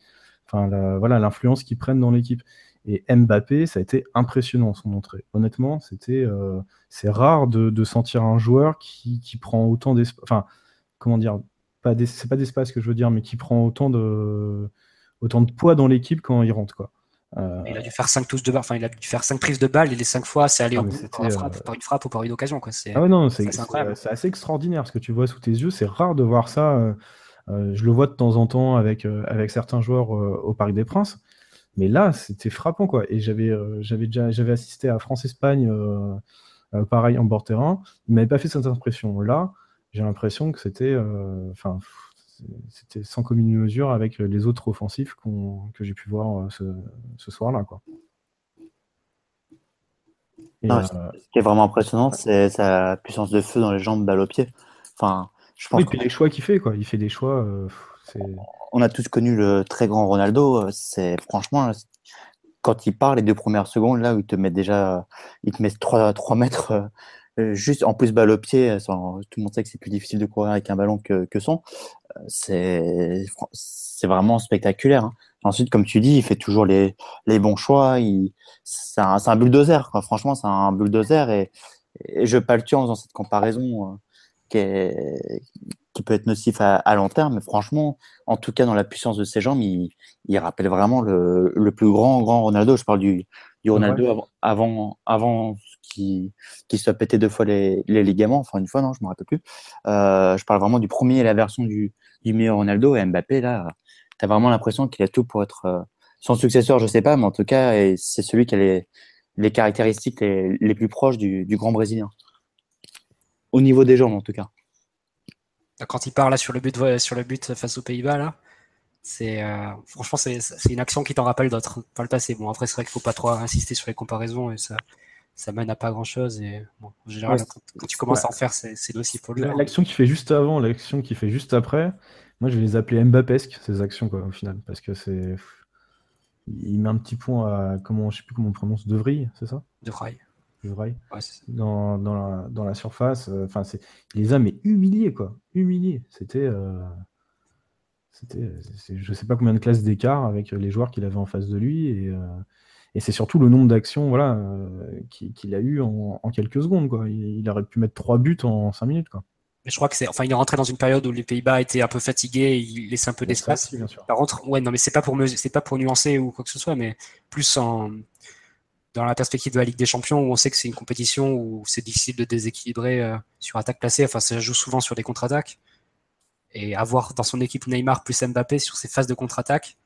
enfin, voilà, l'influence qu'ils prennent dans l'équipe. Et Mbappé, ça a été impressionnant son entrée. Honnêtement, c'était, euh, c'est rare de, sentir un joueur qui, prend autant d'espace. Enfin, comment dire pas C'est pas d'espace que je veux dire, mais qui prend autant de, autant de poids dans l'équipe quand il rentre, quoi. Euh, il a dû faire 5 touches de balle, enfin il a dû faire 5 prises de balle et les 5 fois c'est allé ah, bout par, une frappe ou par une occasion. Quoi. Ah ouais, non, c'est, assez extraordinaire ce que tu vois sous tes yeux. C'est rare de voir ça. Euh, euh, je le vois de temps en temps avec, euh, avec certains joueurs euh, au Parc des Princes. Mais là, c'était frappant, quoi. Et j'avais j'avais déjà j'avais assisté à France-Espagne, pareil, en bord terrain. Il m'avait pas fait cette impression. Là, j'ai l'impression que c'était enfin c'était sans commune mesure avec les autres offensifs que j'ai pu voir ce, ce soir-là. Quoi. Ce qui est vraiment impressionnant, c'est sa puissance de feu dans les jambes, balle au pied. Enfin, oui, puis les choix qu'il fait, quoi. Il fait des choix. Euh, on a tous connu le très grand Ronaldo. Euh, c'est franchement, quand il part les deux premières secondes, là où il te met déjà, il te met 3, 3 mètres, euh, juste en plus balle au pied. tout le monde sait que c'est plus difficile de courir avec un ballon que, que son. C'est vraiment spectaculaire. Hein. Ensuite, comme tu dis, il fait toujours les, les bons choix. C'est un, bulldozer. Franchement, c'est un bulldozer. Et, je tuer en faisant cette comparaison qui, peut être nocif à, long terme. Mais franchement, en tout cas, dans la puissance de ses jambes, il, rappelle vraiment le, plus grand, grand Ronaldo. Je parle du, du Ronaldo avant, avant, qui, qui soit pété deux fois les, les ligaments, enfin une fois, non, je me rappelle plus. Euh, je parle vraiment du premier, la version du, du meilleur Ronaldo et Mbappé, là, tu as vraiment l'impression qu'il a tout pour être euh, son successeur, je sais pas, mais en tout cas, c'est celui qui a les, les caractéristiques les, les plus proches du, du, grand Brésilien. Au niveau des jambes, en tout cas. Quand il part là sur le but, sur le but face aux Pays-Bas, là, c'est euh, franchement c'est une action qui t'en rappelle d'autres le passé. Bon après c'est vrai qu'il faut pas trop insister sur les comparaisons et ça ça mène à pas grand chose et bon, en général quand, tu commences à en faire c'est nocif pour. L'action qui fait juste avant, l'action qui fait juste après, moi je vais les appeler Mbappesque ces actions quoi au final parce que c'est il met un petit point à comment je sais plus comment on prononce De Vrij, c'est ça? De Vrij. Ouais, dans, dans, la, dans, la, surface, euh, enfin c'est il les a mais humiliés quoi, humiliés. C'était euh... c'était je sais pas combien de classes d'écart avec les joueurs qu'il avait en face de lui et euh... et c'est surtout le nombre d'actions voilà euh, qu'il a eu en, en, quelques secondes quoi. Il, il, aurait pu mettre trois buts en cinq minutes quoi. Mais je crois que c'est, enfin, il est rentré dans une période où les Pays-Bas étaient un peu fatigués, il laissait un peu d'espace. Par contre, ouais, non, mais c'est pas pour me, c'est pas pour nuancer ou quoi que ce soit, mais plus en, dans la perspective de la Ligue des Champions où on sait que c'est une compétition où c'est difficile de déséquilibrer euh, sur attaque placée. Enfin, ça joue souvent sur des contre-attaques. Et avoir dans son équipe Neymar plus Mbappé sur ces phases de contre-attaque,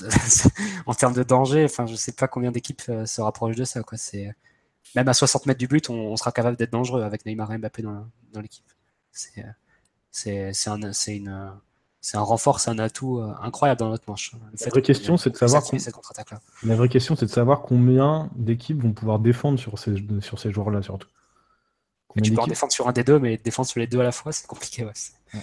en termes de danger, enfin, je sais pas combien d'équipes euh, se rapprochent de ça, quoi. C'est, même à 60 mètres du but, on, sera capable d'être dangereux avec Neymar et Mbappé dans, dans l'équipe. C'est, c'est, c'est un, c'est une, c'est un renfort, c'est un atout euh, incroyable dans notre manche. La vraie question, c'est de savoir. La vraie question, c'est de savoir combien d'équipes vont pouvoir défendre sur ces, sur ces joueurs-là, surtout. tu peux en défendre sur un des deux, mais défendre sur les deux à la fois, c'est compliqué. Ouais. ouais.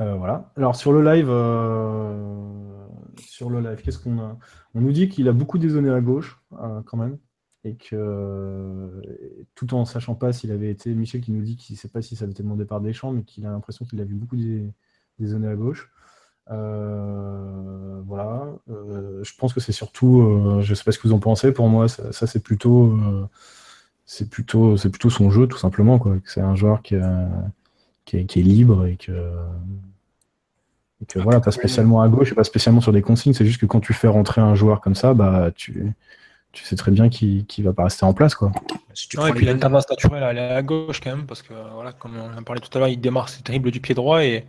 Euh, voilà. Alors sur le live, euh, sur le live, qu'est-ce qu'on a? On nous dit qu'il a beaucoup dézonné à gauche, quand même, et que tout en sachant pas s'il avait été, Michel qui nous dit qu'il ne sait pas si ça avait été demandé par Deschamps, mais qu'il a l'impression qu'il a vu beaucoup dézonné à gauche. Euh, voilà. Euh, je pense que c'est surtout, euh, je ne sais pas ce que vous en pensez. Pour moi, ça, ça c'est plutôt, c'est plutôt, c'est plutôt son jeu, tout simplement. Quoi. C'est un joueur qui, qui, est, qui, est, libre et que, et que voilà, pas spécialement à gauche et pas spécialement sur des consignes. C'est juste que quand tu fais rentrer un joueur comme ça, bah tu, tu sais très bien qu'il ne va pas rester en place. Quoi. Si non, et puis il a une tendance naturelle à aller à gauche quand même, parce que voilà, comme on en parlait tout à l'heure, il démarre, c'est terrible du pied droit et,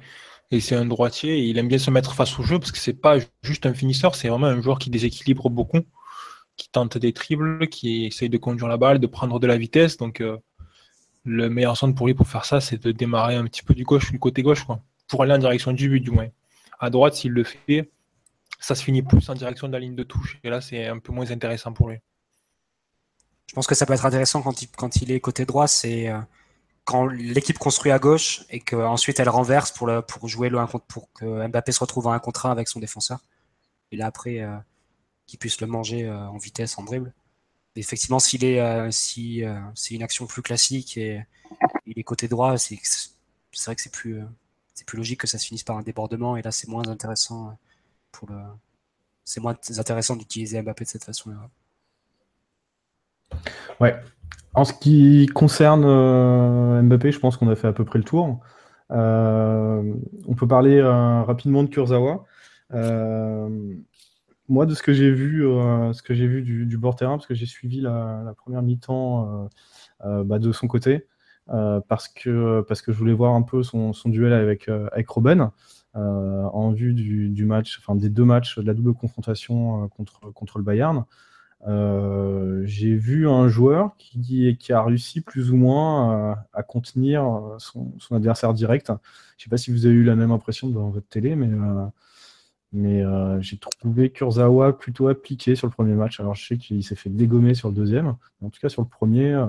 et c'est un droitier. Et il aime bien se mettre face au jeu parce que c'est pas juste un finisseur, c'est vraiment un joueur qui déséquilibre beaucoup, qui tente des dribbles, qui essaye de conduire la balle, de prendre de la vitesse. Donc euh, le meilleur centre pour lui pour faire ça, c'est de démarrer un petit peu du gauche, du côté gauche, quoi, pour aller en direction du but du moins. À droite, s'il le fait, ça se finit plus en direction de la ligne de touche. Et là, c'est un peu moins intéressant pour lui. Je pense que ça peut être intéressant quand il, est côté droit, c'est euh, quand l'équipe construit à gauche et qu'ensuite elle renverse pour, jouer le 1 contre, pour que Mbappé se retrouve en 1 contre 1 avec son défenseur. Et là, après, euh, qu'il puisse le manger euh, en vitesse, en dribble. Mais effectivement, s'il est, si c'est une action plus classique et il est côté droit, c'est vrai que c'est plus logique que ça se finisse par un débordement. Et là, c'est moins intéressant C'est moins intéressant d'utiliser Mbappé de cette façon-là. Ouais. En ce qui concerne euh, Mbappé, je pense qu'on a fait à peu près le tour. Euh, on peut parler euh, rapidement de Kurzawa. moi, de ce que j'ai vu, ce que j'ai vu du, bord terrain, parce que j'ai suivi la, première mi-temps bah, de son côté, parce que parce que je voulais voir un peu son, son duel avec avec Robben. Euh, en vue du, match, enfin des deux matchs de la double confrontation euh, contre, contre le Bayern. Euh, j'ai vu un joueur qui, qui, a réussi plus ou moins à, contenir son, adversaire direct. Je sais pas si vous avez eu la même impression devant votre télé, mais, mais j'ai trouvé Kurzawa plutôt appliqué sur le premier match. Alors je sais qu'il s'est fait dégommer sur le deuxième, mais en tout cas sur le premier,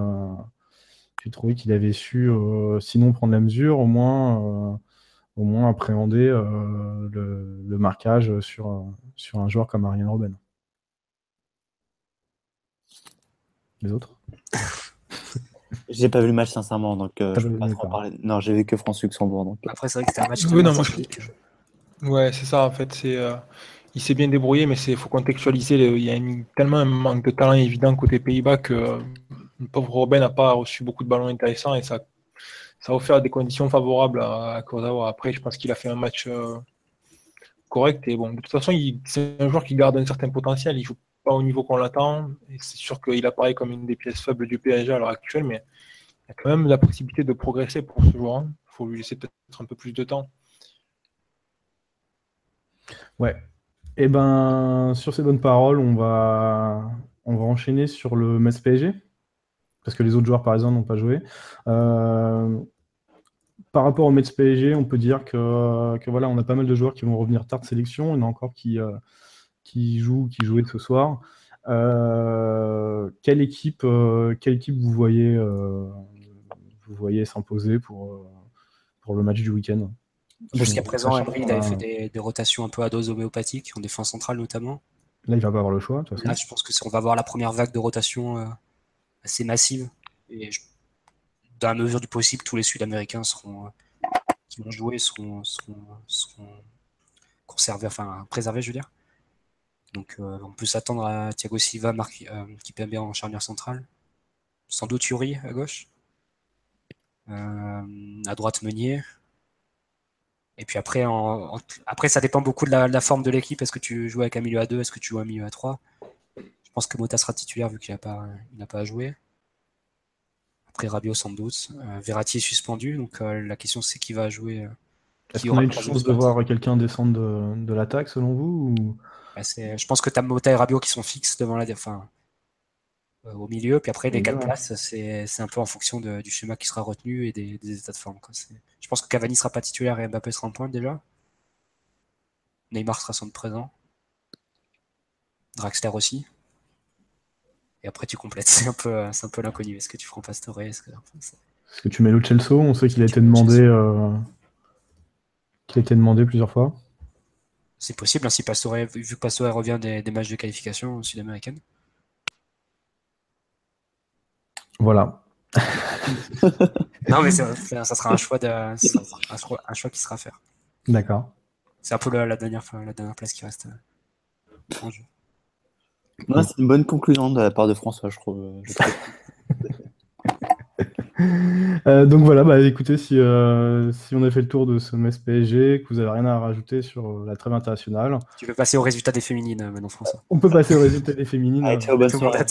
j'ai trouvé qu'il avait su, sinon prendre la mesure, au moins au moins appréhender euh, le, le, marquage sur, sur un joueur comme Ariane Robben. Les autres? J'ai pas vu le match sincèrement, donc euh, je peux pas trop parler. Non, j'ai vu que France-Luxembourg. Donc... Après, c'est vrai que c'était un match. Oui, non, moi, je... Ouais, c'est ça en fait. C'est, euh, il s'est bien débrouillé, mais il faut contextualiser. Il y a une... tellement un manque de talent évident côté Pays-Bas que le pauvre Robben n'a pas reçu beaucoup de ballons intéressants et ça ça a offert des conditions favorables à, à. Après, je pense qu'il a fait un match euh, correct. Et bon, de toute façon, c'est un joueur qui garde un certain potentiel. Il faut pas au niveau qu'on l'attend. C'est sûr qu'il apparaît comme une des pièces faibles du PSG à l'heure actuelle, mais il y a quand même la possibilité de progresser pour ce joueur. Il faut lui laisser peut-être un peu plus de temps. Ouais. Et eh ben, sur ces bonnes paroles, on va, on va enchaîner sur le Metz PSG. Parce que les autres joueurs parisiens n'ont pas joué. Euh, par rapport au Metz PSG, on peut dire que, que, voilà, on a pas mal de joueurs qui vont revenir tard de sélection. Il y en a encore qui, euh, qui jouent, qui jouaient ce soir. Euh, quelle équipe, quelle équipe vous voyez, vous voyez s'imposer pour, pour le match du week-end? Jusqu'à présent, Emery avait fait des, des, rotations un peu à dose homéopathique, en défense centrale notamment. Là, il va pas avoir le choix. Là, je pense que on va avoir la première vague de rotation euh, assez massive. Et dans la mesure du possible, tous les Sud-Américains seront, euh, qui vont jouer seront, conservés, enfin préservés, je veux dire. Donc, euh, on peut s'attendre à Thiago Silva, Marc, bien en charnière centrale. Sans doute Yuri à gauche. à droite, Meunier. Et puis après, en, après, ça dépend beaucoup de la, forme de l'équipe. Est-ce que tu joues avec un milieu à 2 Est-ce que tu joues un milieu à 3 Je pense que Mota sera titulaire vu qu'il n'a pas, il pas à jouer. Après Rabiot sans doute. Euh, Verratti est suspendu, donc euh, la question c'est qui va jouer. Euh, Est-ce qu'on a une chance de voir quelqu'un descendre de, l'attaque selon vous bah, Je pense que tu as Mota et Rabiot qui sont fixes devant la. Enfin, euh, au milieu. Puis après, les quatre places, c'est un peu en fonction du schéma qui sera retenu et des, états de forme. Je pense que Cavani sera pas titulaire et Mbappé sera en pointe déjà. Neymar sera sans présent. Draxler aussi. Et après, tu complètes. C'est un peu, un peu l'inconnu. Est-ce que tu feras Pastore Est-ce que, est que tu mets le Chelsea On sait qu'il a été demandé. Euh, qu'il a été demandé plusieurs fois. C'est possible, hein, si Pastore, vu que Pastore revient des, des matchs de qualification sud-américaine. Voilà. non, mais ça, sera un choix, de, un, choix, qui sera à faire. D'accord. C'est un peu la, dernière, la dernière place qui reste euh, en jeu. C'est une bonne conclusion de la part de François, je trouve. Euh, donc voilà, bah, écoutez, si, euh, si on a fait le tour de ce MES PSG, que vous n'avez rien à rajouter sur la trêve internationale. Tu veux passer au résultat des féminines maintenant, François On peut passer au résultat des féminines. Allez, ciao, bonne soirée.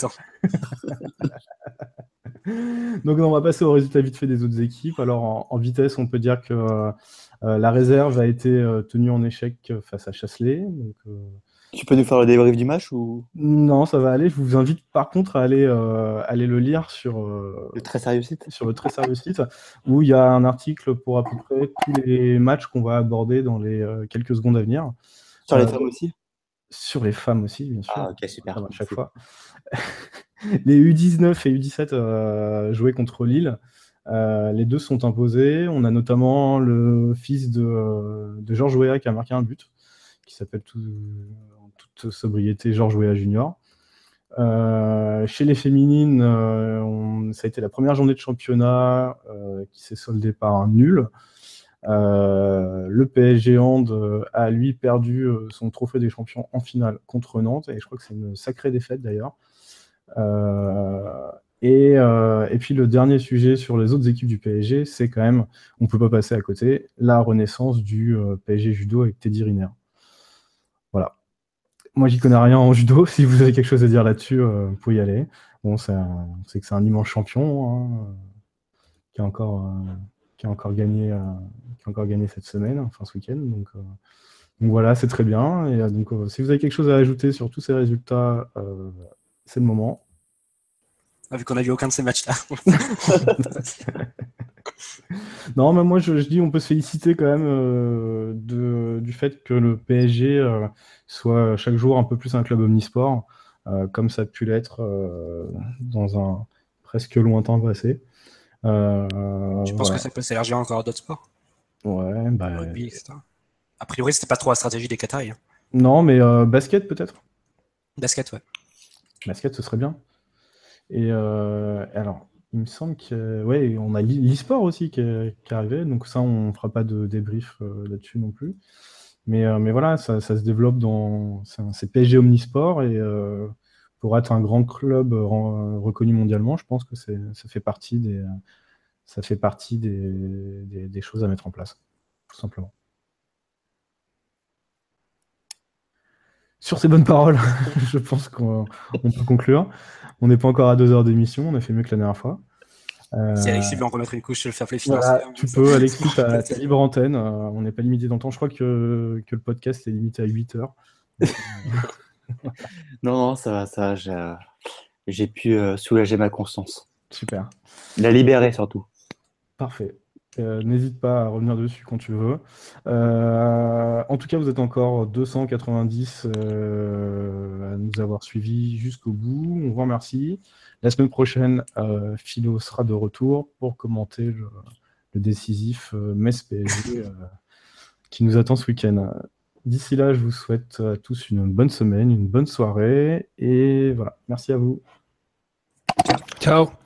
Donc on va passer au résultat vite fait des autres équipes. Alors en, vitesse, on peut dire que euh, la réserve a été euh, tenue en échec face à Chasselet. Donc, euh, tu peux nous faire le débrief du match ou? Non, ça va aller. Je vous invite par contre à aller, aller le lire sur le très sérieux site. Sur le très sérieux site où il y a un article pour à peu près tous les matchs qu'on va aborder dans les quelques secondes à venir. Sur les femmes aussi? Sur les femmes aussi, bien sûr. Ah ok super. À chaque fois. les U19 et U17 euh, jouaient contre Lille. Euh, les deux sont imposés. On a notamment le fils de, euh, Georges Weah qui a marqué un but, qui s'appelle en sobriété Georges Weah Junior. chez les féminines, ça a été la première journée de championnat qui s'est soldée par un nul. le PSG Hand a lui perdu son trophée des champions en finale contre Nantes et je crois que c'est une sacrée défaite d'ailleurs. Euh, et, euh, puis le dernier sujet sur les autres équipes du PSG, c'est quand même, on ne peut pas passer à côté, la renaissance du euh, PSG judo avec Teddy Riner. Moi, j'y connais rien en judo. Si vous avez quelque chose à dire là-dessus, vous pouvez y aller. Bon, c'est que c'est un immense champion hein, qui, a encore, qui, a encore gagné, qui a encore gagné cette semaine, enfin ce week-end. Donc, donc, voilà, c'est très bien. Et donc, si vous avez quelque chose à ajouter sur tous ces résultats, c'est le moment. Ah, vu qu'on n'a vu aucun de ces matchs-là. non, mais moi je, dis on peut se féliciter quand même euh, de, du fait que le PSG euh, soit chaque jour un peu plus un club omnisport, euh, comme ça a pu l'être dans un presque lointain passé. tu penses que ça peut s'élargir encore à d'autres sports? Ouais, bah. A priori, c'était pas trop la stratégie des Qataris. Hein. Non, mais basket peut-être? Basket, ouais. Basket, ce serait bien. Et alors, il me semble que ouais, on a l'e-sport aussi qui est, arrivé, donc ça, on fera pas de débrief euh, là-dessus non plus. Mais, euh, mais voilà, ça, se développe dans. C'est PSG Omnisport et pour être un grand club reconnu mondialement, je pense que ça fait partie des, ça fait partie des choses à mettre en place, tout simplement. Sur ces bonnes paroles, je pense qu'on peut conclure. On n'est pas encore à deux heures d'émission, on a fait mieux que la dernière fois. Euh, si Alexis veut en remettre une couche sur le fair play financier. Hein, tu peux, Alexis, tu as, libre antenne. Euh, on n'est pas limité dans le temps. Je crois que, que le podcast est limité à 8 heures. non, non, ça va, ça J'ai pu soulager ma conscience. Super. La libérer surtout. Parfait. Euh, n'hésite pas à revenir dessus quand tu veux. Euh, en tout cas, vous êtes encore 290 euh, à nous avoir suivis jusqu'au bout. On vous remercie. La semaine prochaine, Philo sera de retour pour commenter le, décisif Metz PSG qui nous attend ce week-end. D'ici là, je vous souhaite à tous une bonne semaine, une bonne soirée et voilà. Merci à vous. Ciao.